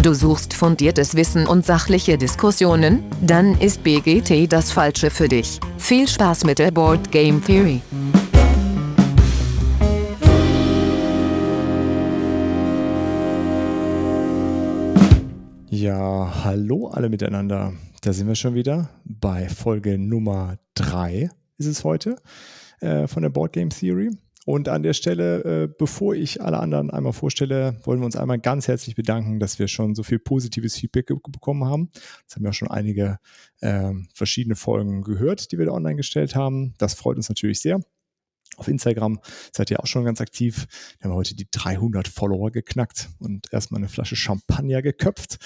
Du suchst fundiertes Wissen und sachliche Diskussionen? Dann ist BGT das Falsche für dich. Viel Spaß mit der Board Game Theory. Ja, hallo alle miteinander. Da sind wir schon wieder bei Folge Nummer 3 ist es heute äh, von der Board Game Theory. Und an der Stelle, äh, bevor ich alle anderen einmal vorstelle, wollen wir uns einmal ganz herzlich bedanken, dass wir schon so viel positives Feedback bekommen haben. Das haben ja schon einige äh, verschiedene Folgen gehört, die wir da online gestellt haben. Das freut uns natürlich sehr. Auf Instagram seid ihr auch schon ganz aktiv. Wir haben heute die 300 Follower geknackt und erstmal eine Flasche Champagner geköpft.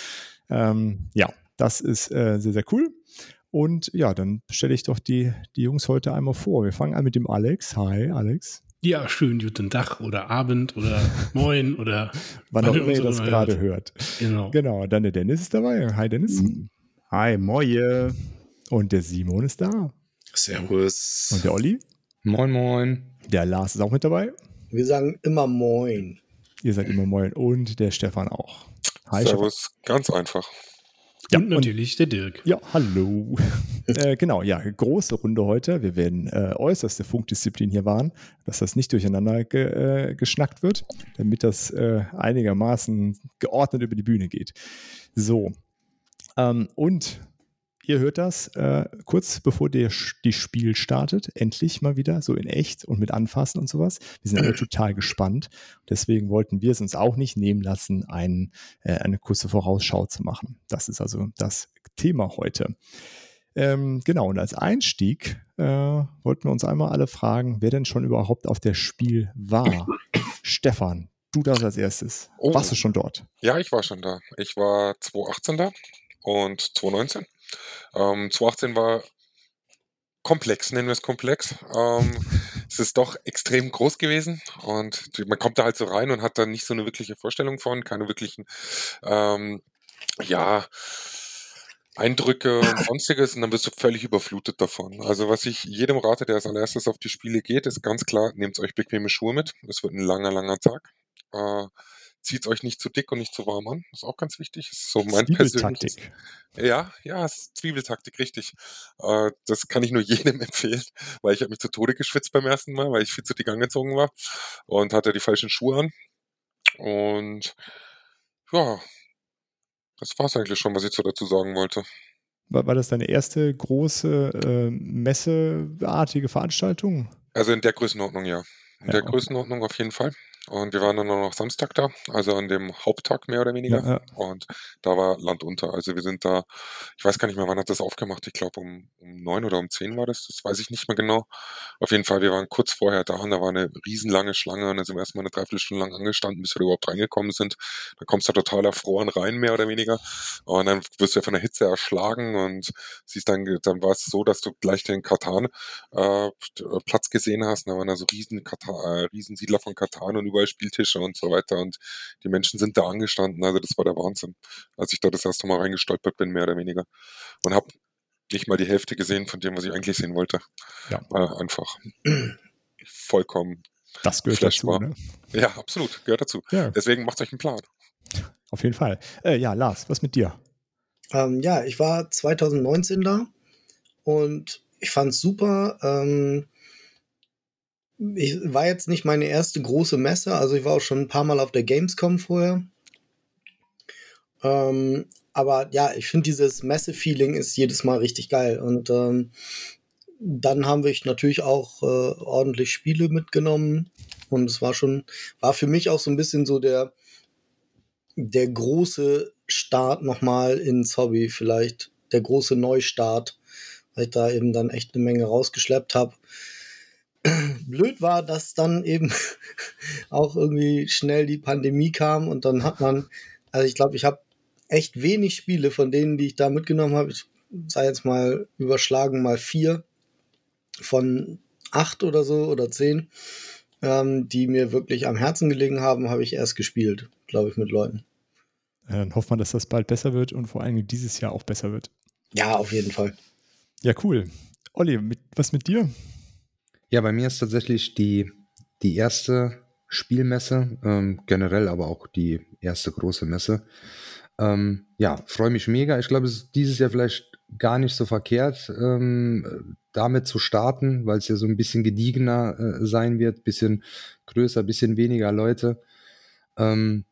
Ähm, ja, das ist äh, sehr, sehr cool. Und ja, dann stelle ich doch die, die Jungs heute einmal vor. Wir fangen an mit dem Alex. Hi, Alex. Ja, schönen guten Tag oder Abend oder Moin oder wann auch immer ihr das gerade hört. Genau. Genau, dann der Dennis ist dabei. Hi Dennis. Mhm. Hi, Moje. Und der Simon ist da. Servus. Und der Olli. Moin, moin. Der Lars ist auch mit dabei. Wir sagen immer Moin. Ihr seid immer Moin. Und der Stefan auch. Hi, Servus, Stefan. ganz einfach. Ja, und natürlich und, der Dirk. Ja, hallo. äh, genau, ja, große Runde heute. Wir werden äh, äußerste Funkdisziplin hier wahren, dass das nicht durcheinander ge, äh, geschnackt wird, damit das äh, einigermaßen geordnet über die Bühne geht. So. Ähm, und Ihr hört das äh, kurz bevor der, die Spiel startet. Endlich mal wieder, so in echt und mit Anfassen und sowas. Wir sind alle total gespannt. Deswegen wollten wir es uns auch nicht nehmen lassen, ein, äh, eine kurze Vorausschau zu machen. Das ist also das Thema heute. Ähm, genau, und als Einstieg äh, wollten wir uns einmal alle fragen, wer denn schon überhaupt auf der Spiel war. Stefan, du das als erstes. Oh. Warst du schon dort? Ja, ich war schon da. Ich war 2018 da und 2019. Ähm, 2018 war komplex, nennen wir es komplex. Ähm, es ist doch extrem groß gewesen und man kommt da halt so rein und hat dann nicht so eine wirkliche Vorstellung von, keine wirklichen, ähm, ja, Eindrücke und sonstiges und dann wirst du völlig überflutet davon. Also was ich jedem rate, der als allererstes auf die Spiele geht, ist ganz klar, nehmt euch bequeme Schuhe mit. Es wird ein langer, langer Tag. Äh, zieht euch nicht zu dick und nicht zu warm an. Das ist auch ganz wichtig. Das ist so mein persönliches. Ja, ja, Zwiebeltaktik, richtig. Äh, das kann ich nur jedem empfehlen, weil ich habe mich zu Tode geschwitzt beim ersten Mal, weil ich viel zu dick angezogen war und hatte die falschen Schuhe an. Und ja, das war es eigentlich schon, was ich so dazu sagen wollte. War, war das deine erste große äh, messeartige Veranstaltung? Also in der Größenordnung, ja. In ja, der okay. Größenordnung auf jeden Fall. Und wir waren dann noch Samstag da, also an dem Haupttag mehr oder weniger. Ja, ja. Und da war Land unter. Also wir sind da, ich weiß gar nicht mehr, wann hat das aufgemacht. Ich glaube um, um neun oder um zehn war das. Das weiß ich nicht mehr genau. Auf jeden Fall, wir waren kurz vorher da und da war eine riesenlange Schlange und dann sind wir erstmal eine Dreiviertelstunde lang angestanden, bis wir überhaupt reingekommen sind. Dann kommst du total erfroren rein, mehr oder weniger. Und dann wirst du ja von der Hitze erschlagen und siehst dann, dann war es so, dass du gleich den Katan äh, Platz gesehen hast. Und da waren da so riesen, Katan, äh, Riesensiedler von Katan und überall Spieltische und so weiter und die Menschen sind da angestanden. Also das war der Wahnsinn, als ich da das erste Mal reingestolpert bin, mehr oder weniger. Und habe nicht mal die Hälfte gesehen von dem, was ich eigentlich sehen wollte. Ja. War einfach vollkommen. Das gehört dazu. Ne? Ja, absolut, gehört dazu. Ja. Deswegen macht euch einen Plan. Auf jeden Fall. Äh, ja, Lars, was mit dir? Ähm, ja, ich war 2019 da und ich fand es super. Ähm, ich war jetzt nicht meine erste große Messe, also ich war auch schon ein paar Mal auf der Gamescom vorher. Ähm, aber ja, ich finde dieses Messe-Feeling ist jedes Mal richtig geil. Und ähm, dann haben wir natürlich auch äh, ordentlich Spiele mitgenommen. Und es war schon, war für mich auch so ein bisschen so der, der große Start nochmal ins Hobby, vielleicht der große Neustart, weil ich da eben dann echt eine Menge rausgeschleppt habe blöd war, dass dann eben auch irgendwie schnell die Pandemie kam und dann hat man, also ich glaube, ich habe echt wenig Spiele von denen, die ich da mitgenommen habe. Ich sei jetzt mal überschlagen mal vier von acht oder so oder zehn, ähm, die mir wirklich am Herzen gelegen haben, habe ich erst gespielt, glaube ich, mit Leuten. Dann hoffen wir, dass das bald besser wird und vor allem dieses Jahr auch besser wird. Ja, auf jeden Fall. Ja, cool. Olli, mit, was mit dir? Ja, bei mir ist tatsächlich die, die erste Spielmesse, ähm, generell aber auch die erste große Messe. Ähm, ja, freue mich mega. Ich glaube, es ist dieses Jahr vielleicht gar nicht so verkehrt, ähm, damit zu starten, weil es ja so ein bisschen gediegener äh, sein wird, bisschen größer, bisschen weniger Leute. Ähm,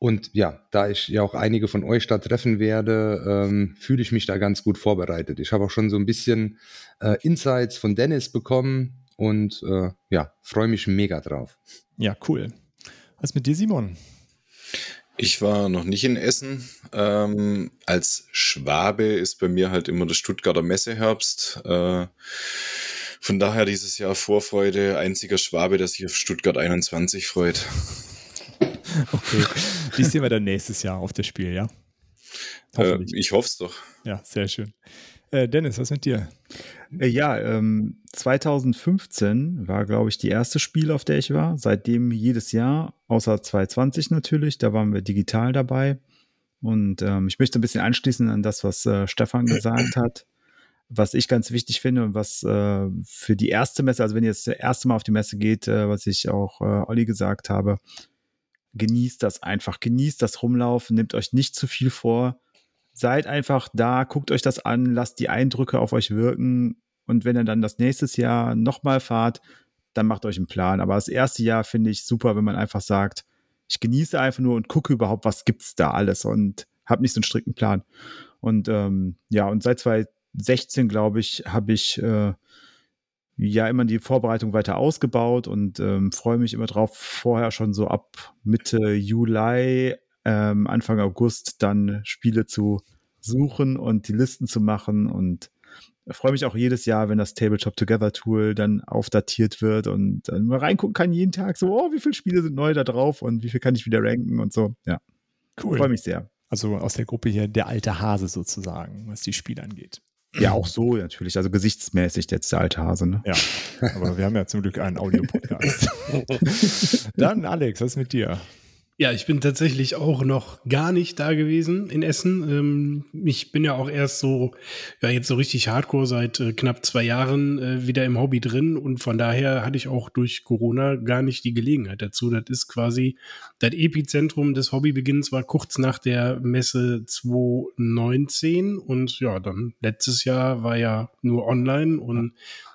und ja, da ich ja auch einige von euch da treffen werde, ähm, fühle ich mich da ganz gut vorbereitet. Ich habe auch schon so ein bisschen äh, Insights von Dennis bekommen und äh, ja, freue mich mega drauf. Ja, cool. Was mit dir, Simon? Ich war noch nicht in Essen. Ähm, als Schwabe ist bei mir halt immer der Stuttgarter Messeherbst. Äh, von daher dieses Jahr Vorfreude, einziger Schwabe, der sich auf Stuttgart 21 freut. Okay, die sehen wir dann nächstes Jahr auf das Spiel, ja? Äh, ich hoffe es doch. Ja, sehr schön. Äh, Dennis, was mit dir? Äh, ja, ähm, 2015 war, glaube ich, die erste Spiel, auf der ich war. Seitdem jedes Jahr, außer 2020 natürlich, da waren wir digital dabei. Und ähm, ich möchte ein bisschen anschließen an das, was äh, Stefan gesagt hat. Was ich ganz wichtig finde und was äh, für die erste Messe, also wenn ihr das erste Mal auf die Messe geht, äh, was ich auch äh, Olli gesagt habe, genießt das einfach, genießt das Rumlaufen, nehmt euch nicht zu viel vor, seid einfach da, guckt euch das an, lasst die Eindrücke auf euch wirken und wenn ihr dann das nächste Jahr nochmal fahrt, dann macht euch einen Plan. Aber das erste Jahr finde ich super, wenn man einfach sagt, ich genieße einfach nur und gucke überhaupt, was gibt's da alles und habe nicht so einen strikten Plan. Und ähm, ja, und seit 2016, glaube ich, habe ich äh, ja immer die Vorbereitung weiter ausgebaut und ähm, freue mich immer drauf, vorher schon so ab Mitte Juli, ähm, Anfang August dann Spiele zu suchen und die Listen zu machen und freue mich auch jedes Jahr, wenn das Tabletop Together Tool dann aufdatiert wird und dann mal reingucken kann jeden Tag so, oh, wie viele Spiele sind neu da drauf und wie viel kann ich wieder ranken und so. Ja. Cool. Freue mich sehr. Also aus der Gruppe hier der alte Hase sozusagen, was die Spiele angeht. Ja, auch so natürlich. Also gesichtsmäßig jetzt der alte Hase, ne? Ja, aber wir haben ja zum Glück einen Audio-Podcast. Dann, Alex, was ist mit dir? Ja, ich bin tatsächlich auch noch gar nicht da gewesen in Essen. Ähm, ich bin ja auch erst so, ja, jetzt so richtig hardcore seit äh, knapp zwei Jahren äh, wieder im Hobby drin. Und von daher hatte ich auch durch Corona gar nicht die Gelegenheit dazu. Das ist quasi das Epizentrum des Hobbybeginns war kurz nach der Messe 2019 und ja, dann letztes Jahr war ja nur online. Und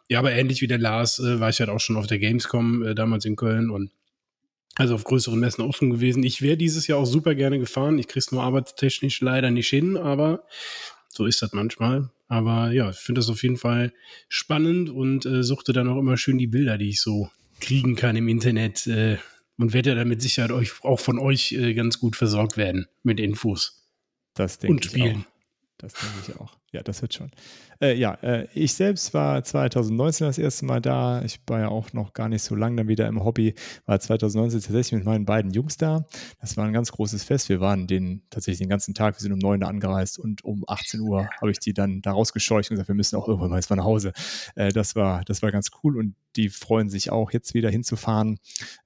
ja, aber ähnlich wie der Lars äh, war ich halt auch schon auf der Gamescom damals in Köln. Und also auf größeren Messen schon gewesen. Ich wäre dieses Jahr auch super gerne gefahren. Ich krieg's nur arbeitstechnisch leider nicht hin, aber so ist das manchmal. Aber ja, ich finde das auf jeden Fall spannend und äh, suchte dann auch immer schön die Bilder, die ich so kriegen kann im Internet. Äh, und werde ja dann mit Sicherheit euch, auch von euch äh, ganz gut versorgt werden mit Infos. Das denke und Spielen. Das denke ich auch. Ja, das wird schon. Äh, ja, äh, ich selbst war 2019 das erste Mal da. Ich war ja auch noch gar nicht so lange dann wieder im Hobby. War 2019 tatsächlich mit meinen beiden Jungs da. Das war ein ganz großes Fest. Wir waren den tatsächlich den ganzen Tag. Wir sind um 9 Uhr angereist und um 18 Uhr habe ich die dann da rausgescheucht und gesagt, wir müssen auch irgendwann mal jetzt mal nach Hause. Äh, das, war, das war ganz cool und die freuen sich auch, jetzt wieder hinzufahren.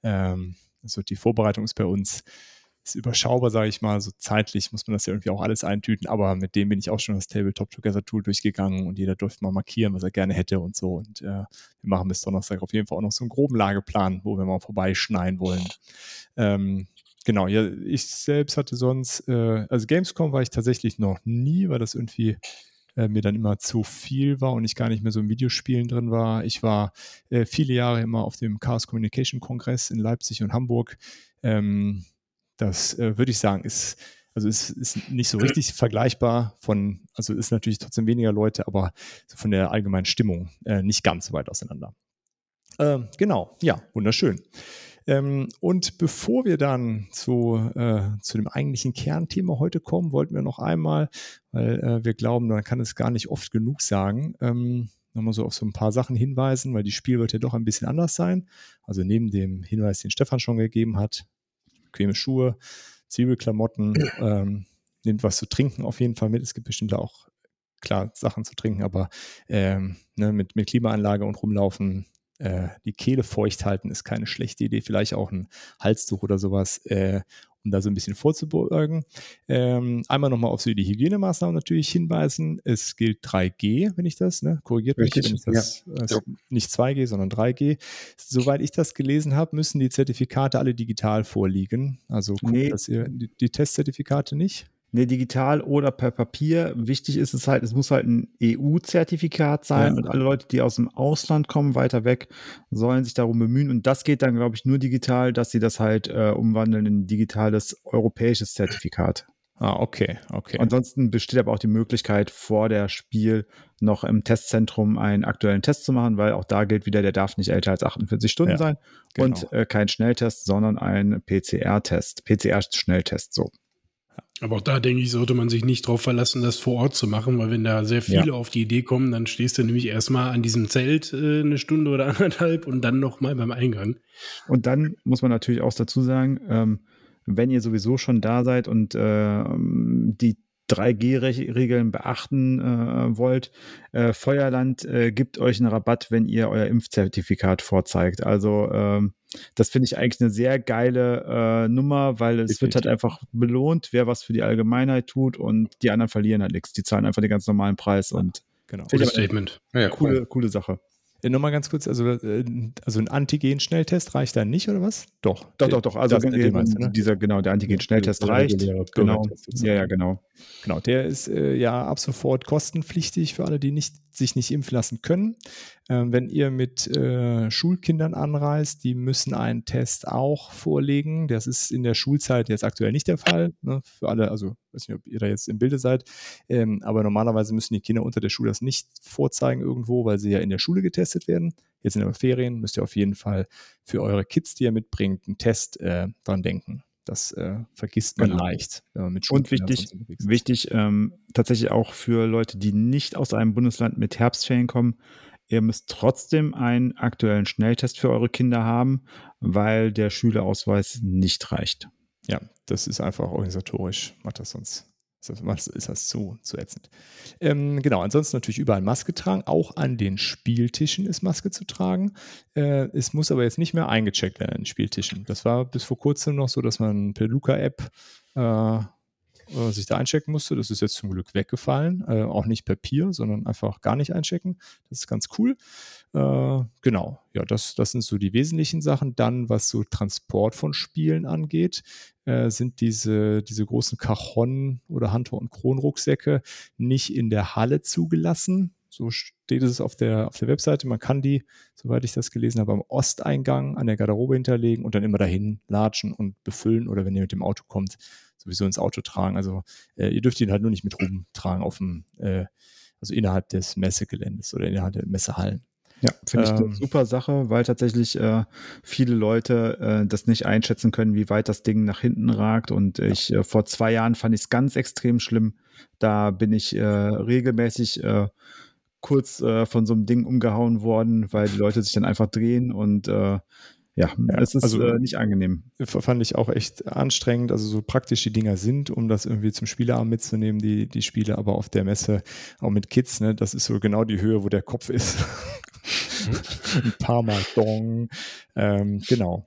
Ähm, also die Vorbereitung ist bei uns überschaubar, sage ich mal. So zeitlich muss man das ja irgendwie auch alles eintüten, aber mit dem bin ich auch schon das Tabletop Together Tool durchgegangen und jeder durfte mal markieren, was er gerne hätte und so. Und äh, wir machen bis Donnerstag auf jeden Fall auch noch so einen groben Lageplan, wo wir mal vorbeischneien wollen. Ähm, genau, ja, ich selbst hatte sonst, äh, also Gamescom war ich tatsächlich noch nie, weil das irgendwie äh, mir dann immer zu viel war und ich gar nicht mehr so in Videospielen drin war. Ich war äh, viele Jahre immer auf dem Chaos Communication Kongress in Leipzig und Hamburg. Ähm, das äh, würde ich sagen, ist, also ist, ist nicht so richtig vergleichbar von, also ist natürlich trotzdem weniger Leute, aber von der allgemeinen Stimmung äh, nicht ganz so weit auseinander. Ähm, genau, ja, wunderschön. Ähm, und bevor wir dann zu, äh, zu dem eigentlichen Kernthema heute kommen, wollten wir noch einmal, weil äh, wir glauben, man kann es gar nicht oft genug sagen, ähm, nochmal so auf so ein paar Sachen hinweisen, weil die Spiel wird ja doch ein bisschen anders sein. Also neben dem Hinweis, den Stefan schon gegeben hat, bequeme Schuhe, Zwiebelklamotten, ähm, nehmt was zu trinken auf jeden Fall mit. Es gibt bestimmt auch, klar, Sachen zu trinken, aber ähm, ne, mit, mit Klimaanlage und rumlaufen, äh, die Kehle feucht halten, ist keine schlechte Idee. Vielleicht auch ein Halstuch oder sowas. Äh, um da so ein bisschen vorzubeugen. Ähm, einmal nochmal auf so die Hygienemaßnahmen natürlich hinweisen. Es gilt 3G, wenn ich das, ne? korrigiert mich, wenn ich das, ja. also nicht 2G, sondern 3G. Soweit ich das gelesen habe, müssen die Zertifikate alle digital vorliegen. Also guckt, nee. dass ihr die, die Testzertifikate nicht. Ne, digital oder per Papier. Wichtig ist es halt, es muss halt ein EU-Zertifikat sein Ja. und alle Leute, die aus dem Ausland kommen, weiter weg, sollen sich darum bemühen. Und das geht dann, glaube ich, nur digital, dass sie das halt äh, umwandeln in ein digitales europäisches Zertifikat. Ah, okay, okay. Ansonsten besteht aber auch die Möglichkeit, vor der Spiel noch im Testzentrum einen aktuellen Test zu machen, weil auch da gilt wieder, der darf nicht älter als 48 Stunden Ja, sein. genau. Und äh, kein Schnelltest, sondern ein PCR-Test. PCR-Schnelltest, so. Aber auch da denke ich, sollte man sich nicht darauf verlassen, das vor Ort zu machen, weil wenn da sehr viele auf die Idee kommen, dann stehst du nämlich erstmal an diesem Zelt äh, eine Stunde oder anderthalb und dann nochmal beim Eingang. Und dann muss man natürlich auch dazu sagen, ähm, wenn ihr sowieso schon da seid und ähm, die 3G-Regeln beachten äh, wollt, äh, Feuerland äh, gibt euch einen Rabatt, wenn ihr euer Impfzertifikat vorzeigt. Also ähm, das finde ich eigentlich eine sehr geile äh, Nummer, weil es wird halt einfach belohnt, wer was für die Allgemeinheit tut und die anderen verlieren halt nichts. Die zahlen einfach den ganz normalen Preis und genau. Ich aber Statement. Ja, coole, coole Sache. Äh, Nochmal ganz kurz, also, äh, also ein Antigen-Schnelltest reicht da nicht, oder was? Doch. Doch, doch, doch. Also den wir- meinst ne? dieser, genau, der Antigen-Schnelltest reicht. Genau. Ja, ja, genau. Genau, der ist äh, ja ab sofort kostenpflichtig für alle, die nicht, sich nicht impfen lassen können. Ähm, wenn ihr mit äh, Schulkindern anreist, die müssen einen Test auch vorlegen. Das ist in der Schulzeit jetzt aktuell nicht der Fall. Ne? Für alle, also weiß nicht, ob ihr da jetzt im Bilde seid, ähm, aber normalerweise müssen die Kinder unter der Schule das nicht vorzeigen irgendwo, weil sie ja in der Schule getestet werden. Jetzt in den Ferien müsst ihr auf jeden Fall für eure Kids, die ihr mitbringt, einen Test äh, dran denken. Das äh, vergisst man Genau. leicht, wenn man mit Und wichtig, wichtig ähm, tatsächlich auch für Leute, die nicht aus einem Bundesland mit Herbstferien kommen, ihr müsst trotzdem einen aktuellen Schnelltest für eure Kinder haben, weil der Schülerausweis nicht reicht. Ja, das ist einfach organisatorisch, macht das sonst. Ist das, zu, zu ätzend. Ähm, genau, ansonsten natürlich überall Maske tragen. Auch an den Spieltischen ist Maske zu tragen. Äh, es muss aber jetzt nicht mehr eingecheckt werden an den Spieltischen. Das war bis vor kurzem noch so, dass man per Luca-App äh, äh, sich da einchecken musste. Das ist jetzt zum Glück weggefallen. Äh, auch nicht per Peer, sondern einfach gar nicht einchecken. Das ist ganz cool. Äh, genau, ja, das, das sind so die wesentlichen Sachen. Dann, was so Transport von Spielen angeht, äh, sind diese, diese großen Cajon- oder Hunter- und Kronrucksäcke nicht in der Halle zugelassen. So steht es auf der, auf der Webseite. Man kann die, soweit ich das gelesen habe, am Osteingang an der Garderobe hinterlegen und dann immer dahin latschen und befüllen oder wenn ihr mit dem Auto kommt, sowieso ins Auto tragen. Also äh, ihr dürft ihn halt nur nicht mit rumtragen auf dem, äh, also innerhalb des Messegeländes oder innerhalb der Messehallen. Ja, finde ich Ähm, eine super Sache, weil tatsächlich äh, viele Leute äh, das nicht einschätzen können, wie weit das Ding nach hinten ragt. Und ich äh, vor zwei Jahren fand ich es ganz extrem schlimm. Da bin ich äh, regelmäßig äh, kurz äh, von so einem Ding umgehauen worden, weil die Leute sich dann einfach drehen und äh, ja, es ist also- äh, nicht angenehm. Fand ich auch echt anstrengend, also so praktisch die Dinger sind, um das irgendwie zum Spieleabend mitzunehmen, die, die Spiele, aber auf der Messe auch mit Kids, ne, das ist so genau die Höhe, wo der Kopf ist. Ein paar Mal Dong. Ähm, genau.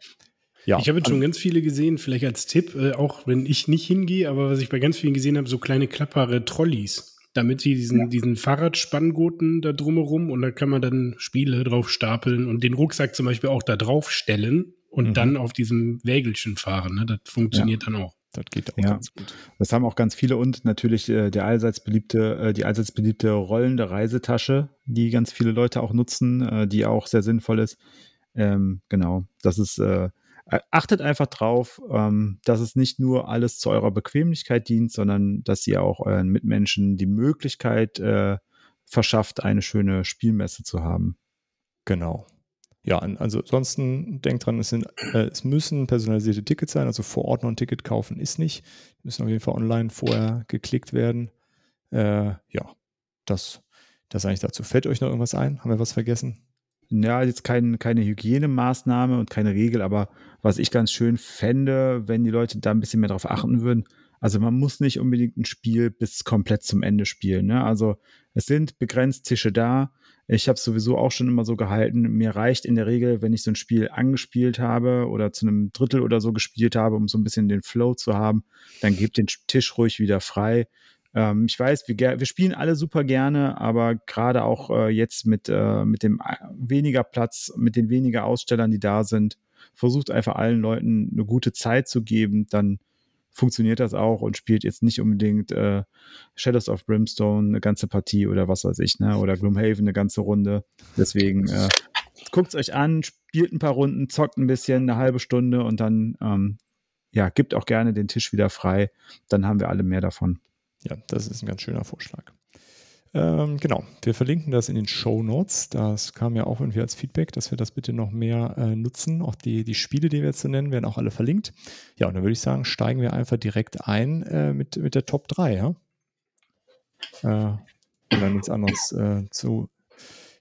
Ja, Ich habe jetzt schon ganz viele gesehen, vielleicht als Tipp, äh, auch wenn ich nicht hingehe, aber was ich bei ganz vielen gesehen habe, so kleine klappbare Trolleys, damit sie diesen, diesen Fahrradspanngoten da drumherum und da kann man dann Spiele drauf stapeln und den Rucksack zum Beispiel auch da drauf stellen und Mhm. dann auf diesem Wägelchen fahren. Ne? Das funktioniert dann auch. das geht auch Ja. ganz gut. Das haben auch ganz viele und natürlich äh, der allseits beliebte, äh, die allseits beliebte rollende Reisetasche, die ganz viele Leute auch nutzen, äh, die auch sehr sinnvoll ist. Ähm, genau, das ist, äh, achtet einfach drauf, ähm, dass es nicht nur alles zu eurer Bequemlichkeit dient, sondern dass ihr auch euren Mitmenschen die Möglichkeit äh, verschafft, eine schöne Spielmesse zu haben. Genau. Ja, also ansonsten denkt dran, es, sind, äh, es müssen personalisierte Tickets sein, also vor Ort noch ein Ticket kaufen ist nicht. Die müssen auf jeden Fall online vorher geklickt werden. Äh, ja, das, das eigentlich dazu. Fällt euch noch irgendwas ein? Haben wir was vergessen? Ja, jetzt kein, keine Hygienemaßnahme und keine Regel, aber was ich ganz schön fände, wenn die Leute da ein bisschen mehr drauf achten würden. Also man muss nicht unbedingt ein Spiel bis komplett zum Ende spielen. Ne? Also es sind begrenzt Tische da. Ich habe es sowieso auch schon immer so gehalten. Mir reicht in der Regel, wenn ich so ein Spiel angespielt habe oder zu einem Drittel oder so gespielt habe, um so ein bisschen den Flow zu haben, dann gebt den Tisch ruhig wieder frei. Ähm, ich weiß, wir, wir spielen alle super gerne, aber gerade auch äh, jetzt mit, äh, mit dem äh, weniger Platz, mit den weniger Ausstellern, die da sind, versucht einfach allen Leuten eine gute Zeit zu geben, dann funktioniert das auch und spielt jetzt nicht unbedingt äh, Shadows of Brimstone eine ganze Partie oder was weiß ich, ne? Oder Gloomhaven eine ganze Runde. Deswegen äh, guckt es euch an, spielt ein paar Runden, zockt ein bisschen, eine halbe Stunde und dann ähm, ja, gibt auch gerne den Tisch wieder frei. Dann haben wir alle mehr davon. Ja, das ist ein ganz schöner Vorschlag. Ähm, genau, wir verlinken das in den Show Notes. Das kam ja auch irgendwie als Feedback, dass wir das bitte noch mehr äh, nutzen. Auch die, die Spiele, die wir jetzt so nennen, werden auch alle verlinkt. Ja, und dann würde ich sagen, steigen wir einfach direkt ein äh, mit, mit der Top 3. Ja? Äh, wenn dann nichts anderes äh, zu,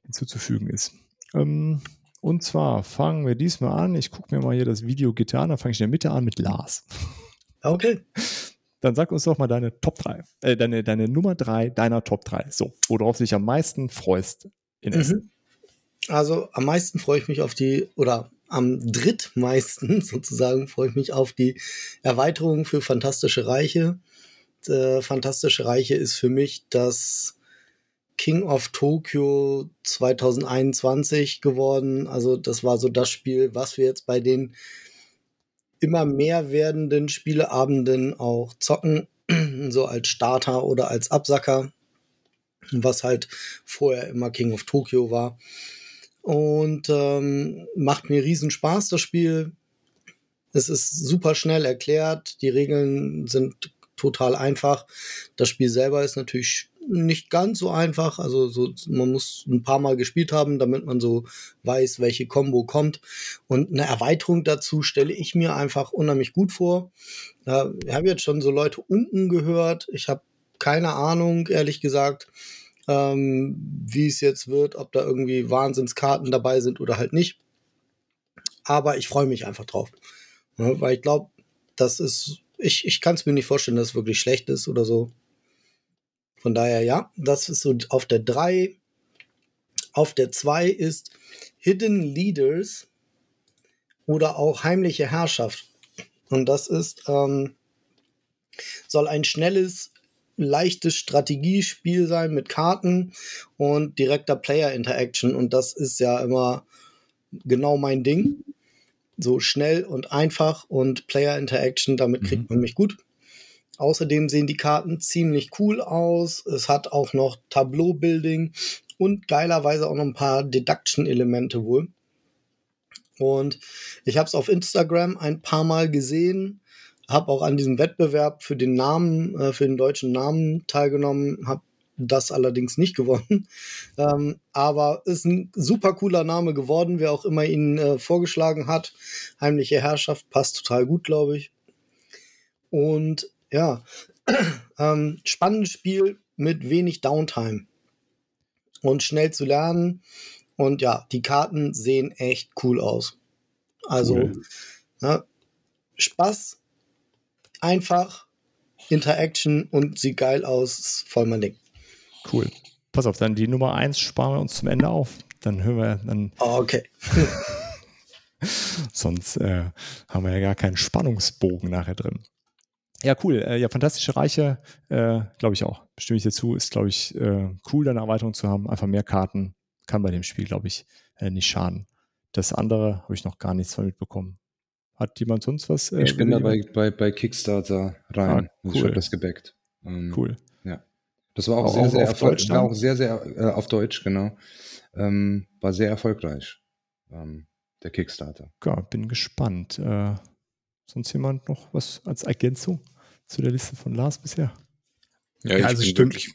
hinzuzufügen ist. Ähm, und zwar fangen wir diesmal an. Ich gucke mir mal hier das Video Gitarre, dann fange ich in der Mitte an mit Lars. Okay. Dann sag uns doch mal deine Top 3, äh, deine, deine Nummer 3 deiner Top 3. So, worauf du dich am meisten freust in Essen. Mhm. Also am meisten freue ich mich auf die, oder am drittmeisten sozusagen freue ich mich auf die Erweiterung für Fantastische Reiche. Äh, Fantastische Reiche ist für mich das King of Tokyo 2021 geworden. Also das war so das Spiel, was wir jetzt bei den immer mehr werdenden Spieleabenden auch zocken, so als Starter oder als Absacker, was halt vorher immer King of Tokyo war. Und ähm, macht mir riesen Spaß, das Spiel. Es ist super schnell erklärt, die Regeln sind total einfach. Das Spiel selber ist natürlich nicht ganz so einfach. Also so, man muss ein paar Mal gespielt haben, damit man so weiß, welche Combo kommt. Und eine Erweiterung dazu stelle ich mir einfach unheimlich gut vor. Ja, ich habe jetzt schon so Leute unten gehört. Ich habe keine Ahnung, ehrlich gesagt, ähm, wie es jetzt wird, ob da irgendwie Wahnsinnskarten dabei sind oder halt nicht. Aber ich freue mich einfach drauf. Ja, weil ich glaube, das ist, ich, ich kann es mir nicht vorstellen, dass es wirklich schlecht ist oder so. Von daher, ja, das ist so auf der 3. Auf der 2 ist Hidden Leaders oder auch heimliche Herrschaft. Und das ist, ähm, soll ein schnelles, leichtes Strategiespiel sein mit Karten und direkter Player Interaction. Und das ist ja immer genau mein Ding. So schnell und einfach und Player Interaction, damit kriegt mhm. man mich gut. Außerdem sehen die Karten ziemlich cool aus. Es hat auch noch Tableau-Building und geilerweise auch noch ein paar Deduction-Elemente wohl. Und ich habe es auf Instagram ein paar Mal gesehen, habe auch an diesem Wettbewerb für den Namen, äh, für den deutschen Namen teilgenommen, habe das allerdings nicht gewonnen. Ähm, aber ist ein super cooler Name geworden, wer auch immer ihn äh, vorgeschlagen hat. Heimliche Herrschaft passt total gut, glaube ich. Und ja, ähm, spannendes Spiel mit wenig Downtime und schnell zu lernen. Und ja, die Karten sehen echt cool aus. Also cool. ja, Spaß, einfach, Interaction und sieht geil aus, voll mein Ding. Cool. Pass auf, dann die Nummer 1 sparen wir uns zum Ende auf. Dann hören wir dann. Oh, okay. Sonst äh, haben wir ja gar keinen Spannungsbogen nachher drin. Ja, cool. Äh, ja, Fantastische Reiche, äh, glaube ich auch. Stimme ich dir zu. Ist, glaube ich, äh, cool, da eine Erweiterung zu haben. Einfach mehr Karten kann bei dem Spiel, glaube ich, äh, nicht schaden. Das andere habe ich noch gar nichts von mitbekommen. Hat jemand sonst was? Äh, ich bin da bei, bei, bei, Kickstarter rein. Ah, cool. Ich habe das gebackt. Ähm, cool. Ja. Das war auch, auch sehr, sehr erfolgreich. War auch sehr, sehr äh, auf Deutsch, genau. Ähm, war sehr erfolgreich. Ähm, der Kickstarter. Ja, bin gespannt. sonst jemand noch was als Ergänzung? Zu der Liste von Lars bisher. Ja, ja also stimmt. Wirklich,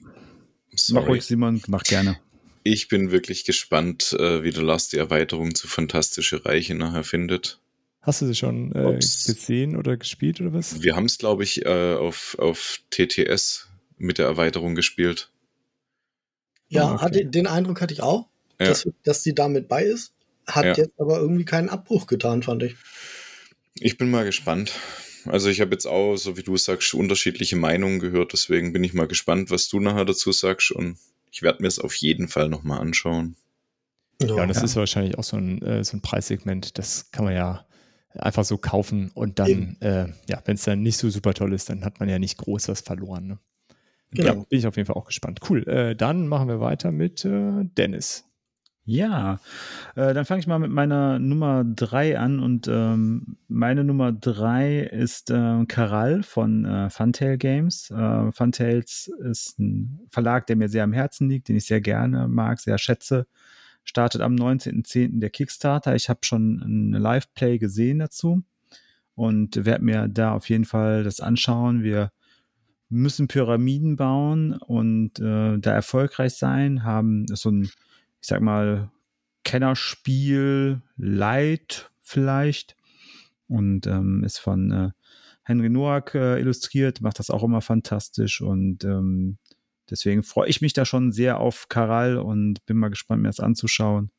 sorry. Mach ruhig, Simon, mach gerne. Ich bin wirklich gespannt, äh, wie der Lars die Erweiterung zu Fantastische Reiche nachher findet. Hast du sie schon äh, gesehen oder gespielt oder was? Wir haben es, glaube ich, äh, auf, auf TTS mit der Erweiterung gespielt. Ja, ah, okay. hatte, den Eindruck hatte ich auch, ja. dass, dass die damit bei ist. Hat ja. jetzt aber irgendwie keinen Abbruch getan, fand ich. Ich bin mal gespannt. Also ich habe jetzt auch, so wie du sagst, unterschiedliche Meinungen gehört. Deswegen bin ich mal gespannt, was du nachher dazu sagst. Und ich werde mir es auf jeden Fall nochmal anschauen. Ja, und das ja. ist wahrscheinlich auch so ein, äh, so ein Preissegment, das kann man ja einfach so kaufen und dann, äh, ja, wenn es dann nicht so super toll ist, dann hat man ja nicht groß was verloren. Ne? Genau. Ja, bin ich auf jeden Fall auch gespannt. Cool. Äh, dann machen wir weiter mit äh, Dennis. Ja, äh, dann fange ich mal mit meiner Nummer 3 an und ähm, meine Nummer 3 ist äh, Karal von äh, Funtail Games. Äh, Funtails ist ein Verlag, der mir sehr am Herzen liegt, den ich sehr gerne mag, sehr schätze. Startet am 19.10. der Kickstarter. Ich habe schon ein Live-Play gesehen dazu und werde mir da auf jeden Fall das anschauen. Wir müssen Pyramiden bauen und äh, da erfolgreich sein, haben so ein ich sag mal, Kennerspiel Light vielleicht und ähm, ist von äh, Henry Noack äh, illustriert, macht das auch immer fantastisch und ähm, deswegen freue ich mich da schon sehr auf Karal und bin mal gespannt, mir das anzuschauen.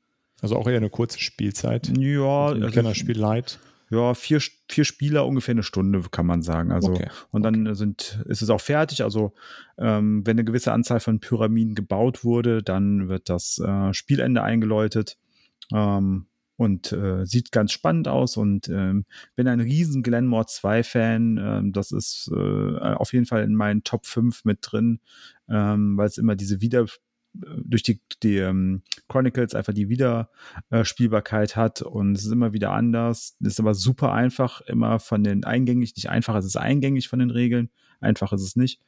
Also auch eher eine kurze Spielzeit. Ja, also Kennerspiel Light ja, vier, vier Spieler, ungefähr eine Stunde, kann man sagen. Also, okay. und dann okay. sind, ist es auch fertig. Also, ähm, wenn eine gewisse Anzahl von Pyramiden gebaut wurde, dann wird das äh, Spielende eingeläutet. Ähm, und äh, sieht ganz spannend aus und ähm, bin ein riesen Glenmore 2 Fan. Ähm, das ist äh, auf jeden Fall in meinen Top 5 mit drin, ähm, weil es immer diese Wieder durch die, die ähm, Chronicles einfach die Wiederspielbarkeit hat und es ist immer wieder anders. Ist aber super einfach, immer von den eingängig, nicht einfach, es ist eingängig von den Regeln, einfach ist es nicht.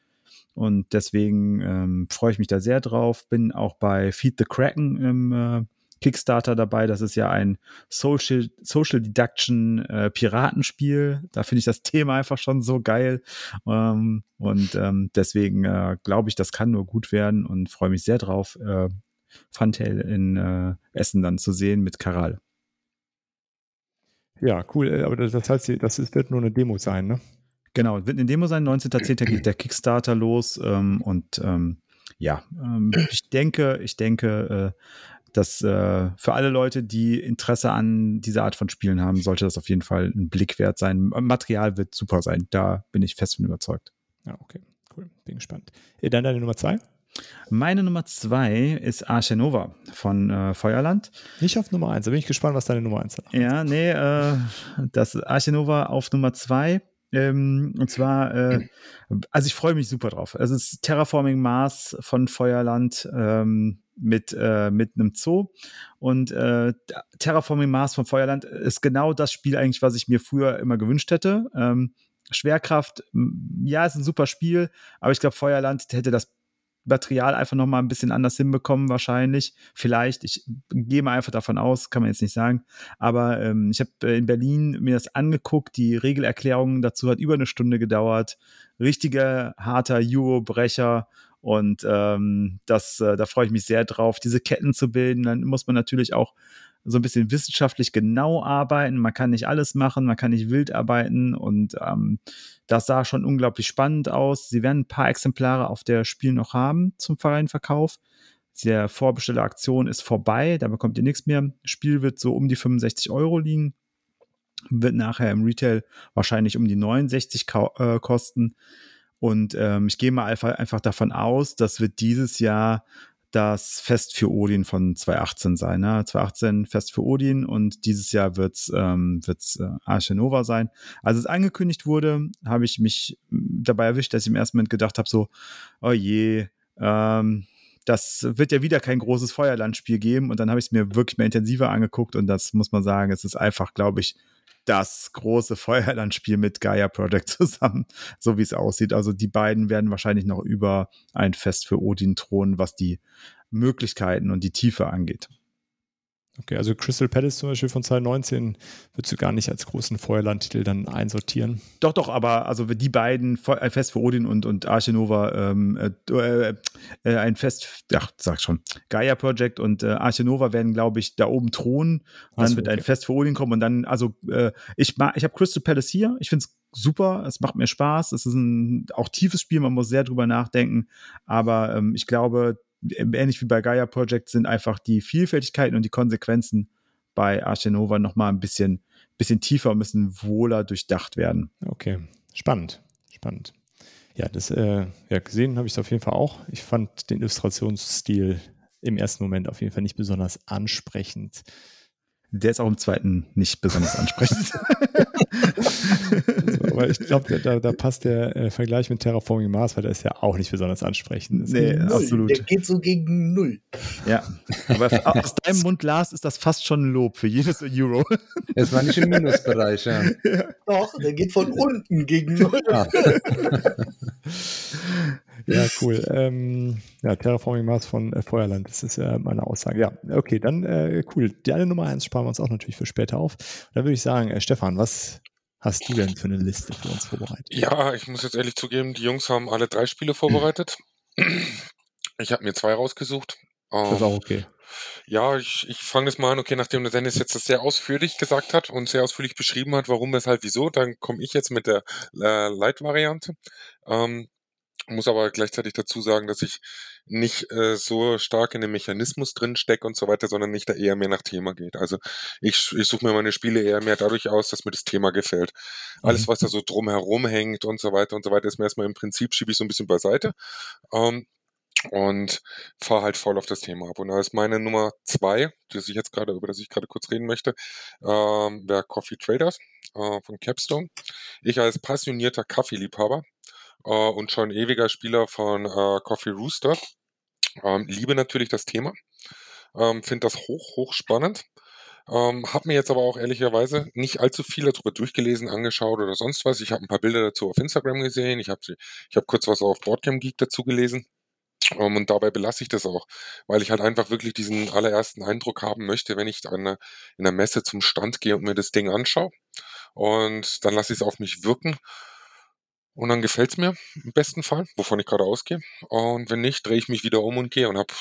Und deswegen ähm, freue ich mich da sehr drauf. Bin auch bei Feed the Kraken im äh, Kickstarter dabei. Das ist ja ein Social, Social Deduction äh, Piratenspiel. Da finde ich das Thema einfach schon so geil. Ähm, und ähm, deswegen äh, glaube ich, das kann nur gut werden und freue mich sehr drauf, äh, Funtail in äh, Essen dann zu sehen mit Karal. Ja, cool. Äh, aber das heißt, das wird nur eine Demo sein, ne? Genau, wird eine Demo sein. 19.10. geht der Kickstarter los. Ähm, und ähm, ja, ähm, ich denke, ich denke, äh, dass äh, für alle Leute, die Interesse an dieser Art von Spielen haben, sollte das auf jeden Fall ein Blick wert sein. Material wird super sein, da bin ich fest von überzeugt. Ja, okay, cool, bin gespannt. Äh, dann deine Nummer zwei? Meine Nummer zwei ist Arche Nova von äh, Feuerland. Nicht auf Nummer eins, da bin ich gespannt, was deine Nummer eins ist. Ja, nee, äh, das Arche Nova auf Nummer zwei. Ähm, und zwar, äh, also ich freue mich super drauf. Es ist Terraforming Mars von Feuerland. Ähm, mit, äh, mit einem Zoo. Und äh, Terraforming Mars von Feuerland ist genau das Spiel eigentlich, was ich mir früher immer gewünscht hätte. Ähm, Schwerkraft, ja, ist ein super Spiel, aber ich glaube, Feuerland hätte das Material einfach noch mal ein bisschen anders hinbekommen, wahrscheinlich. Vielleicht, ich gehe mal einfach davon aus, kann man jetzt nicht sagen. Aber ähm, ich habe äh, in Berlin mir das angeguckt. Die Regelerklärung dazu hat über eine Stunde gedauert. Richtiger harter Euro-Brecher. Und ähm, das, äh, da freue ich mich sehr drauf, diese Ketten zu bilden. Dann muss man natürlich auch so ein bisschen wissenschaftlich genau arbeiten. Man kann nicht alles machen, man kann nicht wild arbeiten und ähm, das sah schon unglaublich spannend aus. Sie werden ein paar Exemplare auf der Spiel noch haben zum freien Verkauf. Der Vorbestelleraktion ist vorbei, da bekommt ihr nichts mehr. Das Spiel wird so um die 65 Euro liegen, wird nachher im Retail wahrscheinlich um die 69 äh, kosten. Und ähm, ich gehe mal einfach, einfach davon aus, das wird dieses Jahr das Fest für Odin von 2018 sein. Ne? 2018 Fest für Odin und dieses Jahr wird's ähm, äh, Arche Nova sein. Als es angekündigt wurde, habe ich mich dabei erwischt, dass ich im ersten Moment gedacht habe, so, oh je, ähm, das wird ja wieder kein großes Feuerlandspiel geben. Und dann habe ich es mir wirklich mehr intensiver angeguckt und das muss man sagen, es ist einfach, glaube ich, das große Feuerlandspiel mit Gaia Project zusammen, so wie es aussieht. Also die beiden werden wahrscheinlich noch über ein Fest für Odin thronen, was die Möglichkeiten und die Tiefe angeht. Okay, also Crystal Palace zum Beispiel von 2019 würdest du gar nicht als großen Feuerlandtitel dann einsortieren. Doch, doch, aber also die beiden, ein Fest für Odin und, und Arche Nova, ähm, äh, äh, äh, ein Fest, ach, sag schon, Gaia Project und äh, Arche Nova werden, glaube ich, da oben thronen. Dann so, wird okay. ein Fest für Odin kommen und dann, also äh, ich, ich habe Crystal Palace hier, ich finde es super, es macht mir Spaß, es ist ein auch tiefes Spiel, man muss sehr drüber nachdenken, aber ähm, ich glaube, ähnlich wie bei Gaia Project sind einfach die Vielfältigkeiten und die Konsequenzen bei Archenova noch mal ein bisschen, bisschen tiefer und bisschen wohler durchdacht werden. Okay, spannend, spannend. Ja, das äh, ja, gesehen habe ich es auf jeden Fall auch. Ich fand den Illustrationsstil im ersten Moment auf jeden Fall nicht besonders ansprechend. Der ist auch im zweiten nicht besonders ansprechend. aber ich glaube, da, da, passt der äh, Vergleich mit Terraforming Mars, weil der ist ja auch nicht besonders ansprechend. Nee, absolut. Der geht so gegen Null. Ja, aber aus deinem Mund, Lars, ist das fast schon ein Lob für jedes Euro. Es war nicht im Minusbereich, ja. Doch, der geht von unten gegen Null. Ah. Ja, cool. Ähm, ja, Terraforming Mars von äh, Feuerland, das ist ja meine Aussage. Ja, okay, dann äh, cool. Die eine Nummer eins sparen wir uns auch natürlich für später auf. Dann würde ich sagen, äh, Stefan, was hast du denn für eine Liste für uns vorbereitet? Ja, ich muss jetzt ehrlich zugeben, die Jungs haben alle drei Spiele vorbereitet. Ich habe mir zwei rausgesucht. Das ist auch okay. Ja, ich, ich fange das mal an. Okay, nachdem der Dennis jetzt das sehr ausführlich gesagt hat und sehr ausführlich beschrieben hat, warum, weshalb, wieso, dann komme ich jetzt mit der äh, Light-Variante. Ähm, muss aber gleichzeitig dazu sagen, dass ich nicht äh, so stark in dem Mechanismus drin stecke und so weiter, sondern nicht da eher mehr nach Thema geht. Also ich, ich suche mir meine Spiele eher mehr dadurch aus, dass mir das Thema gefällt. Alles, mhm. was da so drumherum hängt und so weiter und so weiter, ist mir erstmal im Prinzip, schiebe ich so ein bisschen beiseite. Ähm, und fahre halt voll auf das Thema ab. Und da ist meine Nummer zwei, das ich jetzt gerade, über das ich gerade kurz reden möchte, ähm, der Coffee Traders äh, von Capstone. Ich als passionierter Kaffeeliebhaber äh, und schon ewiger Spieler von äh, Coffee Rooster. Ähm, liebe natürlich das Thema, ähm, finde das hoch, hoch spannend. Ähm, habe mir jetzt aber auch ehrlicherweise nicht allzu viel darüber durchgelesen, angeschaut oder sonst was. Ich habe ein paar Bilder dazu auf Instagram gesehen. Ich habe ich hab kurz was auf Boardgame Geek dazu gelesen. Um, ähm, und dabei belasse ich das auch, weil ich halt einfach wirklich diesen allerersten Eindruck haben möchte, wenn ich eine, in der Messe zum Stand gehe und mir das Ding anschaue. Und dann lasse ich es auf mich wirken und dann gefällt's mir im besten Fall, wovon ich gerade ausgehe. Und wenn nicht, drehe ich mich wieder um und gehe und habe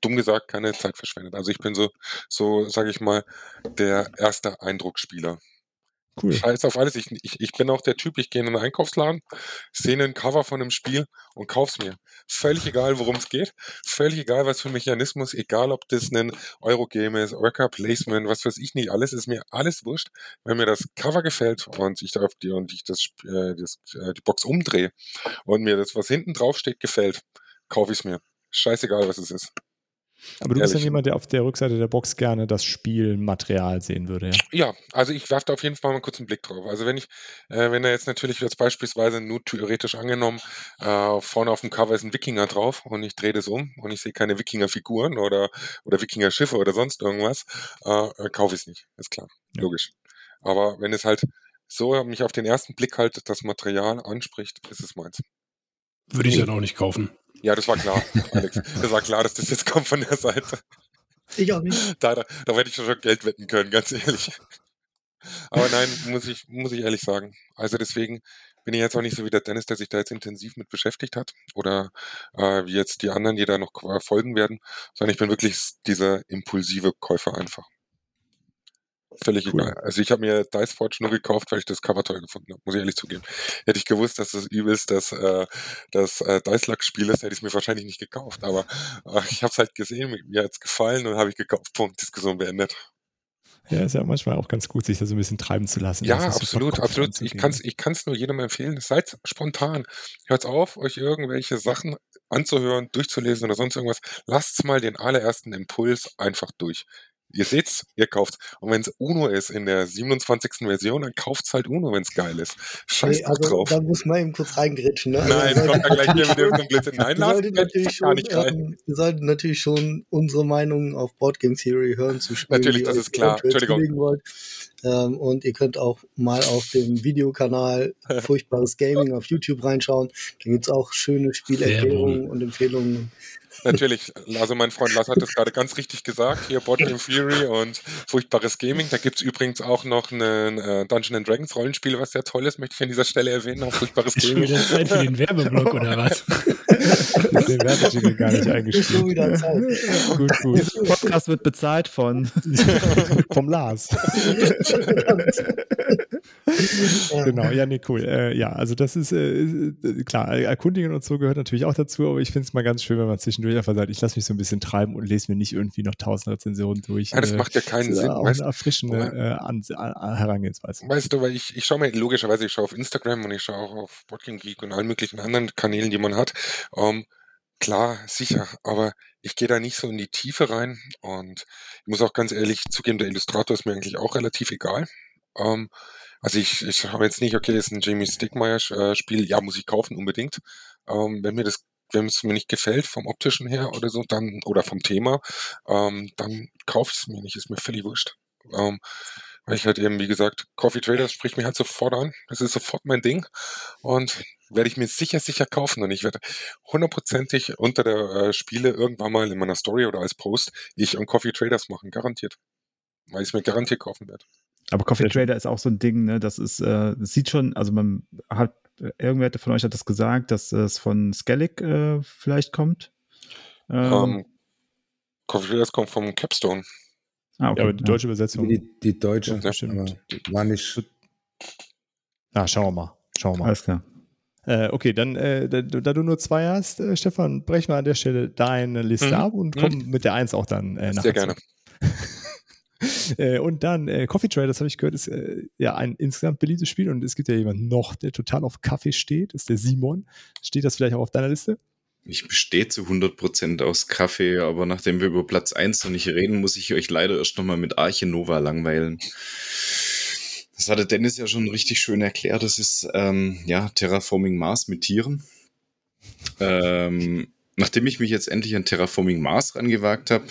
dumm gesagt keine Zeit verschwendet. Also ich bin so, so sage ich mal, der erste Eindrucksspieler. Cool. Scheiß auf alles. Ich, ich, ich bin auch der Typ, ich gehe in einen Einkaufsladen, sehe ein Cover von einem Spiel und kauf's mir. Völlig egal, worum es geht. Völlig egal, was für ein Mechanismus, egal ob das ein Eurogame ist, Worker Placement, was weiß ich nicht, alles ist mir alles wurscht. Wenn mir das Cover gefällt und ich die und ich das, äh, das äh, die Box umdrehe und mir das, was hinten drauf steht, gefällt, kaufe ich's mir. Scheißegal, was es ist. Aber du bist ja jemand, der auf der Rückseite der Box gerne das Spielmaterial sehen würde, ja? Ja, also ich werfe da auf jeden Fall mal kurz einen Blick drauf. Also wenn ich, äh, wenn da jetzt natürlich jetzt beispielsweise nur theoretisch angenommen, äh, vorne auf dem Cover ist ein Wikinger drauf und ich drehe das um und ich sehe keine Wikinger-Figuren oder, oder Wikinger-Schiffe oder sonst irgendwas, äh, äh kaufe ich es nicht. Ist klar, ja. logisch. Aber wenn es halt so mich auf den ersten Blick halt das Material anspricht, ist es meins. Würde ich dann auch nicht kaufen. Ja, das war klar, Alex. Das war klar, dass das jetzt kommt von der Seite. Ich auch nicht. Da, da, da hätte ich schon Geld wetten können, ganz ehrlich. Aber nein, muss ich, muss ich ehrlich sagen. Also deswegen bin ich jetzt auch nicht so wie der Dennis, der sich da jetzt intensiv mit beschäftigt hat. Oder äh, wie jetzt die anderen, die da noch folgen werden. Sondern ich bin wirklich dieser impulsive Käufer einfach. Völlig cool. egal. Also ich habe mir Dice Forge nur gekauft, weil ich das Cover toll gefunden habe, muss ich ehrlich zugeben. Hätte ich gewusst, dass das übelst das, äh, das äh, Dice Luck Spiel ist, hätte ich es mir wahrscheinlich nicht gekauft. Aber äh, ich habe es halt gesehen, mir hat es gefallen und habe ich gekauft. Punkt, Diskussion beendet. Ja, ist ja manchmal auch ganz gut, sich da so ein bisschen treiben zu lassen. Ja, absolut, absolut. Ich kann es ich kann's nur jedem empfehlen. Seid spontan. Hört auf, euch irgendwelche Sachen anzuhören, durchzulesen oder sonst irgendwas. Lasst mal den allerersten Impuls einfach durch. Ihr seht's, ihr kauft. Und wenn es UNO ist in der 27. Version, dann kauft's halt UNO, wenn es geil ist. Scheiß nee, also, drauf. Da muss man eben kurz reingritschen. Ne? Nein, also, kommt da gleich hier mit dem Blödsinn. Nein, lass natürlich schon, nicht rein. Ähm, wir sollten natürlich schon unsere Meinung auf Boardgame Theory hören zu spielen. Natürlich, das ist klar. Entschuldigung. Ähm, und ihr könnt auch mal auf dem Videokanal Furchtbares Gaming auf YouTube reinschauen. Da gibt's auch schöne Spielerklärungen und Empfehlungen Natürlich, also mein Freund Lars hat es gerade ganz richtig gesagt, hier Boardgame Fury und Furchtbares Gaming. Da gibt es übrigens auch noch ein äh, Dungeon Dragons Rollenspiel, was sehr toll ist, möchte ich an dieser Stelle erwähnen, auch Furchtbares Gaming. Ist Zeit für den Werbeblock oder was? den Werbejingle gar nicht eingespielt. wieder Zeit. Gut, gut. Podcast wird bezahlt von vom Lars. genau, ja, nee, cool. Äh, ja, also das ist äh, klar, Erkundigen und so gehört natürlich auch dazu, aber ich finde es mal ganz schön, wenn man zwischendurch einfach sagt, ich lasse mich so ein bisschen treiben und lese mir nicht irgendwie noch tausend Rezensionen durch. Ja, das äh, macht ja keinen Sinn. Auch weißt, eine erfrischende äh, Herangehensweise. Weißt du, weil ich, ich schaue mir, logischerweise, ich schaue auf Instagram und ich schaue auch auf Boardgame Geek und allen möglichen anderen Kanälen, die man hat. Um, ähm, klar, sicher, aber ich gehe da nicht so in die Tiefe rein und ich muss auch ganz ehrlich zugeben, der Illustrator ist mir eigentlich auch relativ egal. Ähm, also ich, ich habe jetzt nicht, okay, das ist ein Jamie Stickmeyer-Spiel, ja, muss ich kaufen unbedingt. Ähm, wenn mir das wenn es mir nicht gefällt vom optischen her oder so, dann oder vom Thema, ähm, dann kaufe ich es mir nicht, ist mir völlig wurscht. Ähm, weil ich halt eben, wie gesagt, Coffee Traders spricht mich halt sofort an. Das ist sofort mein Ding. Und werde ich mir sicher, sicher kaufen. Und ich werde hundertprozentig unter der äh, Spiele irgendwann mal in meiner Story oder als Post ich und Coffee Traders machen. Garantiert. Weil ich es mir garantiert kaufen werde. Aber Coffee Trader ist auch so ein Ding, ne? Das ist, äh, das sieht schon, also man hat, irgendwer von euch hat das gesagt, dass es von Skellig äh, vielleicht kommt. Ähm, um, Coffee Traders kommt vom Capstone. Ah, okay. Ja, aber die deutsche Übersetzung. Die, die deutsche, ja, stimmt. war nicht. Na, schauen wir mal. Schauen wir mal. Alles klar. Äh, okay, dann, äh, da, da, du nur zwei hast, äh, Stefan, brech mal an der Stelle deine Liste mhm. ab und komm mhm. mit der Eins auch dann äh, nach. Sehr gerne. Äh, und dann äh, Coffee Trade, das habe ich gehört, ist äh, ja ein insgesamt beliebtes Spiel und es gibt ja jemanden noch, der total auf Kaffee steht, ist der Simon. Steht das vielleicht auch auf deiner Liste? Ich bestehe zu 100% aus Kaffee, aber nachdem wir über Platz 1 noch nicht reden, muss ich euch leider erst nochmal mit Arche Nova langweilen. Das hatte Dennis ja schon richtig schön erklärt. Das ist ähm, ja Terraforming Mars mit Tieren. Ähm, nachdem ich mich jetzt endlich an Terraforming Mars rangewagt habe,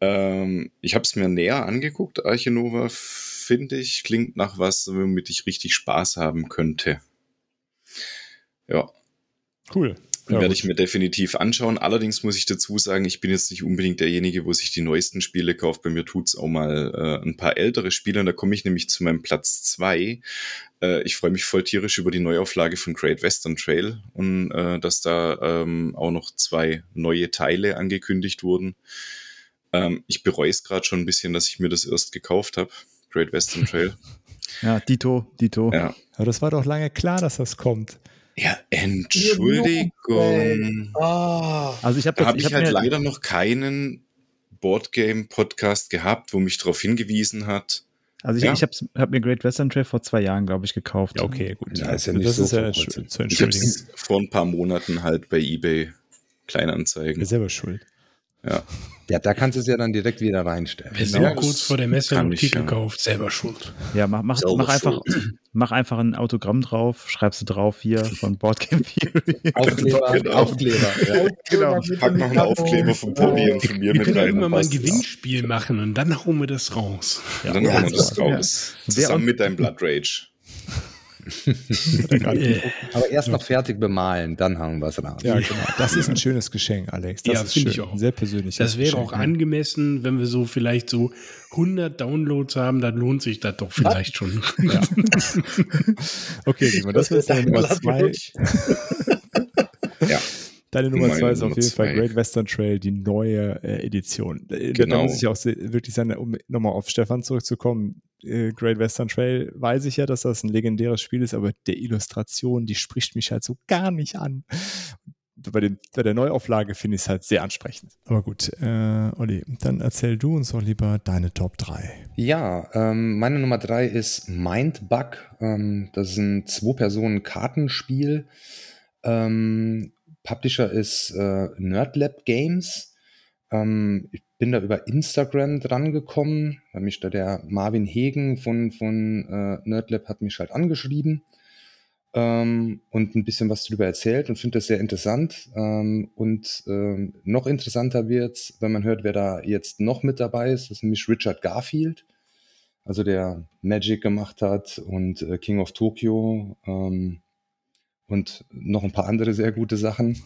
ähm, ich habe es mir näher angeguckt. Arche Nova finde ich klingt nach was, womit ich richtig Spaß haben könnte. Ja. Cool. Ja, werde ich mir definitiv anschauen. Allerdings muss ich dazu sagen, ich bin jetzt nicht unbedingt derjenige, wo sich die neuesten Spiele kauft. Bei mir tut's auch mal äh, ein paar ältere Spiele und da komme ich nämlich zu meinem Platz zwei. Äh, ich freue mich voll tierisch über die Neuauflage von Great Western Trail und äh, dass da ähm, auch noch zwei neue Teile angekündigt wurden. Ähm, ich bereue es gerade schon ein bisschen, dass ich mir das erst gekauft habe. Great Western Trail. Ja, Dito, Dito. Ja. Aber das war doch lange klar, dass das kommt. Ja, Entschuldigung. Oh. Also ich habe hab ich, ich halt leider noch keinen Boardgame-Podcast gehabt, wo mich darauf hingewiesen hat. Also ich, ja. ich habe hab mir Great Western Trail vor zwei Jahren, glaube ich, gekauft. Ja, okay, gut. Ja, ist ja nicht das so ist ja zu entschuldigen. Ich vor ein paar Monaten halt bei eBay Kleinanzeigen. Ist selber schuld. Ja. Ja, da kannst du es ja dann direkt wieder reinstellen. Wer genau. kurz vor der Messe einen Titel ja. kauft, selber schuld. Ja, mach, mach, mach einfach, mach einfach ein Autogramm drauf, schreibst du drauf hier von Boardgame Theory. Aufkleber, genau. Aufkleber. Ja. Genau. Pack noch einen Aufkleber vom Pony und von mir wir mit rein. Wir können mal ein Gewinnspiel machen und dann hauen wir das raus. Ja, dann hauen wir das raus. Zusammen mit deinem Blood Rage. Aber erst noch fertig bemalen, dann haben wir es ran. Ja, genau. Das ist ein schönes Geschenk, Alex. Das ja, finde ich auch. Sehr persönlich. Das wäre auch angemessen, wenn wir so vielleicht so 100 Downloads haben, dann lohnt sich das doch vielleicht schon. Ja. okay, Simon, das, das ist dann Nummer zwei. ja. Deine Nummer Meine zwei ist Nummer auf jeden zwei. Fall Great Western Trail, die neue äh, Edition. Äh, genau. Da muss ich auch wirklich sagen, um nochmal auf Stefan zurückzukommen, äh, Great Western Trail weiß ich ja, dass das ein legendäres Spiel ist, aber der Illustration, die spricht mich halt so gar nicht an. Bei, den, bei der Neuauflage finde ich es halt sehr ansprechend. Aber gut, äh, Olli, dann erzähl du uns doch lieber deine Top 3. Ja, ähm, meine Nummer 3 ist Mindbug. Ähm, das ist ein Zwei-Personen-Kartenspiel. Ähm, Publisher ist äh, Nerdlab Games. Ähm, ich bin da über Instagram dran gekommen, weil mich da der Marvin Hegen von, von äh, Nerdlab hat mich halt angeschrieben ähm, und ein bisschen was darüber erzählt und finde das sehr interessant. Ähm, und ähm, noch interessanter wird's, wenn man hört, wer da jetzt noch mit dabei ist. Das ist nämlich Richard Garfield, also der Magic gemacht hat und äh, King of Tokyo ähm, und noch ein paar andere sehr gute Sachen.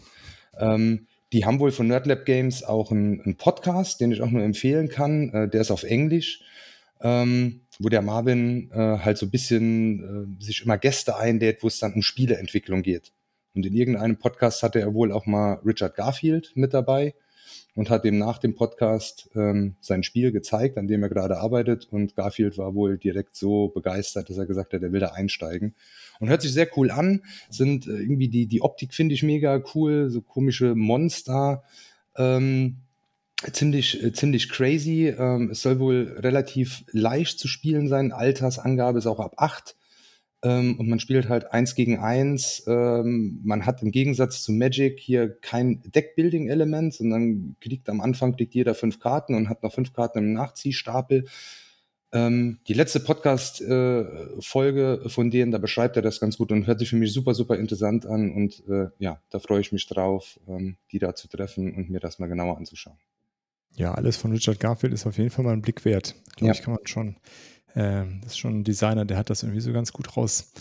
Ähm, die haben wohl von Nerdlab Games auch einen, einen Podcast, den ich auch nur empfehlen kann. Äh, der ist auf Englisch, ähm, wo der Marvin äh, halt so ein bisschen äh, sich immer Gäste einlädt, wo es dann um Spieleentwicklung geht. Und in irgendeinem Podcast hatte er wohl auch mal Richard Garfield mit dabei und hat ihm nach dem Podcast ähm, sein Spiel gezeigt, an dem er gerade arbeitet. Und Garfield war wohl direkt so begeistert, dass er gesagt hat, er will da einsteigen. Und hört sich sehr cool an. Sind äh, irgendwie die, die Optik finde ich mega cool, so komische Monster. Ähm, ziemlich, äh, ziemlich crazy. Ähm, es soll wohl relativ leicht zu spielen sein. Altersangabe ist auch ab acht. Ähm, und man spielt halt eins gegen eins. Ähm, man hat im Gegensatz zu Magic hier kein Deckbuilding-Element, sondern kriegt am Anfang kriegt jeder fünf Karten und hat noch fünf Karten im Nachziehstapel. Ähm, die letzte Podcast-Folge äh, von denen, da beschreibt er das ganz gut und hört sich für mich super, super interessant an. Und äh, ja, da freue ich mich drauf, ähm, die da zu treffen und mir das mal genauer anzuschauen. Ja, alles von Richard Garfield ist auf jeden Fall mal ein Blick wert. Glaube ja. ich, kann man schon ähm, das ist schon ein Designer, der hat das irgendwie so ganz gut raus.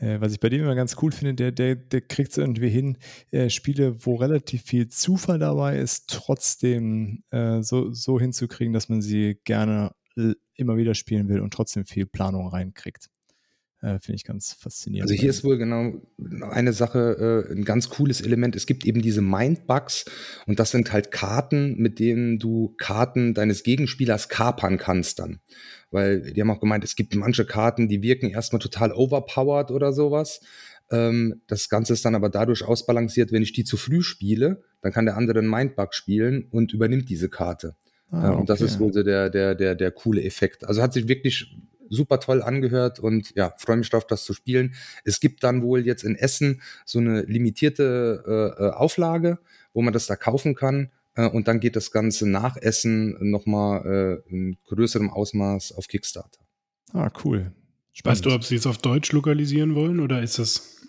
Äh, was ich bei dem immer ganz cool finde, der, der, der kriegt es irgendwie hin, äh, Spiele, wo relativ viel Zufall dabei ist, trotzdem äh, so, so hinzukriegen, dass man sie gerne immer wieder spielen will und trotzdem viel Planung reinkriegt. Äh, Finde ich ganz faszinierend. Also hier ist wohl genau eine Sache, äh, ein ganz cooles Element. Es gibt eben diese Mindbugs und das sind halt Karten, mit denen du Karten deines Gegenspielers kapern kannst dann. Weil die haben auch gemeint, es gibt manche Karten, die wirken erstmal total overpowered oder sowas. Ähm, das Ganze ist dann aber dadurch ausbalanciert, wenn ich die zu früh spiele, dann kann der andere einen Mindbug spielen und übernimmt diese Karte. Ah, okay. Und das ist wohl so der, der, der, der coole Effekt. Also hat sich wirklich super toll angehört und ja, freue mich darauf, das zu spielen. Es gibt dann wohl jetzt in Essen so eine limitierte äh, äh, Auflage, wo man das da kaufen kann. Äh, und dann geht das Ganze nach Essen nochmal äh, in größerem Ausmaß auf Kickstarter. Ah, cool. Spannend. Weißt du, ob sie es auf Deutsch lokalisieren wollen oder ist das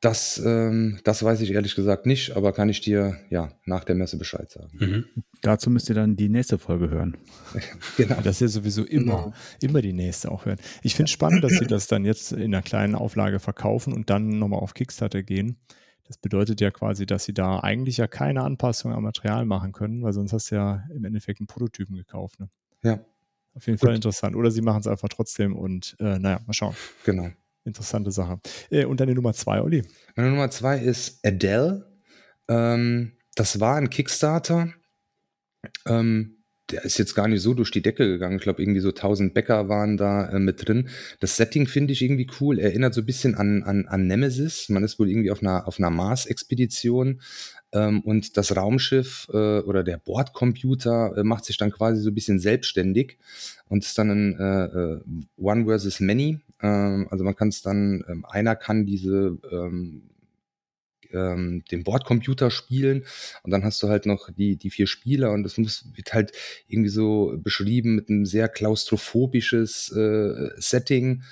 das, ähm, das weiß ich ehrlich gesagt nicht, aber kann ich dir ja nach der Messe Bescheid sagen. Mhm. Dazu müsst ihr dann die nächste Folge hören. genau. Das ist ja sowieso immer, genau. immer die nächste auch hören. Ich finde es spannend, dass sie das dann jetzt in einer kleinen Auflage verkaufen und dann nochmal auf Kickstarter gehen. Das bedeutet ja quasi, dass sie da eigentlich ja keine Anpassung am Material machen können, weil sonst hast du ja im Endeffekt einen Prototypen gekauft. Ne? Ja. Auf jeden Gut. Fall interessant. Oder sie machen es einfach trotzdem und äh, naja, mal schauen. Genau. Interessante Sache. Äh, und deine Nummer zwei, Olli? Meine Nummer zwei ist Adele. Ähm, das war ein Kickstarter. Ähm, der ist jetzt gar nicht so durch die Decke gegangen. Ich glaube, irgendwie so 1000 Bäcker waren da äh, mit drin. Das Setting finde ich irgendwie cool. Erinnert so ein bisschen an, an, an Nemesis. Man ist wohl irgendwie auf einer, auf einer Mars-Expedition. Ähm, und das Raumschiff äh, oder der Bordcomputer äh, macht sich dann quasi so ein bisschen selbstständig und ist dann ein äh, äh One versus Many. Ähm, also man kann es dann, ähm, einer kann diese ähm, ähm, den Bordcomputer spielen und dann hast du halt noch die, die vier Spieler und das muss, wird halt irgendwie so beschrieben mit einem sehr klaustrophobisches äh, Setting.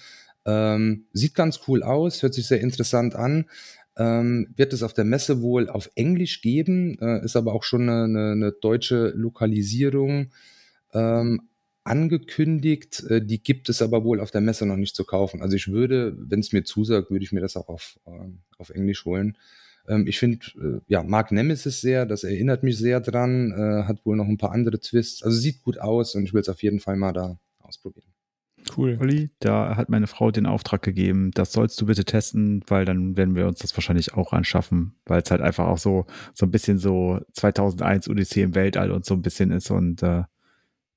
Ähm, sieht ganz cool aus, hört sich sehr interessant an. Ähm, wird es auf der Messe wohl auf Englisch geben, äh, ist aber auch schon eine, eine, eine deutsche Lokalisierung ähm, angekündigt. Äh, die gibt es aber wohl auf der Messe noch nicht zu kaufen. Also ich würde, wenn es mir zusagt, würde ich mir das auch auf, äh, auf Englisch holen. Ähm, ich finde, äh, ja, mag Nemesis sehr, das erinnert mich sehr dran, äh, hat wohl noch ein paar andere Twists. Also sieht gut aus und ich will es auf jeden Fall mal da ausprobieren. Cool. Olli, da hat meine Frau den Auftrag gegeben, das sollst du bitte testen, weil dann werden wir uns das wahrscheinlich auch anschaffen, weil es halt einfach auch so, so ein bisschen so 2001 Odyssee im Weltall und so ein bisschen ist und äh,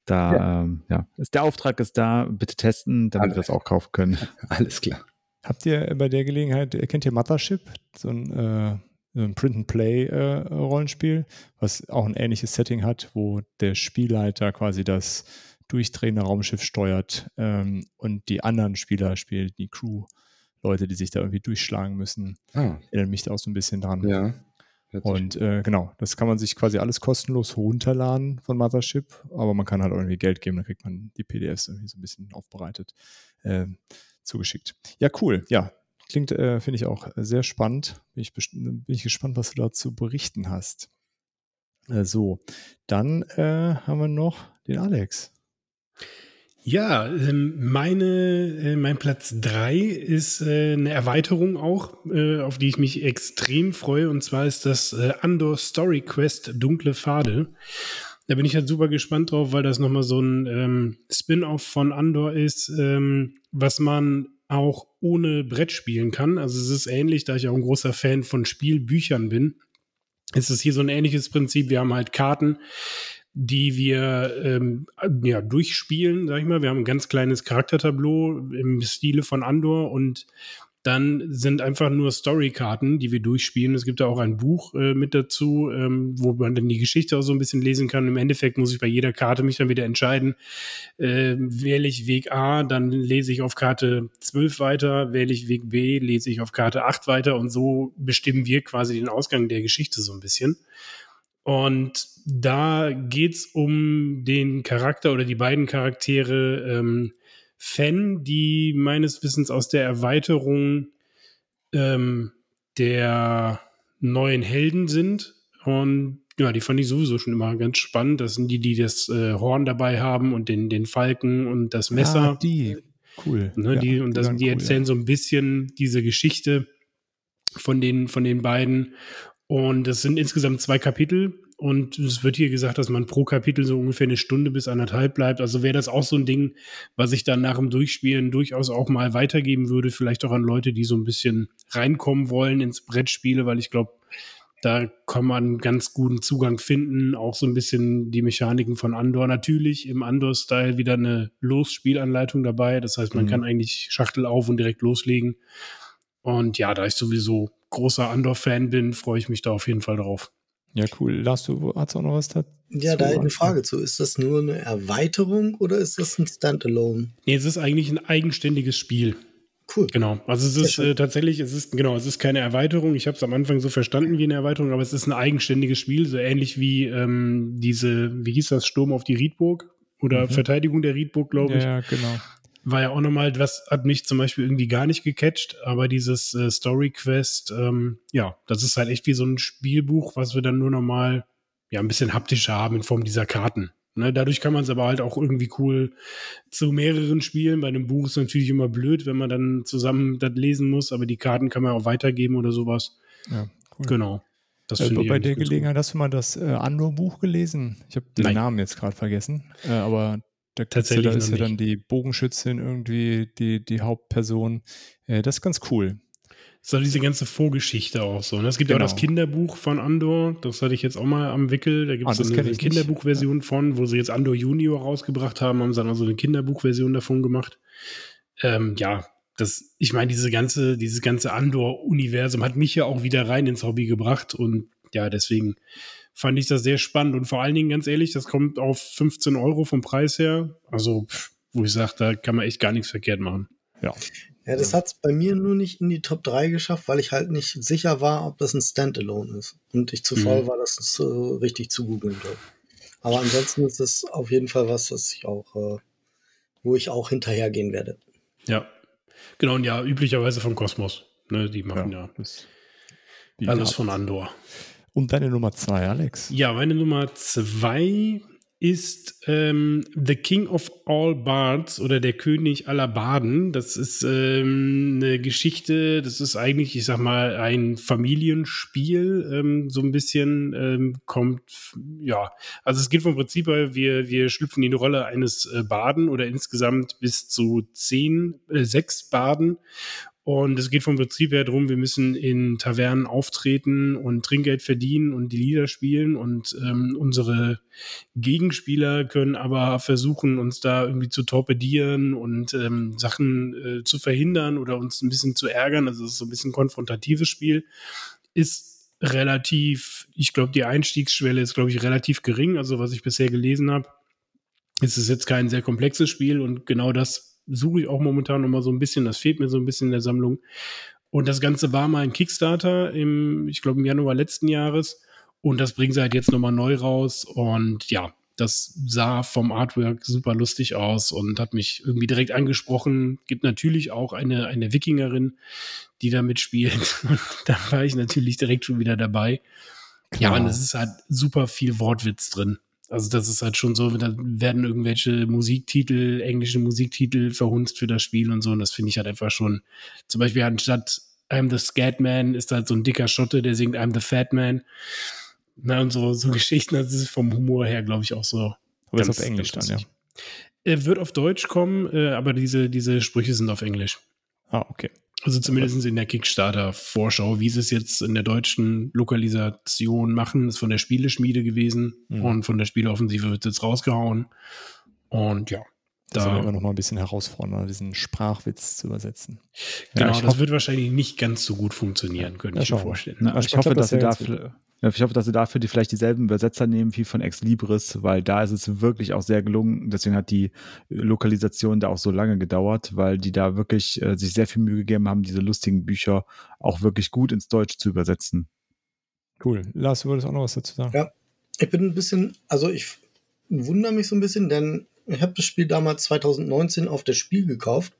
da, ja. Ähm, ja, ist der Auftrag ist da, bitte testen, damit Alles. wir das auch kaufen können. Alles klar. Habt ihr bei der Gelegenheit, kennt ihr Mothership? So ein, äh, ein Print-and-Play-Rollenspiel, äh, was auch ein ähnliches Setting hat, wo der Spielleiter quasi das durchdrehende Raumschiff steuert ähm, und die anderen Spieler spielen die Crew, Leute, die sich da irgendwie durchschlagen müssen. Ah. Erinnert mich da auch so ein bisschen dran. Ja. Und äh, genau, das kann man sich quasi alles kostenlos runterladen von Mothership, aber man kann halt irgendwie Geld geben, dann kriegt man die PDFs irgendwie so ein bisschen aufbereitet äh, zugeschickt. Ja, cool. Ja, klingt, äh, finde ich auch sehr spannend. Bin ich, bin ich gespannt, was du dazu berichten hast. Äh, so, dann äh, haben wir noch den Alex. Ja, ähm, meine, äh, mein Platz drei ist äh, eine Erweiterung auch, äh, auf die ich mich extrem freue. Und zwar ist das Andor Story Quest Dunkle Pfade. Da bin ich halt super gespannt drauf, weil das nochmal so ein ähm, Spin-off von Andor ist, ähm, was man auch ohne Brett spielen kann. Also es ist ähnlich, da ich auch ein großer Fan von Spielbüchern bin. Es ist hier so ein ähnliches Prinzip. Wir haben halt Karten, die wir ähm, ja, durchspielen, sag ich mal. Wir haben ein ganz kleines Charaktertableau im Stile von Andor und dann sind einfach nur Storykarten, die wir durchspielen. Es gibt da auch ein Buch äh, mit dazu, ähm, wo man dann die Geschichte auch so ein bisschen lesen kann. Im Endeffekt muss ich bei jeder Karte mich dann wieder entscheiden, äh, wähle ich Weg A, dann lese ich auf Karte 12 weiter, wähle ich Weg B, lese ich auf Karte 8 weiter und so bestimmen wir quasi den Ausgang der Geschichte so ein bisschen. Und da geht's um den Charakter oder die beiden Charaktere ähm, Fan, die meines Wissens aus der Erweiterung ähm, der neuen Helden sind. Und ja, die fand ich sowieso schon immer ganz spannend. Das sind die, die das äh, Horn dabei haben und den, den Falken und das Messer. Ah, die. Cool. Ne, Ja, die, und das, die cool, erzählen ja. so ein bisschen diese Geschichte von den, von den beiden. Und es sind insgesamt zwei Kapitel. Und es wird hier gesagt, dass man pro Kapitel so ungefähr eine Stunde bis anderthalb bleibt. Also wäre das auch so ein Ding, was ich dann nach dem Durchspielen durchaus auch mal weitergeben würde. Vielleicht auch an Leute, die so ein bisschen reinkommen wollen ins Brettspiele, weil ich glaube, da kann man ganz guten Zugang finden. Auch so ein bisschen die Mechaniken von Andor. Natürlich im Andor-Style wieder eine Losspielanleitung dabei. Das heißt, man Mhm. kann eigentlich Schachtel auf und direkt loslegen. Und ja, da ich sowieso großer Andor-Fan bin, freue ich mich da auf jeden Fall drauf. Ja, cool. Lars, du hast auch noch was dazu? Ja, da eine Frage zu. Ist das nur eine Erweiterung oder ist das ein Standalone? Nee, es ist eigentlich ein eigenständiges Spiel. Cool. Genau. Also es ist äh, tatsächlich, es ist genau, es ist keine Erweiterung. Ich habe es am Anfang so verstanden wie eine Erweiterung, aber es ist ein eigenständiges Spiel, so ähnlich wie ähm, diese, wie hieß das, Sturm auf die Riedburg oder Mhm. Verteidigung der Riedburg, glaube ich. Ja, genau. War ja auch nochmal, was hat mich zum Beispiel irgendwie gar nicht gecatcht, aber dieses äh, Story Quest, ähm, ja, das ist halt echt wie so ein Spielbuch, was wir dann nur nochmal ja, ein bisschen haptischer haben in Form dieser Karten. Ne, dadurch kann man es aber halt auch irgendwie cool zu mehreren spielen. Bei einem Buch ist natürlich immer blöd, wenn man dann zusammen das lesen muss, aber die Karten kann man auch weitergeben oder sowas. Ja, cool. Genau. Das Äh, bei der ganz gut. Gelegenheit hast du mal das äh, Andor-Buch gelesen? Ich habe den Nein. Namen jetzt gerade vergessen. Äh, aber da, Tatsächlich da ist ja dann die Bogenschützin irgendwie die, die Hauptperson. Äh, das ist ganz cool. So diese ganze Vorgeschichte auch so. Ne? Es gibt ja auch Genau. das Kinderbuch von Andor, das hatte ich jetzt auch mal am Wickel. Da gibt Ah, es das so eine. Kinderbuchversion von, wo sie jetzt Andor Junior rausgebracht haben, haben sie dann also eine Kinderbuchversion davon gemacht. Ähm, ja, das, ich meine, diese ganze, dieses ganze Andor-Universum hat mich ja auch wieder rein ins Hobby gebracht und ja, deswegen fand ich das sehr spannend und vor allen Dingen, ganz ehrlich, das kommt auf 15 Euro vom Preis her. Also, wo ich sage, da kann man echt gar nichts verkehrt machen. Ja. Ja, das hat es bei mir nur nicht in die Top 3 geschafft, weil ich halt nicht sicher war, ob das ein Standalone ist. Und ich zu Mhm. faul war, das so richtig zu googeln. Aber ansonsten ist es auf jeden Fall was, das ich auch, äh, wo ich auch hinterhergehen werde. Ja. Genau, und ja, üblicherweise von Kosmos. Ne, die machen ja, das alles von Andor. Und deine Nummer zwei, Alex. Ja, meine Nummer zwei ist ähm, The King of All Bards oder der König aller Baden. Das ist ähm, eine Geschichte, das ist eigentlich, ich sag mal, ein Familienspiel, ähm, so ein bisschen ähm, kommt, ja, also es geht vom Prinzip her, wir, wir schlüpfen in die Rolle eines äh, Baden oder insgesamt bis zu zehn, äh, sechs Baden und es geht vom Prinzip her darum, wir müssen in Tavernen auftreten und Trinkgeld verdienen und die Lieder spielen. Und ähm, unsere Gegenspieler können aber versuchen, uns da irgendwie zu torpedieren und ähm, Sachen äh, zu verhindern oder uns ein bisschen zu ärgern. Also es ist so ein bisschen konfrontatives Spiel. Ist relativ, ich glaube, die Einstiegsschwelle ist, glaube ich, relativ gering. Also was ich bisher gelesen habe, ist es jetzt kein sehr komplexes Spiel und genau das suche ich auch momentan noch mal so ein bisschen. Das fehlt mir so ein bisschen in der Sammlung. Und das Ganze war mal ein Kickstarter im, ich glaube, im Januar letzten Jahres. Und das bringen sie halt jetzt nochmal neu raus. Und ja, das sah vom Artwork super lustig aus und hat mich irgendwie direkt angesprochen. Gibt natürlich auch eine, eine Wikingerin, die da mitspielt. Und da war ich natürlich direkt schon wieder dabei. Ja, Klar. und es ist halt super viel Wortwitz drin. Also das ist halt schon so, da werden irgendwelche Musiktitel, englische Musiktitel verhunzt für das Spiel und so. Und das finde ich halt einfach schon, zum Beispiel anstatt I'm the Scat Man ist halt so ein dicker Schotte, der singt I'm the Fat Man. Na, und so, so Geschichten, das ist vom Humor her, glaube ich, auch so. Aber ist ganz- auf Englisch dann, ja. Er wird auf Deutsch kommen, äh, aber diese, diese Sprüche sind auf Englisch. Ah, okay. Also zumindest in der Kickstarter-Vorschau, wie sie es jetzt in der deutschen Lokalisation machen, ist von der Spieleschmiede gewesen Mhm. und von der Spieleoffensive wird jetzt rausgehauen. Und ja, Da- aber immer noch mal ein bisschen herausfordernder, diesen Sprachwitz zu übersetzen. Genau, ich das hoffe- wird wahrscheinlich nicht ganz so gut funktionieren, könnte Ja, ich mir wir. vorstellen. Na, Aber ich, ich hoffe, glaub, dass das sie wär dafür, ja, ich hoffe, dass sie dafür die vielleicht dieselben Übersetzer nehmen wie von Ex Libris, weil da ist es wirklich auch sehr gelungen. Deswegen hat die Lokalisation da auch so lange gedauert, weil die da wirklich äh, sich sehr viel Mühe gegeben haben, diese lustigen Bücher auch wirklich gut ins Deutsche zu übersetzen. Cool. Lars, du wolltest auch noch was dazu sagen? Ja. Ich bin ein bisschen, also ich wundere mich so ein bisschen, denn ich habe das Spiel damals 2019 auf das Spiel gekauft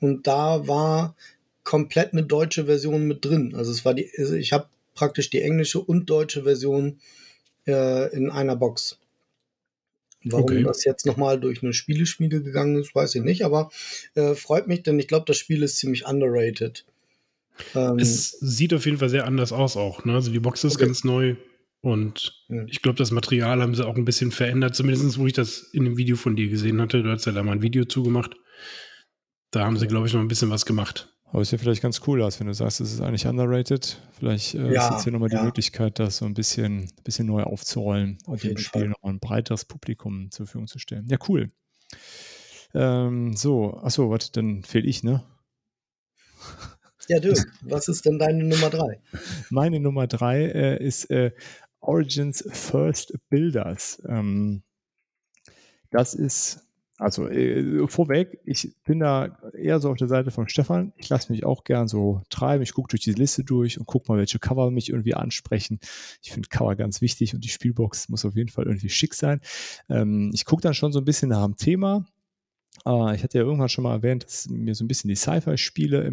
und da war komplett eine deutsche Version mit drin. Also es war die, also ich habe praktisch die englische und deutsche Version äh, in einer Box. Warum Okay. das jetzt nochmal durch eine Spieleschmiede gegangen ist, weiß ich nicht, aber äh, freut mich, denn ich glaube, das Spiel ist ziemlich underrated. Ähm, Es sieht auf jeden Fall sehr anders aus auch. Ne? Also die Box ist Okay. ganz neu und Ja. ich glaube, das Material haben sie auch ein bisschen verändert, zumindest wo ich das in dem Video von dir gesehen hatte. Du hast ja da mal ein Video zugemacht. Da haben sie, glaube ich, noch ein bisschen was gemacht. Aber ist ja vielleicht ganz cool, Lars, wenn du sagst, es ist eigentlich underrated. Vielleicht äh, Ja, ist jetzt hier nochmal die ja. Möglichkeit, das so ein bisschen, bisschen neu aufzurollen Auf und dem Spiel Fall. nochmal ein breiteres Publikum zur Verfügung zu stellen. Ja, cool. Ähm, so, achso, warte, dann fehl ich, ne? ja, Dirk, was ist denn deine Nummer drei? Meine Nummer drei äh, ist äh, Origins First Builders. Ähm, das ist, also äh, vorweg, ich bin da eher so auf der Seite von Stefan. Ich lasse mich auch gern so treiben. Ich gucke durch die Liste durch und gucke mal, welche Cover mich irgendwie ansprechen. Ich finde Cover ganz wichtig und die Spielbox muss auf jeden Fall irgendwie schick sein. Ähm, ich gucke dann schon so ein bisschen nach dem Thema. Äh, ich hatte ja irgendwann schon mal erwähnt, dass mir so ein bisschen die Sci-Fi-Spiele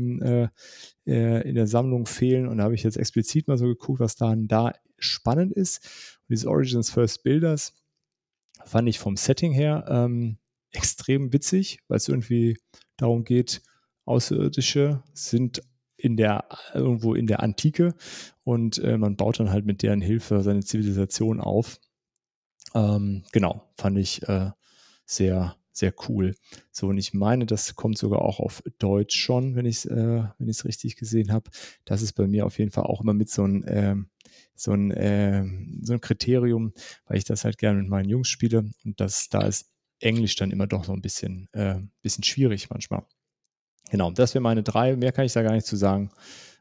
äh, äh, in der Sammlung fehlen. Und da habe ich jetzt explizit mal so geguckt, was dann da spannend ist. Und dieses Origins First Builders fand ich vom Setting her ähm, extrem witzig, weil es irgendwie darum geht, Außerirdische sind in der irgendwo in der Antike und äh, man baut dann halt mit deren Hilfe seine Zivilisation auf. Ähm, genau, fand ich äh, sehr, sehr cool. So, und ich meine, das kommt sogar auch auf Deutsch schon, wenn ich es äh, ich's richtig gesehen habe. Das ist bei mir auf jeden Fall auch immer mit so ein, ähm, so ein, ähm, so ein Kriterium, weil ich das halt gerne mit meinen Jungs spiele und das, da ist Englisch dann immer doch so ein bisschen, äh, bisschen schwierig manchmal. Genau, das wäre meine drei. Mehr kann ich da gar nicht zu sagen.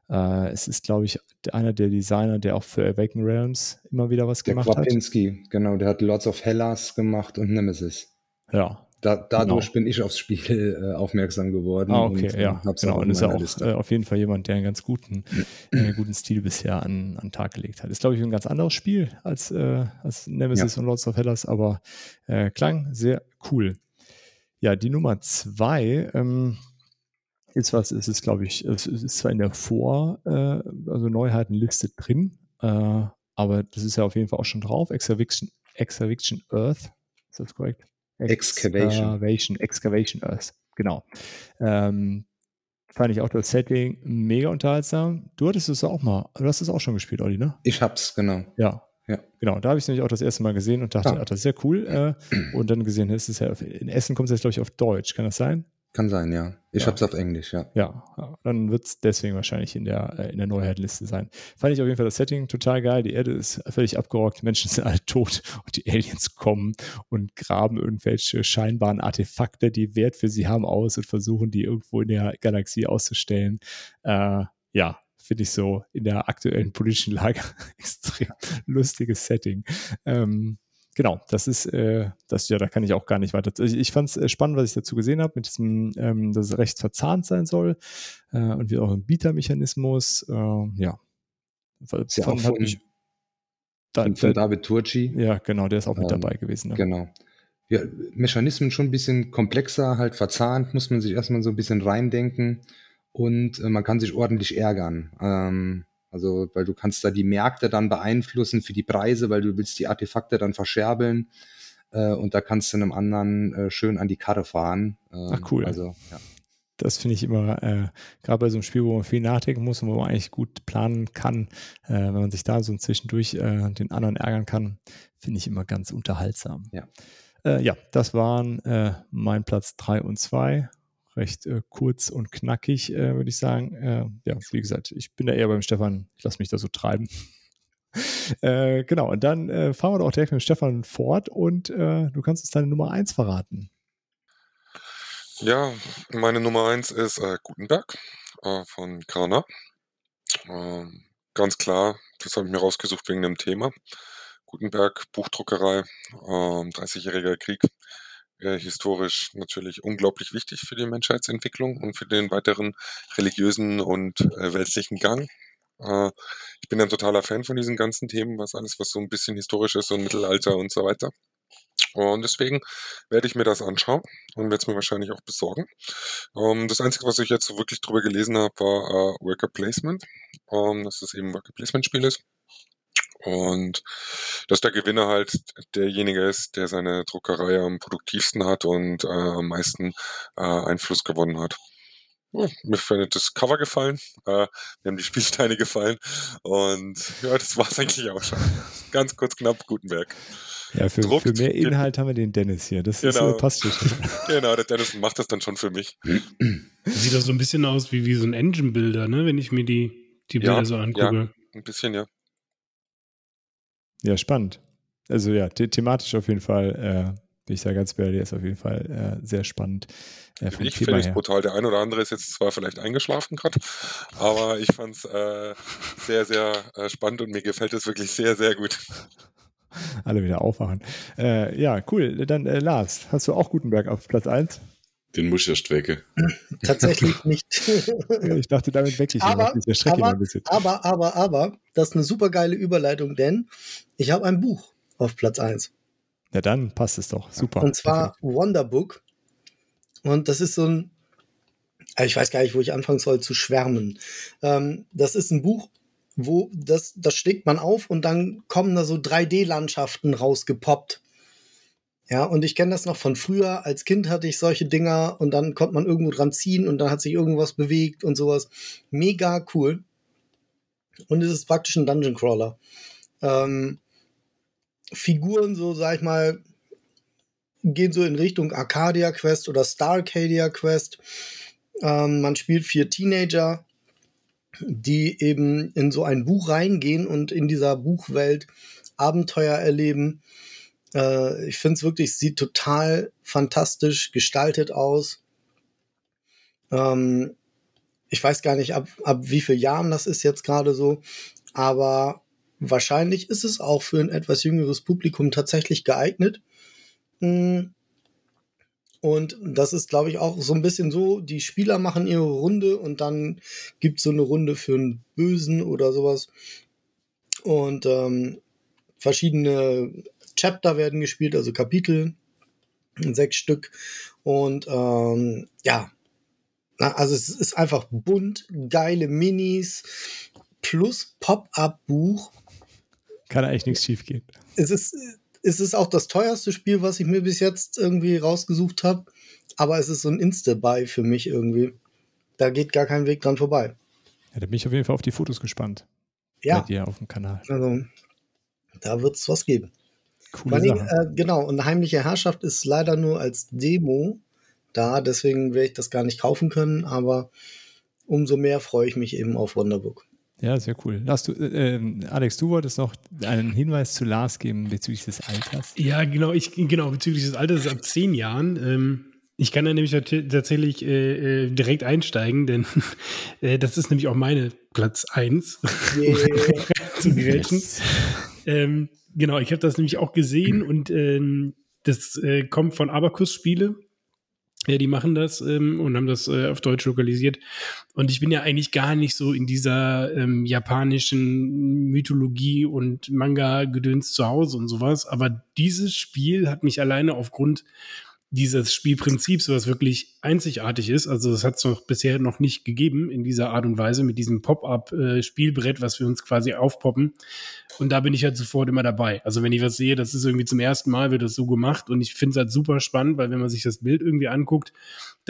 Äh, es ist, glaube ich, einer der Designer, der auch für Awaken Realms immer wieder was Der gemacht hat. Kwapinski, genau, der hat Lords of Hellas gemacht und Nemesis. Ja, Da, dadurch Genau. bin ich aufs Spiel äh, aufmerksam geworden. Ah, okay, und, ja. hab's Genau, und ist ja auch Liste. äh, auf jeden Fall jemand, der einen ganz guten, äh, guten Stil bisher an, an den Tag gelegt hat. Ist, glaube ich, ein ganz anderes Spiel als, äh, als Nemesis und Lords of Hellas, aber äh, klang sehr cool. Ja, die Nummer zwei ähm, ist was, es ist, glaube ich, es ist zwar in der Vor-, äh, also Neuheitenliste drin, äh, aber das ist ja auf jeden Fall auch schon drauf. Excavation, Excavation Earth, ist das korrekt? Excavation. Excavation, Excavation Earth, genau. Ähm, fand ich auch das Setting mega unterhaltsam. Du hattest es auch mal, du hast es auch schon gespielt, Olli, ne? Ich hab's, genau. Ja. Ja. Genau, da habe ich es nämlich auch das erste Mal gesehen und dachte, Ah. ach, das ist ja cool. Äh, und dann gesehen, es ist ja auf, in Essen kommt es jetzt, glaube ich, auf Deutsch. Kann das sein? Kann sein, ja. Ich Ja. hab's auf Englisch, ja. Ja, ja, dann wird es deswegen wahrscheinlich in der, äh, in der Neuheitenliste sein. Fand ich auf jeden Fall das Setting total geil. Die Erde ist völlig abgerockt, Menschen sind alle tot und die Aliens kommen und graben irgendwelche scheinbaren Artefakte, die Wert für sie haben, aus und versuchen, die irgendwo in der Galaxie auszustellen. Äh, ja, finde ich so in der aktuellen politischen Lage extrem lustiges Setting. Ähm, Genau, das ist, äh, das, ja, da kann ich auch gar nicht weiter. Ich, ich fand es äh, spannend, was ich dazu gesehen habe, mit diesem, ähm, dass es recht verzahnt sein soll äh, und wie auch ein Bietermechanismus. Äh, ja. Ist ja auch von, da, von, von da, David Turci. ja, genau, der ist auch mit Ähm, dabei gewesen. Ne? Genau. Ja, Mechanismen schon ein bisschen komplexer, halt verzahnt, muss man sich erstmal so ein bisschen reindenken und äh, man kann sich ordentlich ärgern. Ähm, also, weil du kannst da die Märkte dann beeinflussen für die Preise, weil du willst die Artefakte dann verscherbeln äh, und da kannst du einem anderen äh, schön an die Karre fahren. Ähm, Ach, cool. Also, ja. Das finde ich immer, äh, gerade bei so einem Spiel, wo man viel nachdenken muss und wo man eigentlich gut planen kann, äh, wenn man sich da so zwischendurch äh, den anderen ärgern kann, finde ich immer ganz unterhaltsam. Ja. Äh, ja, das waren äh, mein Platz 3 und 2. Recht äh, kurz und knackig, äh, würde ich sagen. Äh, ja, wie gesagt, ich bin da eher beim Stefan. Ich lasse mich da so treiben. äh, genau, und dann äh, fahren wir doch direkt mit Stefan fort und äh, du kannst uns deine Nummer 1 verraten. Ja, meine Nummer eins ist Gutenberg von Grana. Ähm, ganz klar, das habe ich mir rausgesucht wegen dem Thema. Gutenberg, Buchdruckerei, ähm, 30-jähriger Krieg, äh, historisch natürlich unglaublich wichtig für die Menschheitsentwicklung und für den weiteren religiösen und äh, weltlichen Gang. Äh, ich bin ein totaler Fan von diesen ganzen Themen, was alles, was so ein bisschen historisch ist und Mittelalter und so weiter. Und deswegen werde ich mir das anschauen und werde es mir wahrscheinlich auch besorgen. Ähm, das Einzige, was ich jetzt so wirklich drüber gelesen habe, war äh, Worker Placement, ähm, dass es eben Worker Placement Spiel ist. Und dass der Gewinner halt derjenige ist, der seine Druckerei am produktivsten hat und äh, am meisten äh, Einfluss gewonnen hat. Ja, mir findet das Cover gefallen, äh, mir haben die Spielsteine gefallen und ja, das war's eigentlich auch schon. Ganz kurz knapp, Gutenberg. Ja, für, Druckt. für mehr Inhalt haben wir den Dennis hier. Das ist, Genau. äh, passt richtig. Genau, der Dennis macht das dann schon für mich. Sieht doch so ein bisschen aus wie, wie so ein Engine-Builder, ne? wenn ich mir die, die Bilder Ja, so angucke. Ein bisschen, ja. Ja, spannend. Also ja, the thematisch auf jeden Fall, äh, bin ich da ganz bei dir, ist auf jeden Fall äh, sehr spannend äh, Ich finde es brutal. Der ein oder andere ist jetzt zwar vielleicht eingeschlafen gerade, aber ich fand es äh, sehr, sehr äh, spannend und mir gefällt es wirklich sehr, sehr gut. Alle wieder aufwachen. Äh, ja, cool. Dann äh, Lars, hast du auch Gutenberg auf Platz 1? Den muss ich erst wecke. Tatsächlich nicht. Ich dachte, damit wecke ich ihn. Aber- Ich aber- ein bisschen. aber, aber, aber, das ist eine super geile Überleitung, denn ich habe ein Buch auf Platz 1. Ja, dann passt es doch. Super. Und zwar Wonderbook. Und das ist so ein, ah, ich weiß gar nicht, wo ich anfangen soll zu schwärmen. Ähm, das ist ein Buch, wo das, das schlägt man auf und dann kommen da so 3D-Landschaften rausgepoppt. Ja, und ich kenne das noch von früher. Als Kind hatte ich solche Dinger und dann konnte man irgendwo dran ziehen und dann hat sich irgendwas bewegt und sowas. Mega cool. Und es ist praktisch ein Dungeon Crawler. Ähm, Figuren, so sag ich mal, gehen so in Richtung Arcadia Quest oder Star Arcadia Quest. Ähm, man spielt vier Teenager, die eben in so ein Buch reingehen und in dieser Buchwelt Abenteuer erleben. Äh, ich finde es wirklich, sieht total fantastisch gestaltet aus. Ähm, ich weiß gar nicht, ab, ab wie vielen Jahren das ist jetzt gerade so, aber wahrscheinlich ist es auch für ein etwas jüngeres Publikum tatsächlich geeignet. Mm. Und das ist, glaube ich, auch so ein bisschen so, die Spieler machen ihre Runde und dann gibt es so eine Runde für einen Bösen oder sowas. Und ähm, verschiedene Chapter werden gespielt, also Kapitel, sechs Stück. Und ähm, ja, also es ist einfach bunt, geile Minis plus Pop-up-Buch. Kann eigentlich nichts schief gehen. Es ist, es ist auch das teuerste Spiel, was ich mir bis jetzt irgendwie rausgesucht habe. Aber es ist so ein Insta-Buy für mich irgendwie. Da geht gar kein Weg dran vorbei. Ja, da bin ich auf jeden Fall auf die Fotos gespannt. Ja, Bei dir auf dem Kanal. also da wird es was geben. Coole Sache. äh, genau, und Heimliche Herrschaft ist leider nur als Demo da, deswegen werde ich das gar nicht kaufen können, aber umso mehr freue ich mich eben auf Wonderbook. Ja, sehr cool. Lars, du, äh, ähm, Alex, du wolltest noch einen Hinweis zu Lars geben bezüglich des Alters. Ja, genau, ich, genau, bezüglich des Alters ab zehn Jahren. Ähm, ich kann da nämlich tat- tatsächlich äh, äh, direkt einsteigen, denn äh, das ist nämlich auch meine Platz 1 Yeah. zu grätschen. Ähm, genau, ich habe das nämlich auch gesehen und ähm, das äh, kommt von Abacus Spiele. Ja, die machen das ähm, und haben das äh, auf Deutsch lokalisiert. Und ich bin ja eigentlich gar nicht so in dieser ähm, japanischen Mythologie und Manga-Gedöns zu Hause und sowas. Aber dieses Spiel hat mich alleine aufgrund dieses Spielprinzips, was wirklich einzigartig ist, also das hat es noch bisher noch nicht gegeben in dieser Art und Weise mit diesem Pop-up-Spielbrett, was wir uns quasi aufpoppen. Und da bin ich halt sofort immer dabei. Also wenn ich was sehe, das ist irgendwie zum ersten Mal wird das so gemacht und ich finde es halt super spannend, weil wenn man sich das Bild irgendwie anguckt,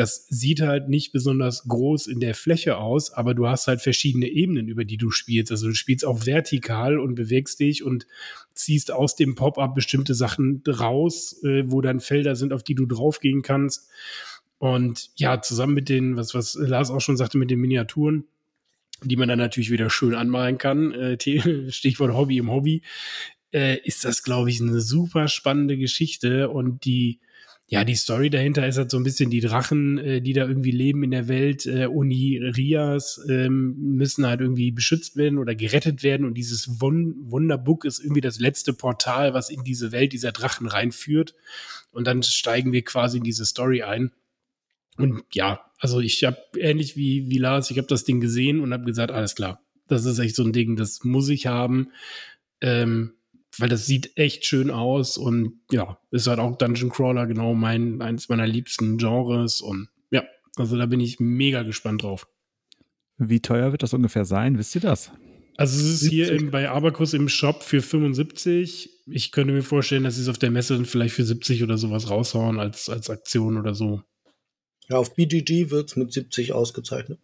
das sieht halt nicht besonders groß in der Fläche aus, aber du hast halt verschiedene Ebenen, über die du spielst. Also du spielst auch vertikal und bewegst dich und ziehst aus dem Pop-up bestimmte Sachen raus, äh, wo dann Felder sind, auf die du draufgehen kannst. Und ja, zusammen mit den, was, was Lars auch schon sagte, mit den Miniaturen, die man dann natürlich wieder schön anmalen kann, äh, Stichwort Hobby im Hobby, äh, ist das, glaube ich, eine super spannende Geschichte und die, ja, die Story dahinter ist halt so ein bisschen die Drachen, äh, die da irgendwie leben in der Welt, äh, Uni Rias, ähm, müssen halt irgendwie beschützt werden oder gerettet werden und dieses Wun Wunderbook ist irgendwie das letzte Portal, was in diese Welt dieser Drachen reinführt und dann steigen wir quasi in diese Story ein. Und ja, also ich habe ähnlich wie, wie Lars, ich habe das Ding gesehen und habe gesagt, alles klar, das ist echt so ein Ding, das muss ich haben. Ähm, weil das sieht echt schön aus und ja, ist halt auch Dungeon Crawler genau mein, eins meiner liebsten Genres und ja, also da bin ich mega gespannt drauf. Wie teuer wird das ungefähr sein? Wisst ihr das? Also es ist 70. hier im, bei Abacus im Shop für 75. Ich könnte mir vorstellen, dass sie es auf der Messe dann vielleicht für 70 oder sowas raushauen als, als Aktion oder so. Ja, auf BGG wird es mit 70 ausgezeichnet.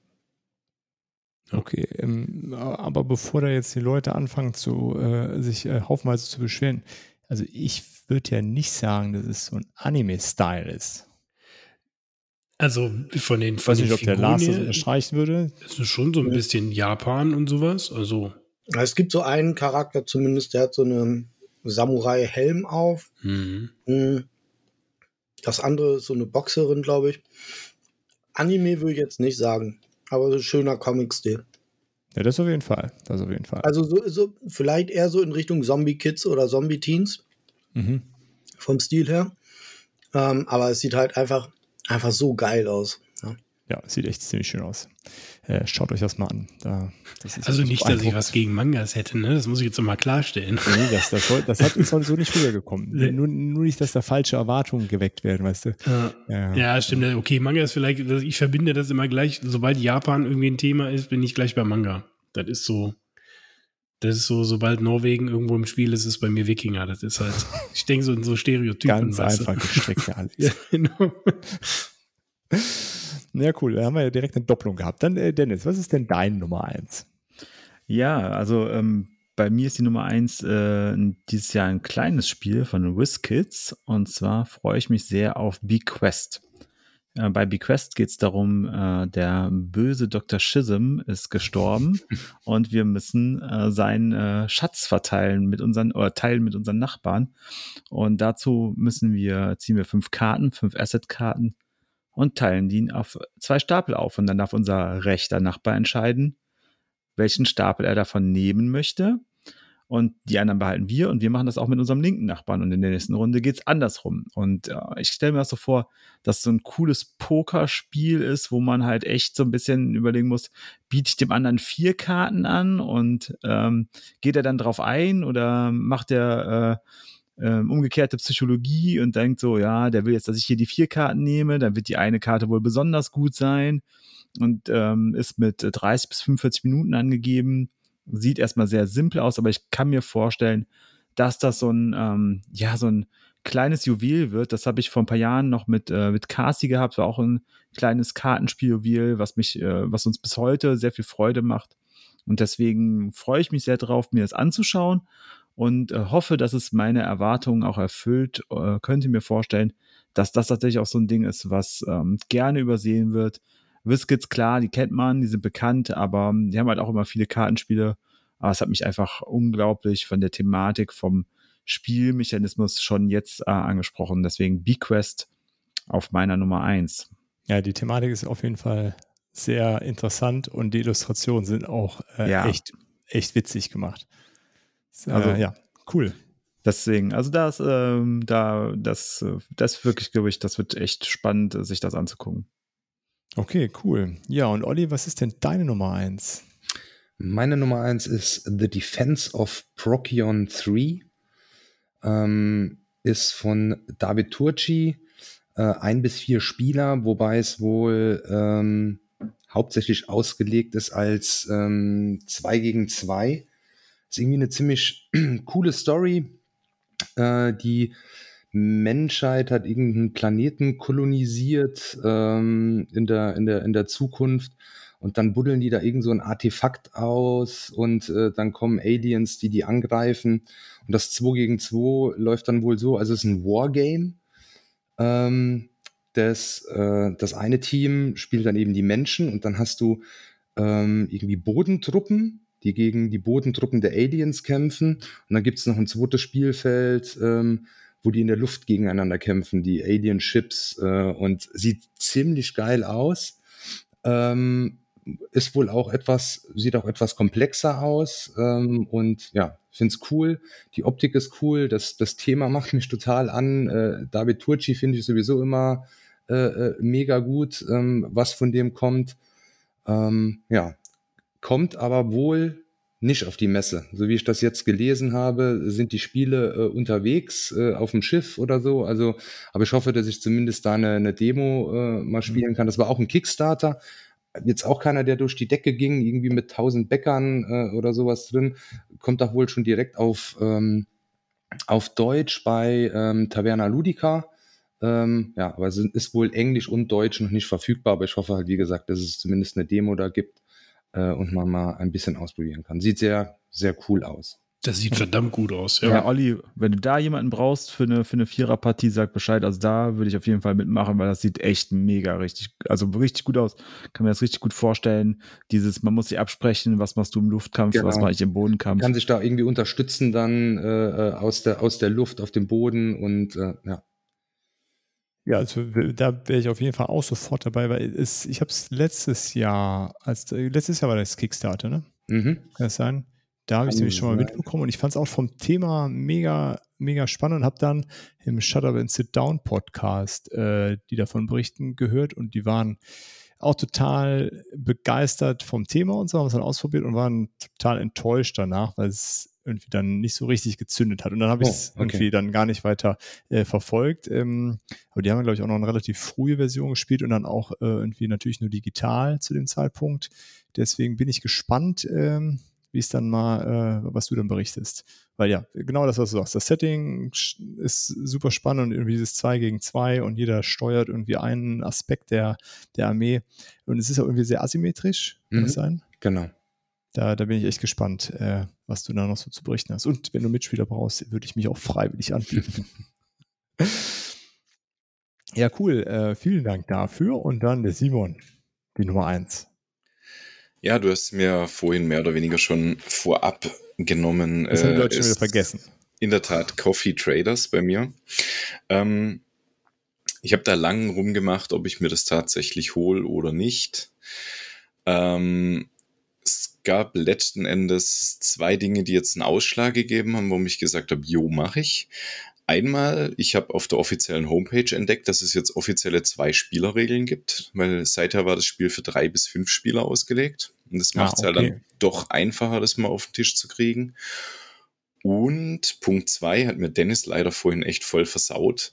Okay, ähm, aber bevor da jetzt die Leute anfangen, zu, äh, sich äh, haufenweise zu beschweren, also ich würde ja nicht sagen, dass es so ein Anime-Style ist. Also von den von Ich weiß nicht, ob der Lars das unterstreichen würde. Es ist schon so ein bisschen Japan und sowas. Also. Es gibt so einen Charakter zumindest, der hat so einen Samurai-Helm auf. Mhm. Hm. Das andere ist so eine Boxerin, glaube ich. Anime würde ich jetzt nicht sagen aber so schöner Comic-Stil. Ja, das auf jeden Fall. Das auf jeden Fall. Also so, so vielleicht eher so in Richtung Zombie-Kids oder Zombie-Teens. Mhm. Vom Stil her. Ähm, aber es sieht halt einfach, einfach so geil aus. Ja, sieht echt ziemlich schön aus. Äh, schaut euch das mal an. Da, also nicht, dass ich was gegen Mangas hätte, ne? Das muss ich jetzt mal klarstellen. Nee, das, das, das hat uns so nicht rübergekommen. nur, nur nicht, dass da falsche Erwartungen geweckt werden, weißt du. Ja, ja. ja stimmt. Okay, Manga ist vielleicht, ich verbinde das immer gleich, sobald Japan irgendwie ein Thema ist, bin ich gleich bei Manga. Das ist so. Das ist so, sobald Norwegen irgendwo im Spiel ist, ist bei mir Wikinger. Das ist halt, ich denke so in so Stereotypen. Ganz einfach gestrickt, ja, alles. ja, genau. Ja, cool. Da haben wir ja direkt eine Doppelung gehabt. Dann, äh, Dennis, was ist denn dein Nummer eins? Ja, also ähm, bei mir ist die Nummer eins äh, dieses Jahr ein kleines Spiel von WizKids. Und zwar freue ich mich sehr auf Bequest. Äh, bei Bequest geht es darum, äh, der böse Dr. Schism ist gestorben und wir müssen äh, seinen äh, Schatz verteilen mit unseren oder teilen mit unseren Nachbarn. Und dazu müssen wir, ziehen wir fünf Karten, fünf Asset-Karten und teilen die auf zwei Stapel auf. Und dann darf unser rechter Nachbar entscheiden, welchen Stapel er davon nehmen möchte. Und die anderen behalten wir und wir machen das auch mit unserem linken Nachbarn. Und in der nächsten Runde geht es andersrum. Und äh, ich stelle mir das so vor, dass so ein cooles Pokerspiel ist, wo man halt echt so ein bisschen überlegen muss, biete ich dem anderen vier Karten an und ähm, geht er dann drauf ein oder macht er äh, ähm, umgekehrte Psychologie und denkt so, ja, der will jetzt, dass ich hier die vier Karten nehme, dann wird die eine Karte wohl besonders gut sein und ähm, ist mit 30 bis 45 Minuten angegeben. Sieht erstmal sehr simpel aus, aber ich kann mir vorstellen, dass das so ein, ähm, ja, so ein kleines Juwel wird. Das habe ich vor ein paar Jahren noch mit, äh, mit Kasi gehabt, war auch ein kleines Kartenspieljuwel, was mich, äh, was uns bis heute sehr viel Freude macht. Und deswegen freue ich mich sehr drauf, mir das anzuschauen und äh, hoffe, dass es meine Erwartungen auch erfüllt. Äh, könnte mir vorstellen, dass das tatsächlich auch so ein Ding ist, was ähm, gerne übersehen wird. Whiskets, klar, die kennt man, die sind bekannt, aber ähm, die haben halt auch immer viele Kartenspiele. Aber es hat mich einfach unglaublich von der Thematik, vom Spielmechanismus schon jetzt äh, angesprochen. Deswegen Bequest auf meiner Nummer eins. Ja, die Thematik ist auf jeden Fall sehr interessant und die Illustrationen sind auch äh, ja. echt, echt witzig gemacht. Also ja, cool. Deswegen, also das, ähm, da, das, das wirklich, glaube ich, das wird echt spannend, sich das anzugucken. Okay, cool. Ja, und Olli, was ist denn deine Nummer eins? Meine Nummer eins ist The Defense of Procyon 3. Ähm, ist von David Turci, äh, ein bis vier Spieler, wobei es wohl ähm, hauptsächlich ausgelegt ist als ähm, zwei gegen zwei ist irgendwie eine ziemlich coole Story. Äh, die Menschheit hat irgendeinen Planeten kolonisiert ähm, in, der, in, der, in der Zukunft und dann buddeln die da irgend so ein Artefakt aus und äh, dann kommen Aliens, die die angreifen und das 2 gegen 2 läuft dann wohl so, also es ist ein Wargame. Ähm, das, äh, das eine Team spielt dann eben die Menschen und dann hast du ähm, irgendwie Bodentruppen, die gegen die Bodentruppen der Aliens kämpfen. Und dann gibt es noch ein zweites Spielfeld, ähm, wo die in der Luft gegeneinander kämpfen, die Alien Ships äh, und sieht ziemlich geil aus. Ähm, ist wohl auch etwas, sieht auch etwas komplexer aus ähm, und ja, finde es cool. Die Optik ist cool, das, das Thema macht mich total an. Äh, David Turci finde ich sowieso immer äh, äh, mega gut, ähm, was von dem kommt. Ähm, ja, kommt aber wohl nicht auf die Messe. So wie ich das jetzt gelesen habe, sind die Spiele äh, unterwegs äh, auf dem Schiff oder so. Also, aber ich hoffe, dass ich zumindest da eine, eine Demo äh, mal mhm. spielen kann. Das war auch ein Kickstarter jetzt auch keiner, der durch die Decke ging, irgendwie mit 1000 Bäckern äh, oder sowas drin, kommt doch wohl schon direkt auf, ähm, auf Deutsch bei ähm, Taverna Ludica. Ähm, ja, aber es ist wohl Englisch und Deutsch noch nicht verfügbar, aber ich hoffe halt, wie gesagt, dass es zumindest eine Demo da gibt äh, und man mal ein bisschen ausprobieren kann. Sieht sehr, sehr cool aus. Das sieht verdammt gut aus, ja. Ja, Olli, wenn du da jemanden brauchst für eine, für eine Viererpartie, sag Bescheid. Also da würde ich auf jeden Fall mitmachen, weil das sieht echt mega richtig, also richtig gut aus. Kann mir das richtig gut vorstellen. Dieses, man muss sich absprechen, was machst du im Luftkampf, genau. was mache ich im Bodenkampf. Kann sich da irgendwie unterstützen dann äh, äh, aus, der, aus der Luft auf dem Boden und äh, ja. Ja, also da wäre ich auf jeden Fall auch sofort dabei, weil es, ich habe es letztes Jahr, als letztes Jahr war das Kickstarter, ne? Mhm. Kann das sein? Da habe ich es nämlich schon mal mitbekommen und ich fand es auch vom Thema mega, mega spannend und habe dann im Shut Up and Sit Down Podcast, äh, die davon berichten, gehört und die waren auch total begeistert vom Thema und so, haben es dann ausprobiert und waren total enttäuscht danach, weil es irgendwie dann nicht so richtig gezündet hat. Und dann habe ich es oh, okay. irgendwie dann gar nicht weiter äh, verfolgt. Ähm, aber die haben, glaube ich, auch noch eine relativ frühe Version gespielt und dann auch äh, irgendwie natürlich nur digital zu dem Zeitpunkt. Deswegen bin ich gespannt, ähm, wie es dann mal, äh, was du dann berichtest. Weil ja, genau das, was du sagst. Das Setting ist super spannend und irgendwie dieses 2 gegen 2 und jeder steuert irgendwie einen Aspekt der, der Armee. Und es ist auch irgendwie sehr asymmetrisch, kann mhm. das sein? Genau. Da, da bin ich echt gespannt, äh, was du da noch so zu berichten hast. Und wenn du Mitspieler brauchst, würde ich mich auch freiwillig anbieten. ja, cool. Äh, vielen Dank dafür. Und dann der Simon, die Nummer 1. Ja, du hast mir vorhin mehr oder weniger schon vorab genommen. Das haben die Leute schon wieder vergessen. In der Tat Coffee Traders bei mir. Ähm, ich habe da lang rumgemacht, ob ich mir das tatsächlich hole oder nicht. Ähm, gab letzten Endes zwei Dinge, die jetzt einen Ausschlag gegeben haben, warum ich gesagt habe, jo, mache ich. Einmal, ich habe auf der offiziellen Homepage entdeckt, dass es jetzt offizielle zwei Spielerregeln gibt, weil seither war das Spiel für drei bis fünf Spieler ausgelegt. Und das macht es ah, okay. halt dann doch einfacher, das mal auf den Tisch zu kriegen. Und Punkt zwei hat mir Dennis leider vorhin echt voll versaut.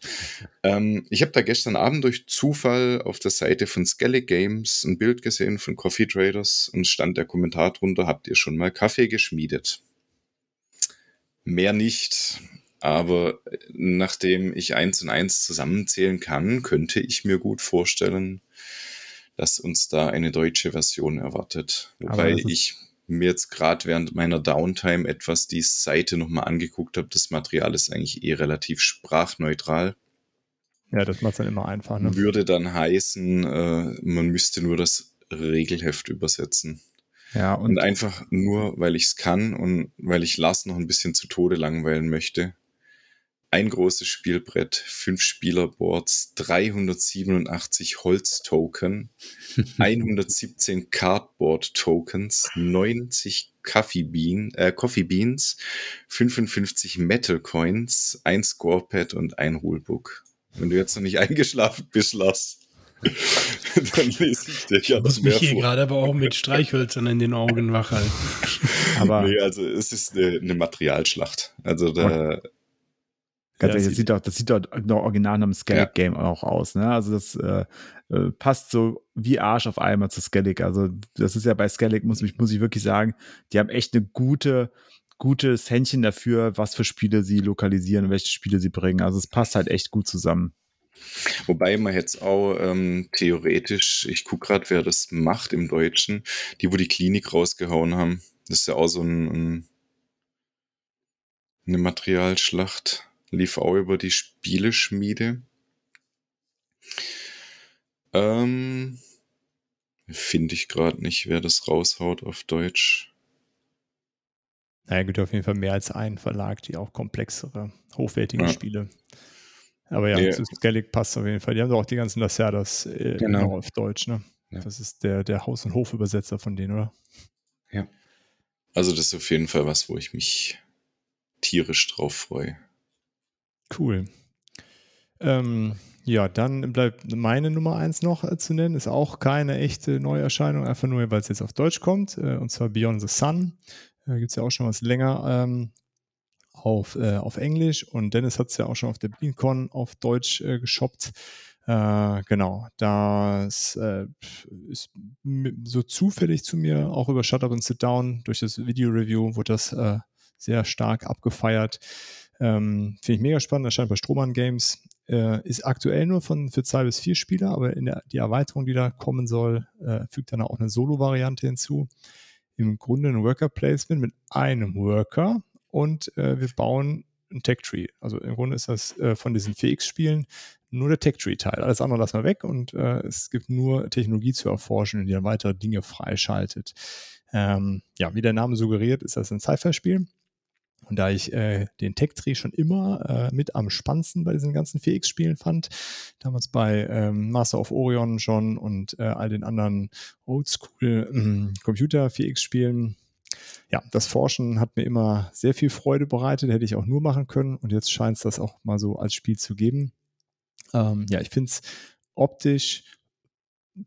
ähm, ich habe da gestern Abend durch Zufall auf der Seite von Skellig Games ein Bild gesehen von Coffee Traders und stand der Kommentar drunter, habt ihr schon mal Kaffee geschmiedet? Mehr nicht. Aber äh, nachdem ich eins und eins zusammenzählen kann, könnte ich mir gut vorstellen, dass uns da eine deutsche Version erwartet. Wobei ich mir jetzt gerade während meiner Downtime etwas die Seite nochmal angeguckt habe. Das Material ist eigentlich eh relativ sprachneutral. Ja, das macht es dann immer einfach. Ne? Würde dann heißen, äh, man müsste nur das Regelheft übersetzen. Ja, und, und einfach nur, weil ich es kann und weil ich Lars noch ein bisschen zu Tode langweilen möchte, ein großes Spielbrett, fünf Spielerboards, 387 Holztoken, 117 Cardboard Tokens, 90 Coffee, Bean, äh, Coffee Beans, 55 Metal Coins, ein Scorepad und ein Rulebook. Wenn du jetzt noch nicht eingeschlafen bist, Lars, dann lese ich dir ja noch mehr mich hier gerade aber auch mit Streichhölzern in den Augen wach halten. aber nee, also es ist eine, eine Materialschlacht. Also da Ganz ja, ehrlich, das sieht doch, das sieht doch noch original nach einem Skellig Game ja. auch aus. Ne? Also das äh, äh, passt so wie Arsch auf einmal zu Skellig. Also das ist ja bei Skellig, muss ich, muss ich wirklich sagen, die haben echt eine gute, gutes Händchen dafür, was für Spiele sie lokalisieren und welche Spiele sie bringen. Also es passt halt echt gut zusammen. Wobei man jetzt auch ähm, theoretisch, ich gucke gerade, wer das macht im Deutschen, die, wo die Klinik rausgehauen haben. Das ist ja auch so ein, ein eine Materialschlacht lief auch über die Spieleschmiede. Ähm, Finde ich gerade nicht, wer das raushaut auf Deutsch. Ja, gibt auf jeden Fall mehr als einen Verlag, die auch komplexere, hochwertige Ja. Spiele. Aber ja, Ja. yeah. Skellig passt auf jeden Fall. Die haben doch auch die ganzen Lacerdas äh, Genau. genau auf Deutsch, ne? Ja. Das ist der, der Haus- und Hofübersetzer von denen, oder? Also das ist auf jeden Fall was, wo ich mich tierisch drauf freue. Cool. Ähm, ja, dann bleibt meine Nummer eins noch äh, zu nennen. Ist auch keine echte Neuerscheinung, einfach nur, weil es jetzt auf Deutsch kommt. Äh, und zwar Beyond the Sun. Äh, Gibt es ja auch schon was länger ähm, auf, äh, auf Englisch. Und Dennis hat es ja auch schon auf der BeanCon auf Deutsch äh, geshoppt. Äh, genau, das äh, ist so zufällig zu mir auch über Shut Up and Sit Down durch das Video-Review wurde das sehr stark abgefeiert. Ähm, Finde ich mega spannend, erscheint bei Strohmann Games. Äh, ist aktuell nur von für zwei bis vier Spieler, aber in der die Erweiterung, die da kommen soll, äh, fügt dann auch eine Solo-Variante hinzu. Im Grunde ein Worker-Placement mit einem Worker und äh, wir bauen ein Tech-Tree. Also im Grunde ist das äh, von diesen 4X-Spielen nur der Tech-Tree-Teil. Alles andere lassen wir weg und äh, es gibt nur Technologie zu erforschen, die dann weitere Dinge freischaltet. Ähm, ja, wie der Name suggeriert, ist das ein Sci-Fi-Spiel. Und da ich äh, den Tech-Tree schon immer äh, mit am spannendsten bei diesen ganzen 4X-Spielen fand, damals bei ähm, Master of Orion schon und äh, all den anderen Oldschool ähm, Computer 4X-Spielen, ja, das Forschen hat mir immer sehr viel Freude bereitet, hätte ich auch nur machen können und jetzt scheint es das auch mal so als Spiel zu geben. Ähm, ja, ich finde es optisch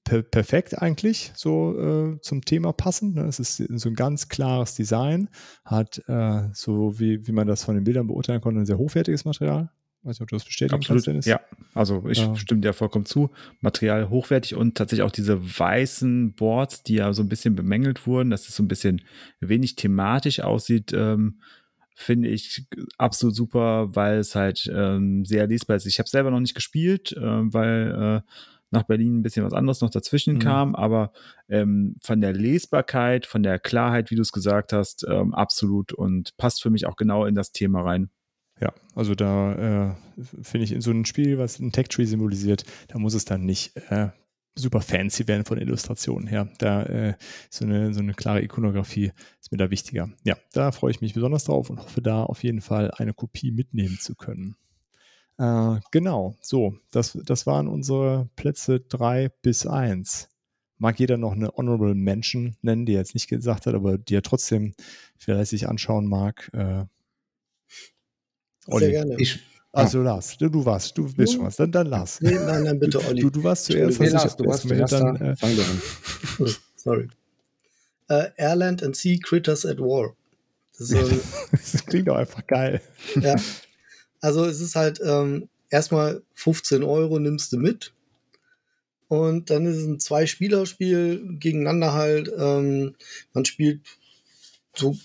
per perfekt eigentlich so äh, zum Thema passend. Ne? Es ist so ein ganz klares Design, hat äh, so wie, wie man das von den Bildern beurteilen konnte, ein sehr hochwertiges Material. Weiß nicht, ob du das bestätigen Absolut, kannst, Dennis. ja. Also ich Ja. stimme dir vollkommen zu. Material hochwertig und tatsächlich auch diese weißen Boards, die ja so ein bisschen bemängelt wurden, dass es so ein bisschen wenig thematisch aussieht, ähm, finde ich absolut super, weil es halt ähm, sehr lesbar ist. Ich habe selber noch nicht gespielt, äh, weil äh, nach Berlin ein bisschen was anderes noch dazwischen Mhm. kam, aber ähm, von der Lesbarkeit, von der Klarheit, wie du es gesagt hast, ähm, absolut und passt für mich auch genau in das Thema rein. Ja, also da äh, finde ich in so einem Spiel, was ein Tech-Tree symbolisiert, da muss es dann nicht äh, super fancy werden von Illustrationen her. Da äh, so, eine, so eine klare Ikonografie ist mir da wichtiger. Ja, da freue ich mich besonders drauf und hoffe da auf jeden Fall eine Kopie mitnehmen zu können. Äh, genau, so, das, das waren unsere Plätze 3 bis 1. Mag jeder noch eine Honorable Mention nennen, die er jetzt nicht gesagt hat, aber die er trotzdem vielleicht sich anschauen mag. Äh, Olli. Sehr gerne. Ich, Also Lars, du, du warst, du bist schon was. Dann, dann Lars. Nee, nein, nein, bitte, Olli. Du, du warst zuerst. nee, Lars, du warst zuerst dann, da. äh, Fang du an. Sorry. Äh, Airland and Sea Critters at War. So das klingt doch einfach geil. ja. Also es ist halt ähm, erstmal 15 Euro nimmst du mit. Und dann ist es ein Zwei-Spieler-Spiel gegeneinander halt. Ähm, man spielt so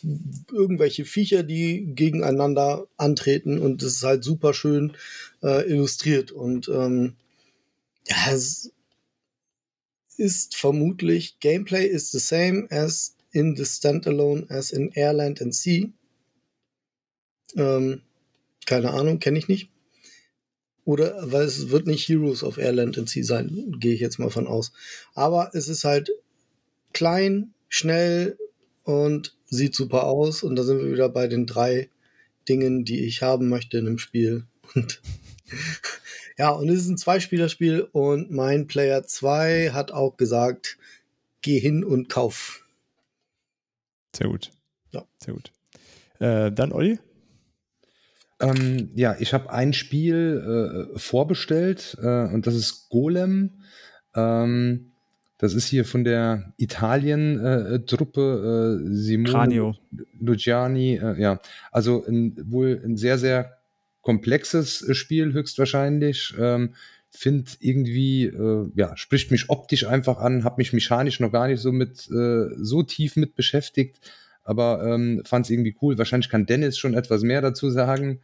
irgendwelche Viecher, die gegeneinander antreten und es ist halt super schön äh, illustriert. Und ähm, ja, es ist vermutlich Gameplay is the same as in the standalone as in Airland and Sea. Ähm, keine Ahnung, kenne ich nicht. Oder, weil es wird nicht Heroes of Airland and Sea sein, gehe ich jetzt mal von aus. Aber es ist halt klein, schnell und sieht super aus. Und da sind wir wieder bei den drei Dingen, die ich haben möchte in einem Spiel. Und ja, und es ist ein Zweispielerspiel und mein Player 2 hat auch gesagt, geh hin und kauf. Sehr gut. Ja. Sehr gut. Äh, dann Olli? Ähm, ja, ich habe ein Spiel äh, vorbestellt äh, und das ist Golem. Ähm, das ist hier von der Italien-Truppe äh, Simone Cranio. Luciani. Äh, ja, also ein, wohl ein sehr, sehr komplexes äh, Spiel höchstwahrscheinlich. Ähm, Find irgendwie, äh, ja, spricht mich optisch einfach an, habe mich mechanisch noch gar nicht so mit äh, so tief mit beschäftigt, aber ähm, fand es irgendwie cool. Wahrscheinlich kann Dennis schon etwas mehr dazu sagen.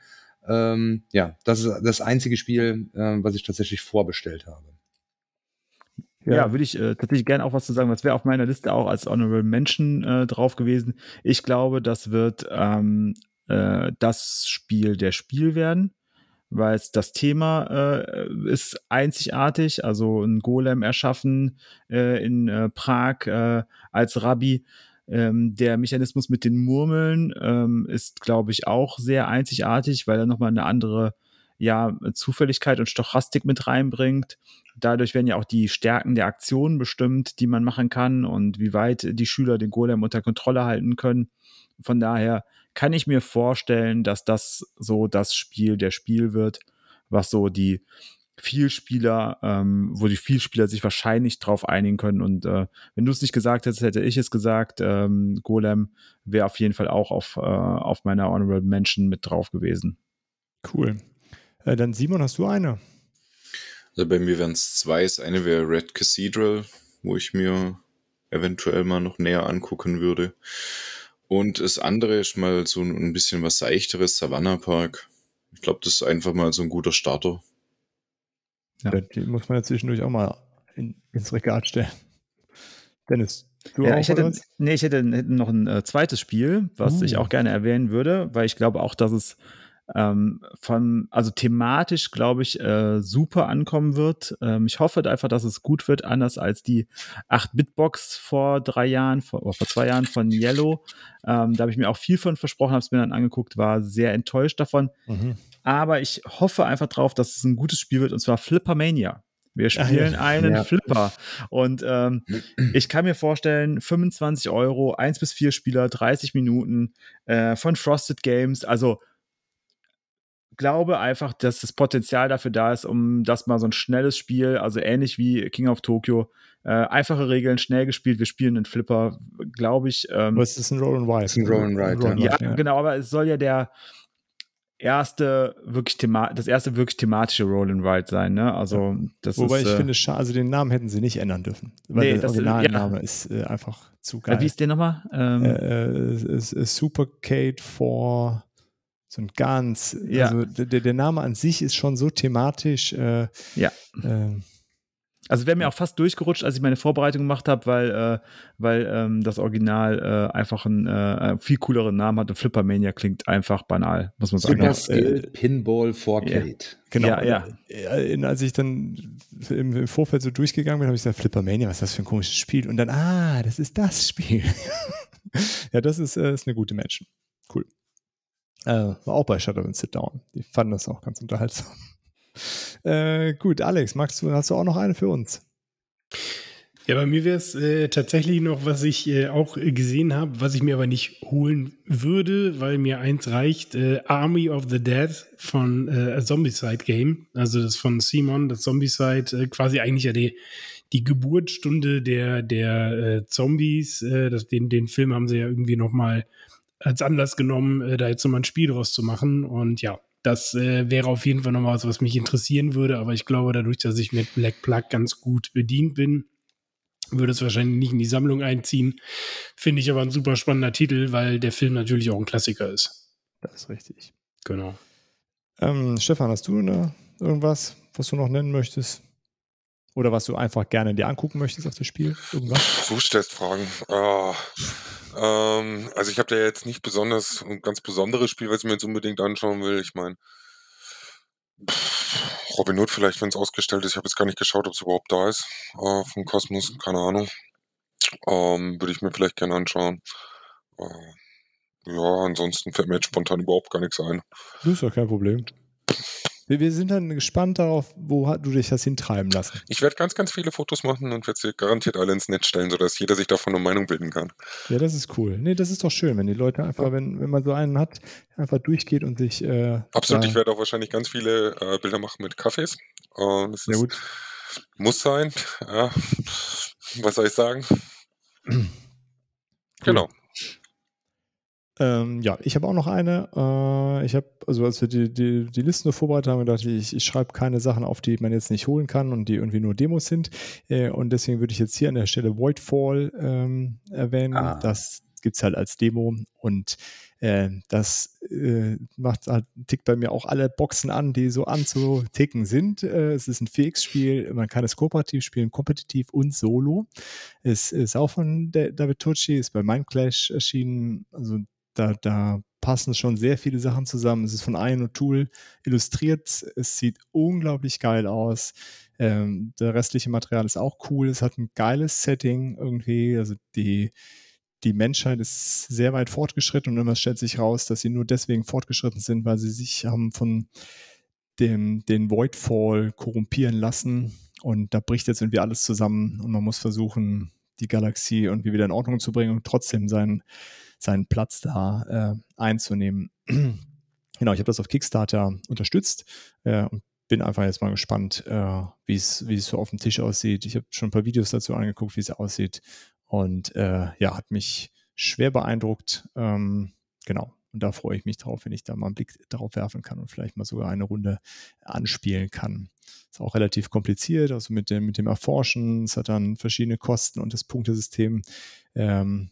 Ähm, ja, das ist das einzige Spiel, äh, was ich tatsächlich vorbestellt habe. Ja, würde ich äh, tatsächlich gerne auch was zu sagen. Das wäre auf meiner Liste auch als Honorable Mention äh, drauf gewesen. Ich glaube, das wird ähm, äh, das Spiel der Spiel werden, weil es das Thema äh, ist einzigartig. Also ein Golem erschaffen äh, in äh, Prag äh, als Rabbi. Ähm, der Mechanismus mit den Murmeln ähm, ist, glaube ich, auch sehr einzigartig, weil er nochmal eine andere ja, Zufälligkeit und Stochastik mit reinbringt. Dadurch werden ja auch die Stärken der Aktionen bestimmt, die man machen kann und wie weit die Schüler den Golem unter Kontrolle halten können. Von daher kann ich mir vorstellen, dass das so das Spiel der Spiel wird, was so die Vielspieler, ähm, wo die Vielspieler sich wahrscheinlich drauf einigen können. Und äh, wenn du es nicht gesagt hättest, hätte ich es gesagt. Ähm, Golem wäre auf jeden Fall auch auf, äh, auf meiner Honorable Mention mit drauf gewesen. Cool. Äh, dann Simon, hast du eine? Also bei mir wären es zwei. Das eine wäre Red Cathedral, wo ich mir eventuell mal noch näher angucken würde. Und das andere ist mal so ein bisschen was seichteres, Savannah Park. Ich glaube, das ist einfach mal so ein guter Starter. Ja. Die muss man ja zwischendurch auch mal in, ins Regal stellen. Dennis, du ja, auch ich hätte, nee, ich hätte, hätte noch ein äh, zweites Spiel, was uh. ich auch gerne erwähnen würde, weil ich glaube auch, dass es ähm, von, also thematisch, glaube ich, äh, super ankommen wird. Ähm, ich hoffe einfach, dass es gut wird, anders als die 8-Bit-Box vor drei Jahren, vor, vor zwei Jahren von Yellow. Ähm, da habe ich mir auch viel von versprochen, habe es mir dann angeguckt, war sehr enttäuscht davon. Mhm. Aber ich hoffe einfach drauf, dass es ein gutes Spiel wird, und zwar Flippermania. Wir spielen ja. einen ja. Flipper. Und ähm, ich kann mir vorstellen, 25 Euro, 1 bis 4 Spieler, 30 Minuten äh, von Frosted Games. Also glaube einfach, dass das Potenzial dafür da ist, um das mal so ein schnelles Spiel, also ähnlich wie King of Tokyo, äh, einfache Regeln, schnell gespielt, wir spielen einen Flipper, glaube ich. Ähm, Was ist ein Roll and Ride? Ist ein Roll and Ride, ja. ja. genau, aber es soll ja der erste wirklich thema das erste wirklich thematische Roll and Ride sein, ne? Also das Wobei ist, ich äh, finde, also den Namen hätten sie nicht ändern dürfen, weil nee, der Originalname ja. ist äh, einfach zu geil. Äh, wie ist der nochmal? Ähm, äh, Supercade for so ein ganz, ja. also der, der Name an sich ist schon so thematisch. Äh, ja. Äh, also wäre mir auch fast durchgerutscht, als ich meine Vorbereitung gemacht habe, weil, äh, weil ähm, das Original äh, einfach einen äh, viel cooleren Namen hat und Flippermania klingt einfach banal, muss man sagen. Super Skill äh, Pinball 4K. Ja. Genau. Ja, ja. Äh, als ich dann im, im Vorfeld so durchgegangen bin, habe ich gesagt, Flippermania, was ist das für ein komisches Spiel? Und dann, ah, das ist das Spiel. ja, das ist, äh, ist eine gute Menschen. Cool. Äh, war auch bei Shadow and Sit Down. Die fanden das auch ganz unterhaltsam. Äh, gut, Alex, magst du, hast du auch noch eine für uns? Ja, bei mir wäre es äh, tatsächlich noch, was ich äh, auch gesehen habe, was ich mir aber nicht holen würde, weil mir eins reicht: äh, Army of the Dead von äh, Zombicide Game. Also das von Simon, das Zombicide, äh, quasi eigentlich ja die, die Geburtsstunde der, der äh, Zombies. Das, den, den Film haben sie ja irgendwie nochmal als Anlass genommen, äh, da jetzt nochmal ein Spiel draus zu machen. Und ja, das äh, wäre auf jeden Fall nochmal was, was mich interessieren würde. Aber ich glaube, dadurch, dass ich mit Black Plug ganz gut bedient bin, würde es wahrscheinlich nicht in die Sammlung einziehen. Finde ich aber ein super spannender Titel, weil der Film natürlich auch ein Klassiker ist. Das ist richtig. Genau. Ähm, Stefan, hast du irgendwas, was du noch nennen möchtest? Oder was du einfach gerne dir angucken möchtest auf das Spiel? Irgendwas? Du stellst Fragen. Oh, ähm, also ich habe da jetzt nicht besonders ein ganz besonderes Spiel, was ich mir jetzt unbedingt anschauen will. Ich meine, Robin Hood vielleicht, wenn es ausgestellt ist. Ich habe jetzt gar nicht geschaut, ob es überhaupt da ist. Äh, vom Kosmos, keine Ahnung. Ähm, Würde ich mir vielleicht gerne anschauen. Äh, ja, ansonsten fällt mir jetzt spontan überhaupt gar nichts ein. Das ist ja kein Problem. Wir, wir sind dann gespannt darauf, wo du dich das hintreiben lassen. Ich werde ganz, ganz viele Fotos machen und werde sie garantiert alle ins Netz stellen, sodass jeder sich davon eine Meinung bilden kann. Ja, das ist cool. Nee, das ist doch schön, wenn die Leute einfach, wenn, wenn man so einen hat, einfach durchgeht und sich. Äh, Absolut, ich werde auch wahrscheinlich ganz viele äh, Bilder machen mit Kaffees. Äh, das ist, gut. Muss sein. Ja. Was soll ich sagen? Cool. Genau. Ähm, ja, ich habe auch noch eine. Äh, ich habe, also als wir die, die, die Listen vorbereitet haben, gedacht ich, ich schreibe keine Sachen auf, die man jetzt nicht holen kann und die irgendwie nur Demos sind. Äh, und deswegen würde ich jetzt hier an der Stelle Voidfall ähm, erwähnen. Ah. Das gibt es halt als Demo und äh, das äh, macht halt, tickt bei mir auch alle Boxen an, die so anzuticken sind. Äh, es ist ein 4X-Spiel, man kann es kooperativ spielen, kompetitiv und solo. Es ist auch von David Tucci, ist bei Mindclash erschienen, also da, da passen schon sehr viele Sachen zusammen. Es ist von Iron Tool illustriert. Es sieht unglaublich geil aus. Ähm, der restliche Material ist auch cool. Es hat ein geiles Setting irgendwie. Also die, die Menschheit ist sehr weit fortgeschritten und immer stellt sich raus, dass sie nur deswegen fortgeschritten sind, weil sie sich haben von dem, den Voidfall korrumpieren lassen und da bricht jetzt irgendwie alles zusammen und man muss versuchen, die Galaxie irgendwie wieder in Ordnung zu bringen und trotzdem seinen, seinen Platz da äh, einzunehmen. genau, ich habe das auf Kickstarter unterstützt äh, und bin einfach jetzt mal gespannt, äh, wie es so auf dem Tisch aussieht. Ich habe schon ein paar Videos dazu angeguckt, wie es aussieht und äh, ja, hat mich schwer beeindruckt. Ähm, genau. Und da freue ich mich drauf, wenn ich da mal einen Blick darauf werfen kann und vielleicht mal sogar eine Runde anspielen kann. Ist auch relativ kompliziert, also mit dem, mit dem Erforschen. Es hat dann verschiedene Kosten und das Punktesystem. Ähm,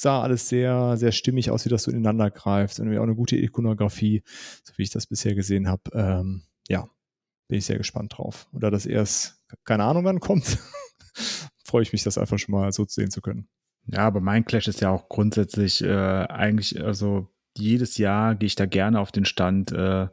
sah alles sehr, sehr stimmig aus, wie das so ineinander greift. Und auch eine gute Ikonografie, so wie ich das bisher gesehen habe. Ähm, ja, bin ich sehr gespannt drauf. Oder das erst, keine Ahnung, wann kommt. freue ich mich, das einfach schon mal so sehen zu können. Ja, aber mein Clash ist ja auch grundsätzlich äh, eigentlich, also jedes Jahr gehe ich da gerne auf den Stand. Äh,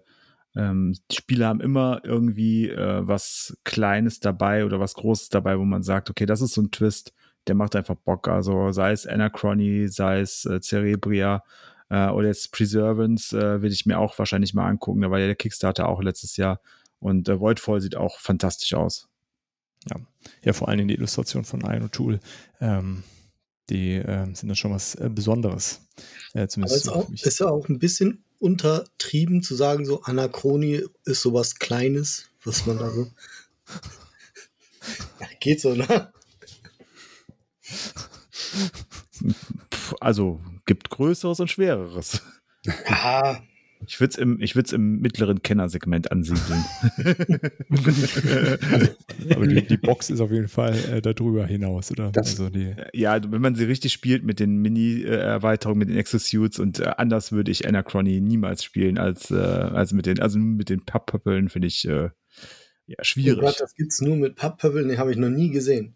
ähm, die Spiele haben immer irgendwie äh, was Kleines dabei oder was Großes dabei, wo man sagt, okay, das ist so ein Twist, der macht einfach Bock. Also sei es Anachrony, sei es äh, Cerebria äh, oder jetzt Preservance, äh, will ich mir auch wahrscheinlich mal angucken. Da war ja der Kickstarter auch letztes Jahr. Und äh, Voidfall sieht auch fantastisch aus. Ja, ja vor allem die Illustration von Iron Tool. Ähm, die äh, sind dann schon was äh, Besonderes. Äh, zumindest Aber es ist ja auch ein bisschen untertrieben zu sagen, so Anachronie ist sowas Kleines, was man da so. ja, geht so, ne? Also gibt Größeres und Schwereres. Ja, ich würde es im, im mittleren Kennersegment ansiedeln. Aber die, die, Box ist auf jeden Fall äh, darüber hinaus, oder? also die ja, wenn man sie richtig spielt mit den Mini-Erweiterungen, mit den Exosuits und äh, anders würde ich Anachrony niemals spielen als, äh, als mit den, also mit den Papppöppeln finde ich äh, ja, schwierig. Oh Gott, das es nur mit Papppöppeln, den habe ich noch nie gesehen.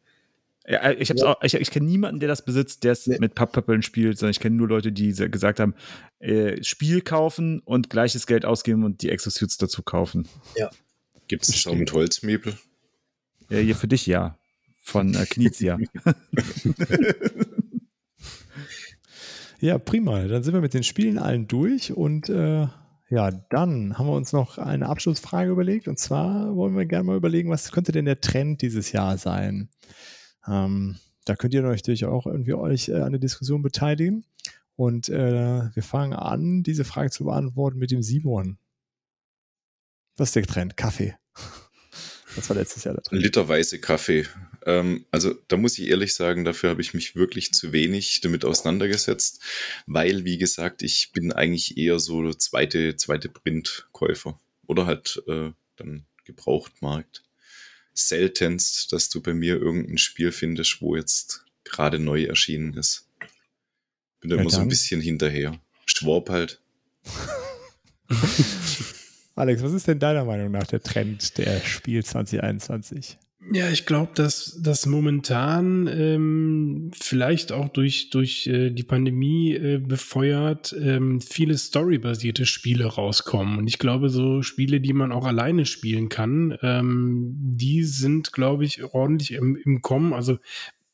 Ja, äh, ich, ja. ich, ich kenne niemanden, der das besitzt, der es nee. mit Papppöppeln spielt, sondern ich kenne nur Leute, die gesagt haben, äh, Spiel kaufen und gleiches Geld ausgeben und die Exosuits dazu kaufen. Ja. Gibt es auch mit Holzmöbel? Ja, hier für dich ja. Von äh, Knizia. ja, prima. Dann sind wir mit den Spielen allen durch und äh, ja, dann haben wir uns noch eine Abschlussfrage überlegt und zwar wollen wir gerne mal überlegen, was könnte denn der Trend dieses Jahr sein? Ähm, da könnt ihr natürlich auch irgendwie euch äh, an der Diskussion beteiligen. Und äh, wir fangen an, diese Frage zu beantworten mit dem Simon. Was ist der Trend? Kaffee. Das war letztes Jahr der Trend. Literweise Kaffee. Ähm, also da muss ich ehrlich sagen, dafür habe ich mich wirklich zu wenig damit auseinandergesetzt, weil, wie gesagt, ich bin eigentlich eher so zweite, zweite Printkäufer oder halt äh, dann Gebrauchtmarkt seltenst, dass du bei mir irgendein Spiel findest, wo jetzt gerade neu erschienen ist. Bin da ja, immer so ein bisschen hinterher. Schwab halt. Alex, was ist denn deiner Meinung nach der Trend der Spiel 2021? Ja, ich glaube, dass, dass momentan ähm, vielleicht auch durch, durch äh, die Pandemie äh, befeuert ähm, viele storybasierte Spiele rauskommen. Und ich glaube, so Spiele, die man auch alleine spielen kann, ähm, die sind, glaube ich, ordentlich im, im Kommen. Also,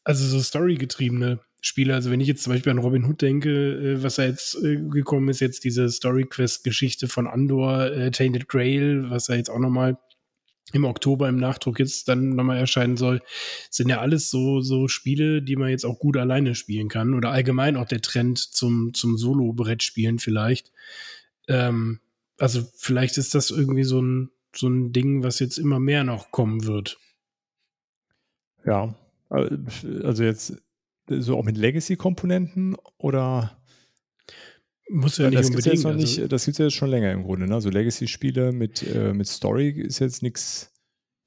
also so storygetriebene Spiele. Also wenn ich jetzt zum Beispiel an Robin Hood denke, äh, was da jetzt äh, gekommen ist, jetzt diese Story Quest Geschichte von Andor, äh, Tainted Grail, was da jetzt auch nochmal im Oktober im Nachdruck jetzt dann nochmal erscheinen soll, sind ja alles so, so Spiele, die man jetzt auch gut alleine spielen kann oder allgemein auch der Trend zum, zum Solo-Brettspielen vielleicht. Ähm, also vielleicht ist das irgendwie so ein, so ein Ding, was jetzt immer mehr noch kommen wird. Ja, also jetzt so auch mit Legacy-Komponenten oder muss ja nicht das unbedingt. Jetzt also nicht, das gibt es ja jetzt schon länger im Grunde. Ne? So Legacy-Spiele mit, äh, mit Story ist jetzt nichts.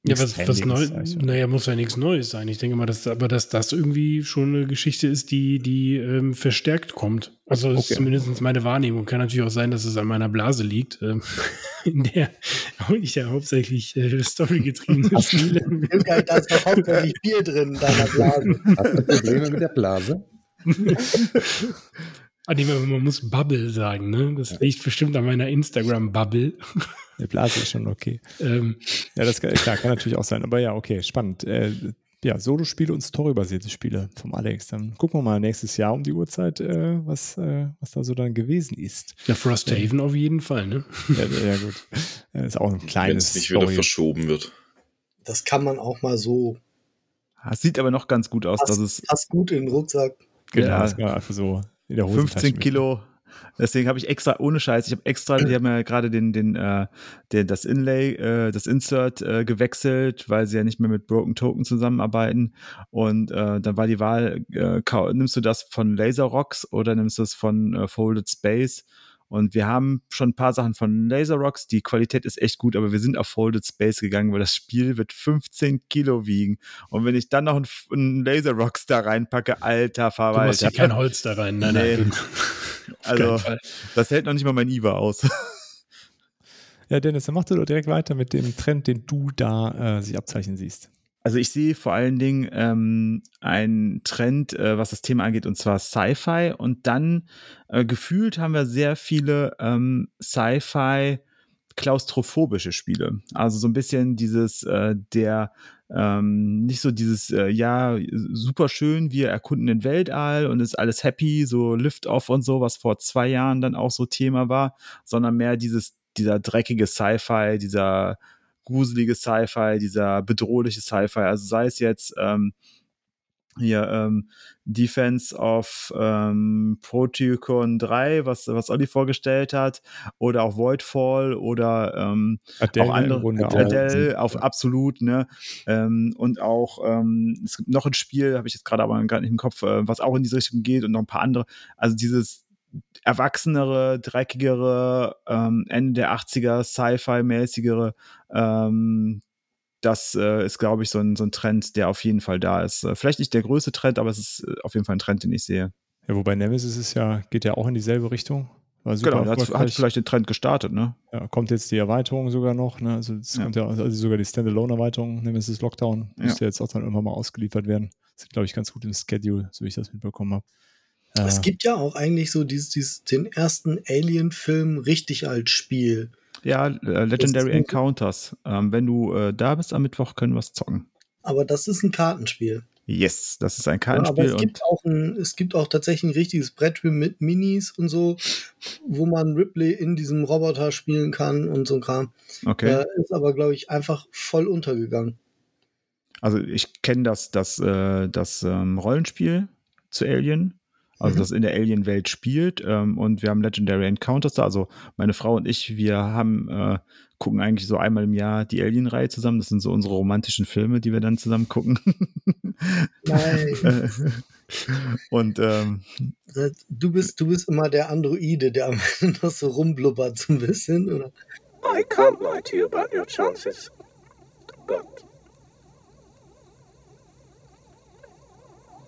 Ja, was, was neu, naja, muss ja nichts Neues sein. Ich denke mal, dass, aber dass das irgendwie schon eine Geschichte ist, die, die ähm, verstärkt kommt. Also das okay. ist zumindest meine Wahrnehmung. Kann natürlich auch sein, dass es an meiner Blase liegt, ähm, in der ich ja hauptsächlich äh, Story-getriebene spiele. da ist doch hauptsächlich Bier drin in deiner Blase. Hast du Probleme mit der Blase? Ah, nee, man muss Bubble sagen, ne? Das liegt bestimmt an meiner Instagram-Bubble. Die Blase ist schon okay. ähm, ja, das kann, klar, kann natürlich auch sein. Aber ja, okay, spannend. Äh, ja, Solo-Spiele und storybasierte Spiele vom Alex. Dann gucken wir mal nächstes Jahr um die Uhrzeit, äh, was, äh, was da so dann gewesen ist. Ja, Frosthaven auf jeden Fall, ne? Ja, ja gut. Das ist auch ein Wenn kleines es nicht wieder Story. verschoben wird. Das kann man auch mal so. Es sieht aber noch ganz gut aus, dass es Passt gut in den Rucksack. Genau, Ja. das war einfach so 15 mit. Kilo. Deswegen habe ich extra, ohne Scheiß, ich habe extra, die haben ja gerade den, den, äh, den, das Inlay, äh, das Insert äh, gewechselt, weil sie ja nicht mehr mit Broken Token zusammenarbeiten. Und äh, dann war die Wahl, äh, nimmst du das von Laser Rocks oder nimmst du es von äh, Folded Space? Und wir haben schon ein paar Sachen von Laser Rocks. Die Qualität ist echt gut, aber wir sind auf Folded Space gegangen, weil das Spiel wird 15 Kilo wiegen. Und wenn ich dann noch ein, ein Laser Rocks da reinpacke, alter Du machst Verwalter. hier kein Holz da rein. Nein, Nee. nein. Also, das hält noch nicht mal mein IVA aus. Ja, Dennis, dann mach du doch direkt weiter mit dem Trend, den du da äh, sich abzeichnen siehst. Also ich sehe vor allen Dingen ähm, einen Trend, äh, was das Thema angeht, und zwar Sci-Fi. Und dann äh, gefühlt haben wir sehr viele ähm, Sci-Fi klaustrophobische Spiele. Also so ein bisschen dieses, äh, der ähm, nicht so dieses, äh, ja, super schön, wir erkunden den Weltall und ist alles happy, so Lift-Off und so, was vor zwei Jahren dann auch so Thema war, sondern mehr dieses, dieser dreckige Sci-Fi, dieser gruselige Sci-Fi, dieser bedrohliche Sci-Fi. Also sei es jetzt ähm, hier ähm, Defense of ähm, Protocon 3, was, was Olli vorgestellt hat, oder auch Voidfall oder ähm, Adele auch andere Grunde auch. Adele auf absolut, ne? Ähm, und auch ähm, es gibt noch ein Spiel, habe ich jetzt gerade aber gar nicht im Kopf, äh, was auch in diese Richtung geht und noch ein paar andere. Also dieses erwachsenere, dreckigere, ähm, Ende der 80er, Sci-Fi-mäßigere, ähm, das äh, ist, glaube ich, so ein, so ein Trend, der auf jeden Fall da ist. Äh, Vielleicht nicht der größte Trend, aber es ist äh, auf jeden Fall ein Trend, den ich sehe. Ja, wobei Nemesis ist ja, geht ja auch in dieselbe Richtung. Genau, hat, hat vielleicht den Trend gestartet, ne? ja, kommt jetzt die Erweiterung sogar noch. Ne? Also, es Ja. kommt ja also sogar die Standalone-Erweiterung, Nemesis Lockdown, Ja. müsste jetzt auch dann irgendwann mal ausgeliefert werden. Das ist, glaube ich, ganz gut im Schedule, so wie ich das mitbekommen habe. Es gibt ja auch eigentlich so dieses, dieses, den ersten Alien-Film richtig als Spiel. Ja, äh, Legendary Encounters. Ähm, wenn du äh, da bist am Mittwoch, können wir es zocken. Aber das ist ein Kartenspiel. Yes, das ist ein Ja, aber Kartenspiel. es gibt, auch ein, es gibt auch tatsächlich ein richtiges Brettspiel mit Minis und so, wo man Ripley in diesem Roboter spielen kann und so ein Kram. okay. Äh, ist aber, glaube ich, einfach voll untergegangen. Also ich kenne das, das, äh, das ähm, Rollenspiel zu Alien, also Mhm. das in der Alien-Welt spielt. Ähm, und wir haben Legendary Encounters da. Also meine Frau und ich, wir haben, äh, gucken eigentlich so einmal im Jahr die Alien-Reihe zusammen. Das sind so unsere romantischen Filme, die wir dann zusammen gucken. Nein. Und ähm, Du bist, du bist immer der Androide, der am Ende noch so rumblubbert so ein bisschen, oder? I can't lie to you about your chances. But.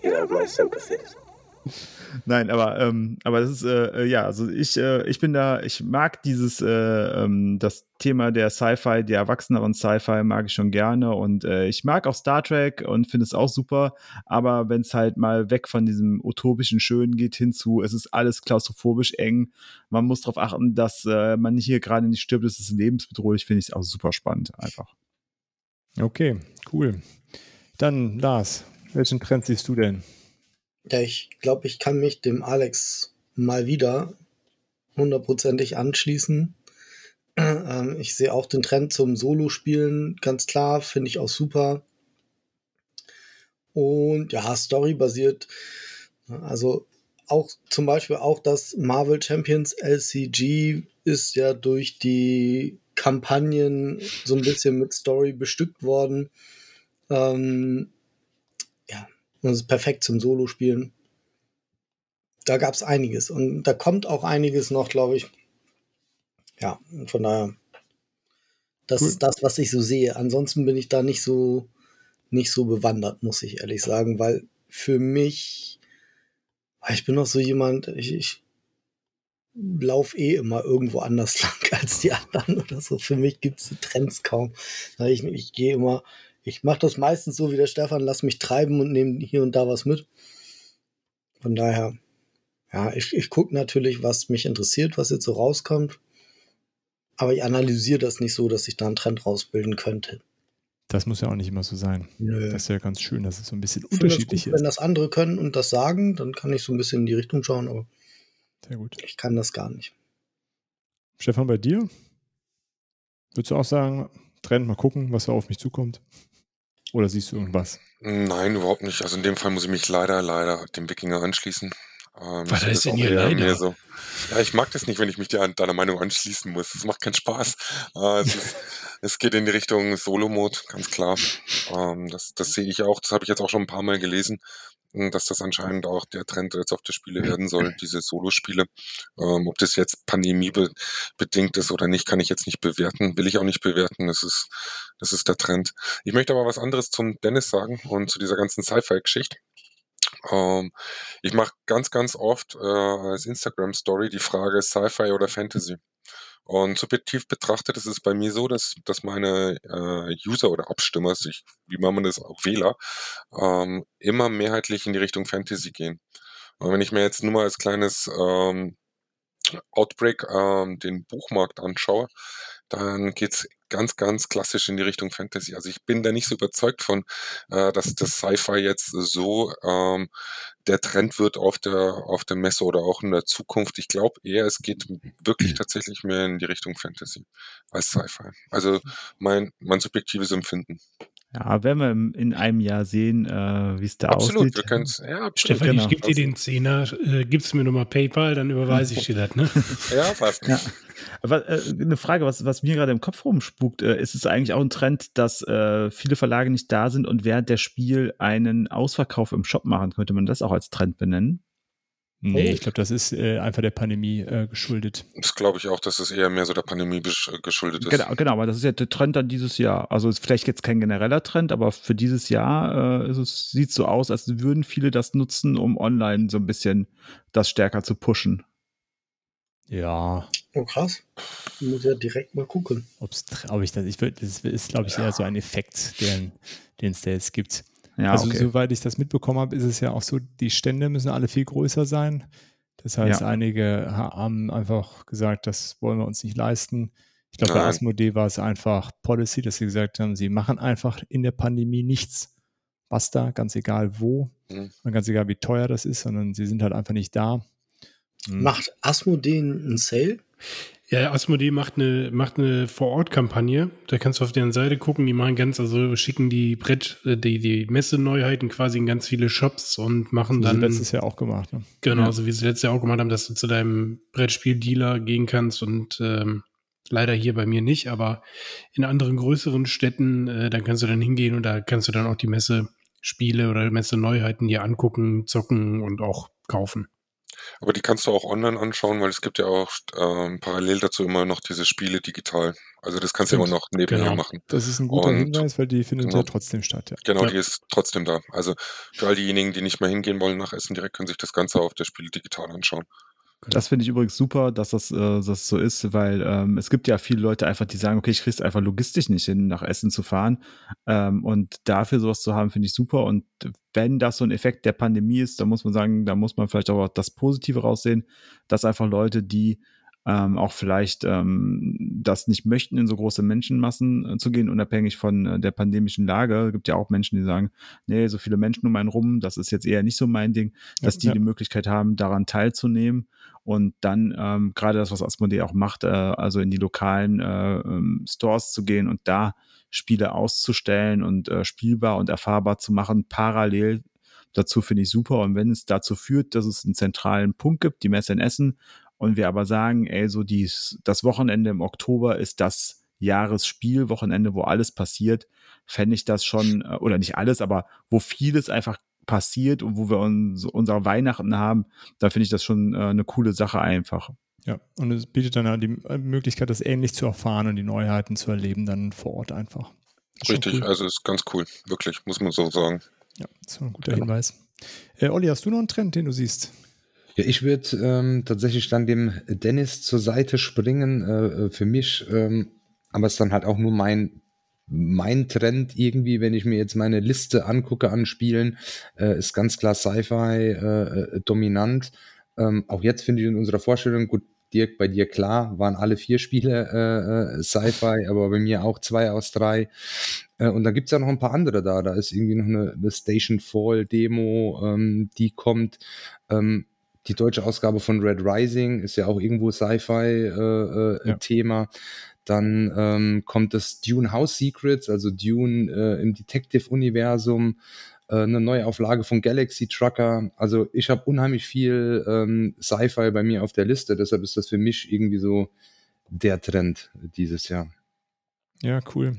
You have my sympathies. Nein, aber ähm, aber das ist äh, äh, ja, also ich äh, ich bin da, ich mag dieses äh, ähm, das Thema der Sci-Fi, der erwachseneren Sci-Fi mag ich schon gerne und äh, ich mag auch Star Trek und finde es auch super, aber wenn es halt mal weg von diesem utopischen Schönen geht hinzu, es ist alles klaustrophobisch eng, man muss darauf achten, dass äh, man hier gerade nicht stirbt, es ist lebensbedrohlich, finde ich es auch super spannend einfach. Okay, cool. Dann, Lars, welchen Trend siehst du denn? Ja, ich glaube, ich kann mich dem Alex mal wieder hundertprozentig anschließen. Ähm, ich sehe auch den Trend zum Solo-Spielen ganz klar, finde ich auch super. Und ja, Story-basiert. Also auch zum Beispiel auch das Marvel Champions LCG ist ja durch die Kampagnen so ein bisschen mit Story bestückt worden. Ähm, das ist perfekt zum Solo-Spielen. Da gab es einiges und da kommt auch einiges noch, glaube ich. Ja, und von daher, das Cool. ist das, was ich so sehe. Ansonsten bin ich da nicht so, nicht so bewandert, muss ich ehrlich sagen, weil für mich, ich bin noch so jemand, ich, ich laufe eh immer irgendwo anders lang als die anderen oder so. Für mich gibt es Trends kaum. Ich, ich gehe immer, ich mache das meistens so wie der Stefan, lass mich treiben und nehme hier und da was mit. Von daher, ja, ich, ich gucke natürlich, was mich interessiert, was jetzt so rauskommt. Aber ich analysiere das nicht so, dass ich da einen Trend rausbilden könnte. Das muss ja auch nicht immer so sein. Nö. Das ist ja ganz schön, dass es so ein bisschen Ich unterschiedlich gut, ist. wenn das andere können und das sagen, dann kann ich so ein bisschen in die Richtung schauen, aber Sehr gut. ich kann das gar nicht. Stefan, bei dir? Würdest du auch sagen, Trend, mal gucken, was da auf mich zukommt? Oder siehst du irgendwas? Nein, überhaupt nicht. Also in dem Fall muss ich mich leider, leider dem Wikinger anschließen. Ähm, Was ich heißt denn hier leider? So, ja, ich mag das nicht, wenn ich mich dir an deiner Meinung anschließen muss. Das macht keinen Spaß. Äh, es, ist, es geht in die Richtung Solo-Mode, ganz klar. Ähm, das, das sehe ich auch. Das habe ich jetzt auch schon ein paar Mal gelesen, dass das anscheinend auch der Trend jetzt auf der Spiele werden soll, diese Solo-Spiele. Ähm, ob das jetzt pandemiebedingt ist oder nicht, kann ich jetzt nicht bewerten. Will ich auch nicht bewerten. Das ist, das ist der Trend. Ich möchte aber was anderes zum Dennis sagen und zu dieser ganzen Sci-Fi-Geschichte. Ähm, ich mache ganz, ganz oft äh, als Instagram-Story die Frage Sci-Fi oder Fantasy. Und subjektiv betrachtet ist es bei mir so, dass, dass meine äh, User oder Abstimmer, sich, wie man das auch Wähler, ähm, immer mehrheitlich in die Richtung Fantasy gehen. Und wenn ich mir jetzt nur mal als kleines ähm, Outbreak ähm, den Buchmarkt anschaue, dann geht's ganz, ganz klassisch in die Richtung Fantasy. Also ich bin da nicht so überzeugt von, äh, dass das Sci-Fi jetzt so ähm, der Trend wird auf der, auf der Messe oder auch in der Zukunft. Ich glaube eher, es geht wirklich tatsächlich mehr in die Richtung Fantasy als Sci-Fi. Also mein, mein subjektives Empfinden. Ja, werden wir in einem Jahr sehen, äh, wie es da Absolut, aussieht. wir können's, ja, absolut. Stefan, genau. ich gebe dir den Zehner, äh, gibst mir nochmal PayPal, dann überweise ich dir das, ne? Ja, passt. Ja. Aber äh, eine Frage, was, was mir gerade im Kopf rumspukt, äh, ist es eigentlich auch ein Trend, dass äh, viele Verlage nicht da sind und während der Spiel einen Ausverkauf im Shop machen? Könnte man das auch als Trend benennen? Nee, Oh. ich glaube, das ist äh, einfach der Pandemie äh, geschuldet. Das glaube ich auch, dass es eher mehr so der Pandemie äh, geschuldet ist. Genau, genau, aber das ist ja der Trend dann dieses Jahr. Also ist vielleicht jetzt kein genereller Trend, aber für dieses Jahr äh, ist es, sieht so aus, als würden viele das nutzen, um online so ein bisschen das stärker zu pushen. Ja, Oh, krass. Ich muss ja direkt mal gucken. ob's, ob ich das, ich würd, das ist, glaube ich, eher so ein Effekt, den den es da jetzt gibt. Ja, also okay. soweit ich das mitbekommen habe, ist es ja auch so, die Stände müssen alle viel größer sein. Das heißt, Ja. einige ha- haben einfach gesagt, das wollen wir uns nicht leisten. Ich glaube, bei. Asmodee war es einfach Policy, dass sie gesagt haben, sie machen einfach in der Pandemie nichts. Basta, ganz egal wo Mhm. und ganz egal wie teuer das ist, sondern sie sind halt einfach nicht da. Mhm. Macht Asmodee einen Sale? Ja, Asmodee macht eine, macht eine Vor-Ort-Kampagne. Da kannst du auf deren Seite gucken. Die machen ganz, also schicken die Brett, äh, die, die Messeneuheiten quasi in ganz viele Shops und machen Das dann. sie letztes Jahr auch gemacht. Ne? Genau, Ja. so wie sie letztes Jahr auch gemacht haben, dass du zu deinem Brettspieldealer gehen kannst und ähm, leider hier bei mir nicht, aber in anderen größeren Städten, äh, dann kannst du dann hingehen und da kannst du dann auch die Messe-Spiele oder Messe-Neuheiten dir angucken, zocken und auch kaufen. Aber die kannst du auch online anschauen, weil es gibt ja auch ähm, parallel dazu immer noch diese Spiele digital. Also das kannst du immer noch nebenher Genau. machen. Das ist ein guter Und- Hinweis, weil die findet genau. ja trotzdem statt. Ja. Genau, Ja. die ist trotzdem da. Also für all diejenigen, die nicht mehr hingehen wollen nach Essen direkt, können sich das Ganze auf der Spiele digital anschauen. Das finde ich übrigens super, dass das, äh, das so ist, weil ähm, es gibt ja viele Leute einfach, die sagen, okay, ich krieg's einfach logistisch nicht hin, nach Essen zu fahren. Ähm, und dafür sowas zu haben, finde ich super. Und wenn das so ein Effekt der Pandemie ist, dann muss man sagen, da muss man vielleicht auch das Positive raussehen, dass einfach Leute, die ähm, auch vielleicht ähm, das nicht möchten, in so große Menschenmassen äh, zu gehen, unabhängig von äh, der pandemischen Lage. Es gibt ja auch Menschen, die sagen, nee, so viele Menschen um einen rum, das ist jetzt eher nicht so mein Ding, dass die ja. die Möglichkeit haben, daran teilzunehmen und dann ähm, gerade das, was Asmodee auch macht, äh, also in die lokalen äh, ähm, Stores zu gehen und da Spiele auszustellen und äh, spielbar und erfahrbar zu machen, parallel dazu finde ich super. Und wenn es dazu führt, dass es einen zentralen Punkt gibt, die Messe in Essen, und wir aber sagen, ey, so dies, das Wochenende im Oktober ist das Jahresspielwochenende, wo alles passiert, fände ich das schon, äh, oder nicht alles, aber wo vieles einfach passiert und wo wir uns, unsere Weihnachten haben, da finde ich das schon äh, eine coole Sache einfach. Ja, und es bietet dann halt die äh, Möglichkeit, das ähnlich zu erfahren und die Neuheiten zu erleben, dann vor Ort einfach. Richtig, cool. also ist ganz cool, wirklich, muss man so sagen. Ja, das ist ein guter Hinweis. Äh, Olli, hast du noch einen Trend, den du siehst? Ja, ich würde ähm, tatsächlich dann dem Dennis zur Seite springen. Äh, für mich, ähm, aber es ist dann halt auch nur mein mein Trend irgendwie, wenn ich mir jetzt meine Liste angucke an Spielen, äh, ist ganz klar Sci-Fi äh, äh, dominant. Ähm, auch jetzt finde ich in unserer Vorstellung, gut, Dirk, bei dir klar, waren alle vier Spiele äh, äh, Sci-Fi, aber bei mir auch zwei aus drei. Äh, und da gibt's ja noch ein paar andere da. Da ist irgendwie noch eine, eine Station Fall Demo, ähm, die kommt. Ähm, die deutsche Ausgabe von Red Rising ist ja auch irgendwo Sci-Fi-Thema. Äh, äh, ja. Dann ähm, kommt das Dune House Secrets, also Dune äh, im Detective-Universum, äh, eine Neuauflage von Galaxy Trucker. Also ich habe unheimlich viel ähm, Sci-Fi bei mir auf der Liste, deshalb ist das für mich irgendwie so der Trend dieses Jahr. Ja, cool.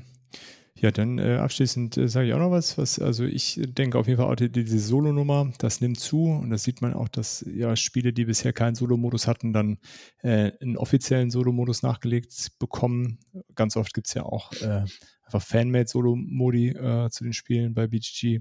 Ja, dann äh, abschließend äh, sage ich auch noch was, was, also ich denke auf jeden Fall auch die, diese Solo-Nummer, das nimmt zu und das sieht man auch, dass ja Spiele, die bisher keinen Solo-Modus hatten, dann äh, einen offiziellen Solo-Modus nachgelegt bekommen. Ganz oft gibt es ja auch äh, einfach Fanmade-Solo-Modi äh, zu den Spielen bei BGG.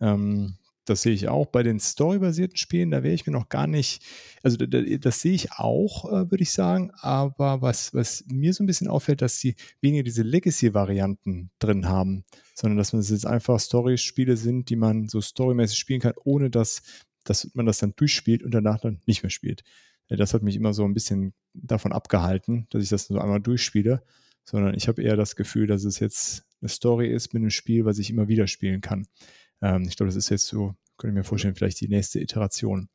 Ähm, das sehe ich auch bei den storybasierten Spielen. Da wäre ich mir noch gar nicht, also das sehe ich auch, äh, würde ich sagen. Aber was, was mir so ein bisschen auffällt, dass sie weniger diese Legacy-Varianten drin haben, sondern dass es jetzt einfach Story-Spiele sind, die man so storymäßig spielen kann, ohne dass, dass man das dann durchspielt und danach dann nicht mehr spielt. Das hat mich immer so ein bisschen davon abgehalten, dass ich das so einmal durchspiele, sondern ich habe eher das Gefühl, dass es jetzt eine Story ist mit einem Spiel, was ich immer wieder spielen kann. Ähm, ich glaube, das ist jetzt so, könnte ich mir vorstellen, vielleicht die nächste Iteration.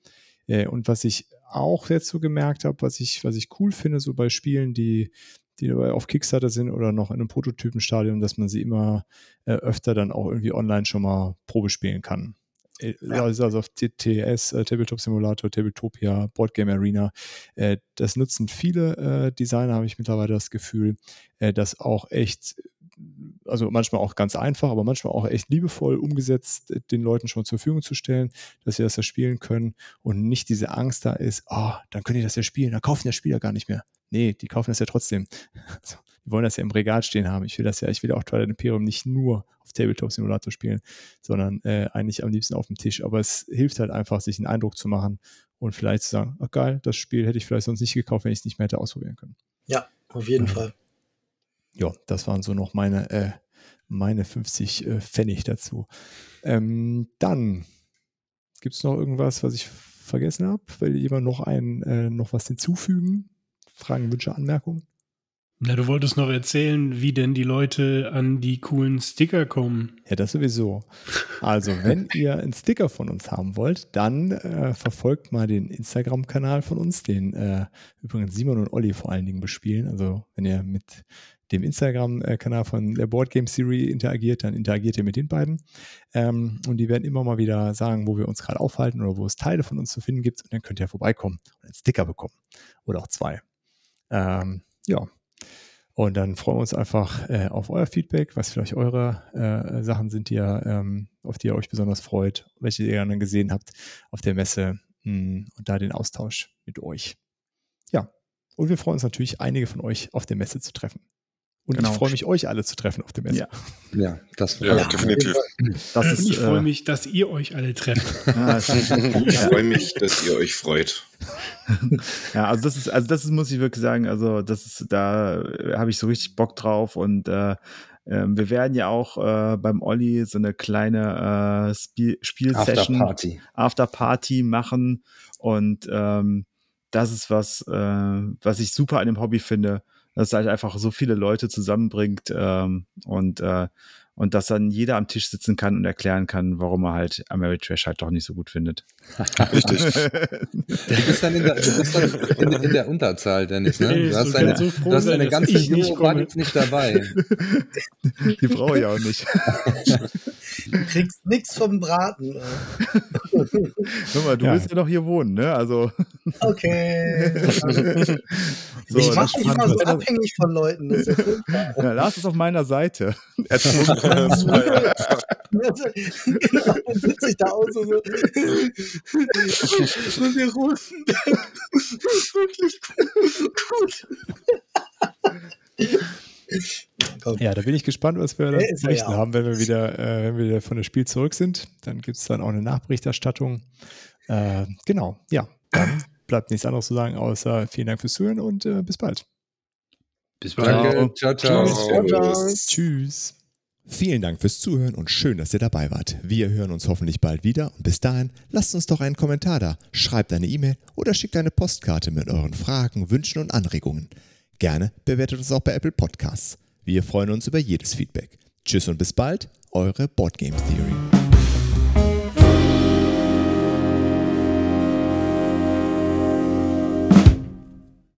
Äh, und was ich auch jetzt so gemerkt habe, was ich, was ich cool finde, so bei Spielen, die, die auf Kickstarter sind oder noch in einem Prototypenstadium, dass man sie immer äh, öfter dann auch irgendwie online schon mal Probe spielen kann. Äh, ja. Also, also auf TTS, äh, Tabletop Simulator, Tabletopia, Boardgame Arena. Äh, das nutzen viele äh, Designer, habe ich mittlerweile das Gefühl, äh, dass auch echt also manchmal auch ganz einfach, aber manchmal auch echt liebevoll umgesetzt, den Leuten schon zur Verfügung zu stellen, dass sie das ja spielen können und nicht diese Angst da ist, oh, dann können die das ja spielen, dann kaufen ja Spieler gar nicht mehr. Nee, die kaufen das ja trotzdem. Also, die wollen das ja im Regal stehen haben. Ich will das ja, ich will auch Twilight Imperium nicht nur auf Tabletop Simulator spielen, sondern äh, eigentlich am liebsten auf dem Tisch. Aber es hilft halt einfach, sich einen Eindruck zu machen und vielleicht zu sagen, ach geil, das Spiel hätte ich vielleicht sonst nicht gekauft, wenn ich es nicht mehr hätte ausprobieren können. Ja, auf jeden mhm. Fall ja, das waren so noch meine, äh, meine 50 äh, Pfennig dazu. Ähm, dann gibt es noch irgendwas, was ich vergessen habe? Will jemand noch ein, äh, noch was hinzufügen? Fragen, Wünsche, Anmerkungen? Na, du wolltest noch erzählen, wie denn die Leute an die coolen Sticker kommen. Ja, das sowieso. Also, wenn ihr einen Sticker von uns haben wollt, dann äh, verfolgt mal den Instagram-Kanal von uns, den äh, übrigens Simon und Olli vor allen Dingen bespielen. Also, wenn ihr mit dem Instagram-Kanal von der Board Game Series interagiert, dann interagiert ihr mit den beiden. Ähm, und die werden immer mal wieder sagen, wo wir uns gerade aufhalten oder wo es Teile von uns zu finden gibt. Und dann könnt ihr vorbeikommen und einen Sticker bekommen. Oder auch zwei. Ähm, ja. Und dann freuen wir uns einfach äh, auf euer Feedback, was vielleicht eure äh, Sachen sind, die ihr, ähm, auf die ihr euch besonders freut, welche ihr dann gesehen habt auf der Messe mh, hm, und da den Austausch mit euch. Ja, und wir freuen uns natürlich, einige von euch auf der Messe zu treffen. Und genau. ich freue mich, euch alle zu treffen auf dem Messe. Ja, ja das ja, ja, definitiv. Das ist, ich freue äh, mich, dass ihr euch alle trefft. ich freue mich, dass ihr euch freut. ja, also das ist, also das ist, muss ich wirklich sagen, also das ist, da habe ich so richtig Bock drauf und äh, ähm, wir werden ja auch äh, beim Olli so eine kleine äh, Spiel Spielsession Afterparty After machen und ähm, das ist was, äh, was ich super an dem Hobby finde dass es halt einfach so viele Leute zusammenbringt ähm, und, äh, und dass dann jeder am Tisch sitzen kann und erklären kann, warum er halt Ameritrash halt doch nicht so gut findet. Richtig. du bist dann in der, du bist dann in, in der Unterzahl, Dennis. Ne? Du hast eine, so froh, du hast eine ganze Junge nicht dabei. Die brauche ich auch nicht. Du kriegst nichts vom Braten. Hör mal, du ja. willst ja noch hier wohnen, ne? Also. Okay. so, ich mache mich immer so abhängig von Leuten. Das ist ja, ja, Lars ist auf meiner Seite. genau, dann sitze ich da auch so. so. Und wir rufen wirklich gut. Ja, da bin ich gespannt, was wir dann berichten ja haben, wenn wir wieder, äh, wenn wir wieder von dem Spiel zurück sind. Dann gibt es dann auch eine Nachberichterstattung. Äh, genau, ja. Dann bleibt nichts anderes zu sagen, außer vielen Dank fürs Zuhören und äh, bis bald. Bis bald. Danke. Ciao, ciao. Tschüss. ciao, ciao. Tschüss. Vielen Dank fürs Zuhören und schön, dass ihr dabei wart. Wir hören uns hoffentlich bald wieder und bis dahin lasst uns doch einen Kommentar da, schreibt eine E-Mail oder schickt eine Postkarte mit euren Fragen, Wünschen und Anregungen. Gerne bewertet uns auch bei Apple Podcasts. Wir freuen uns über jedes Feedback. Tschüss und bis bald, eure Boardgame Theory.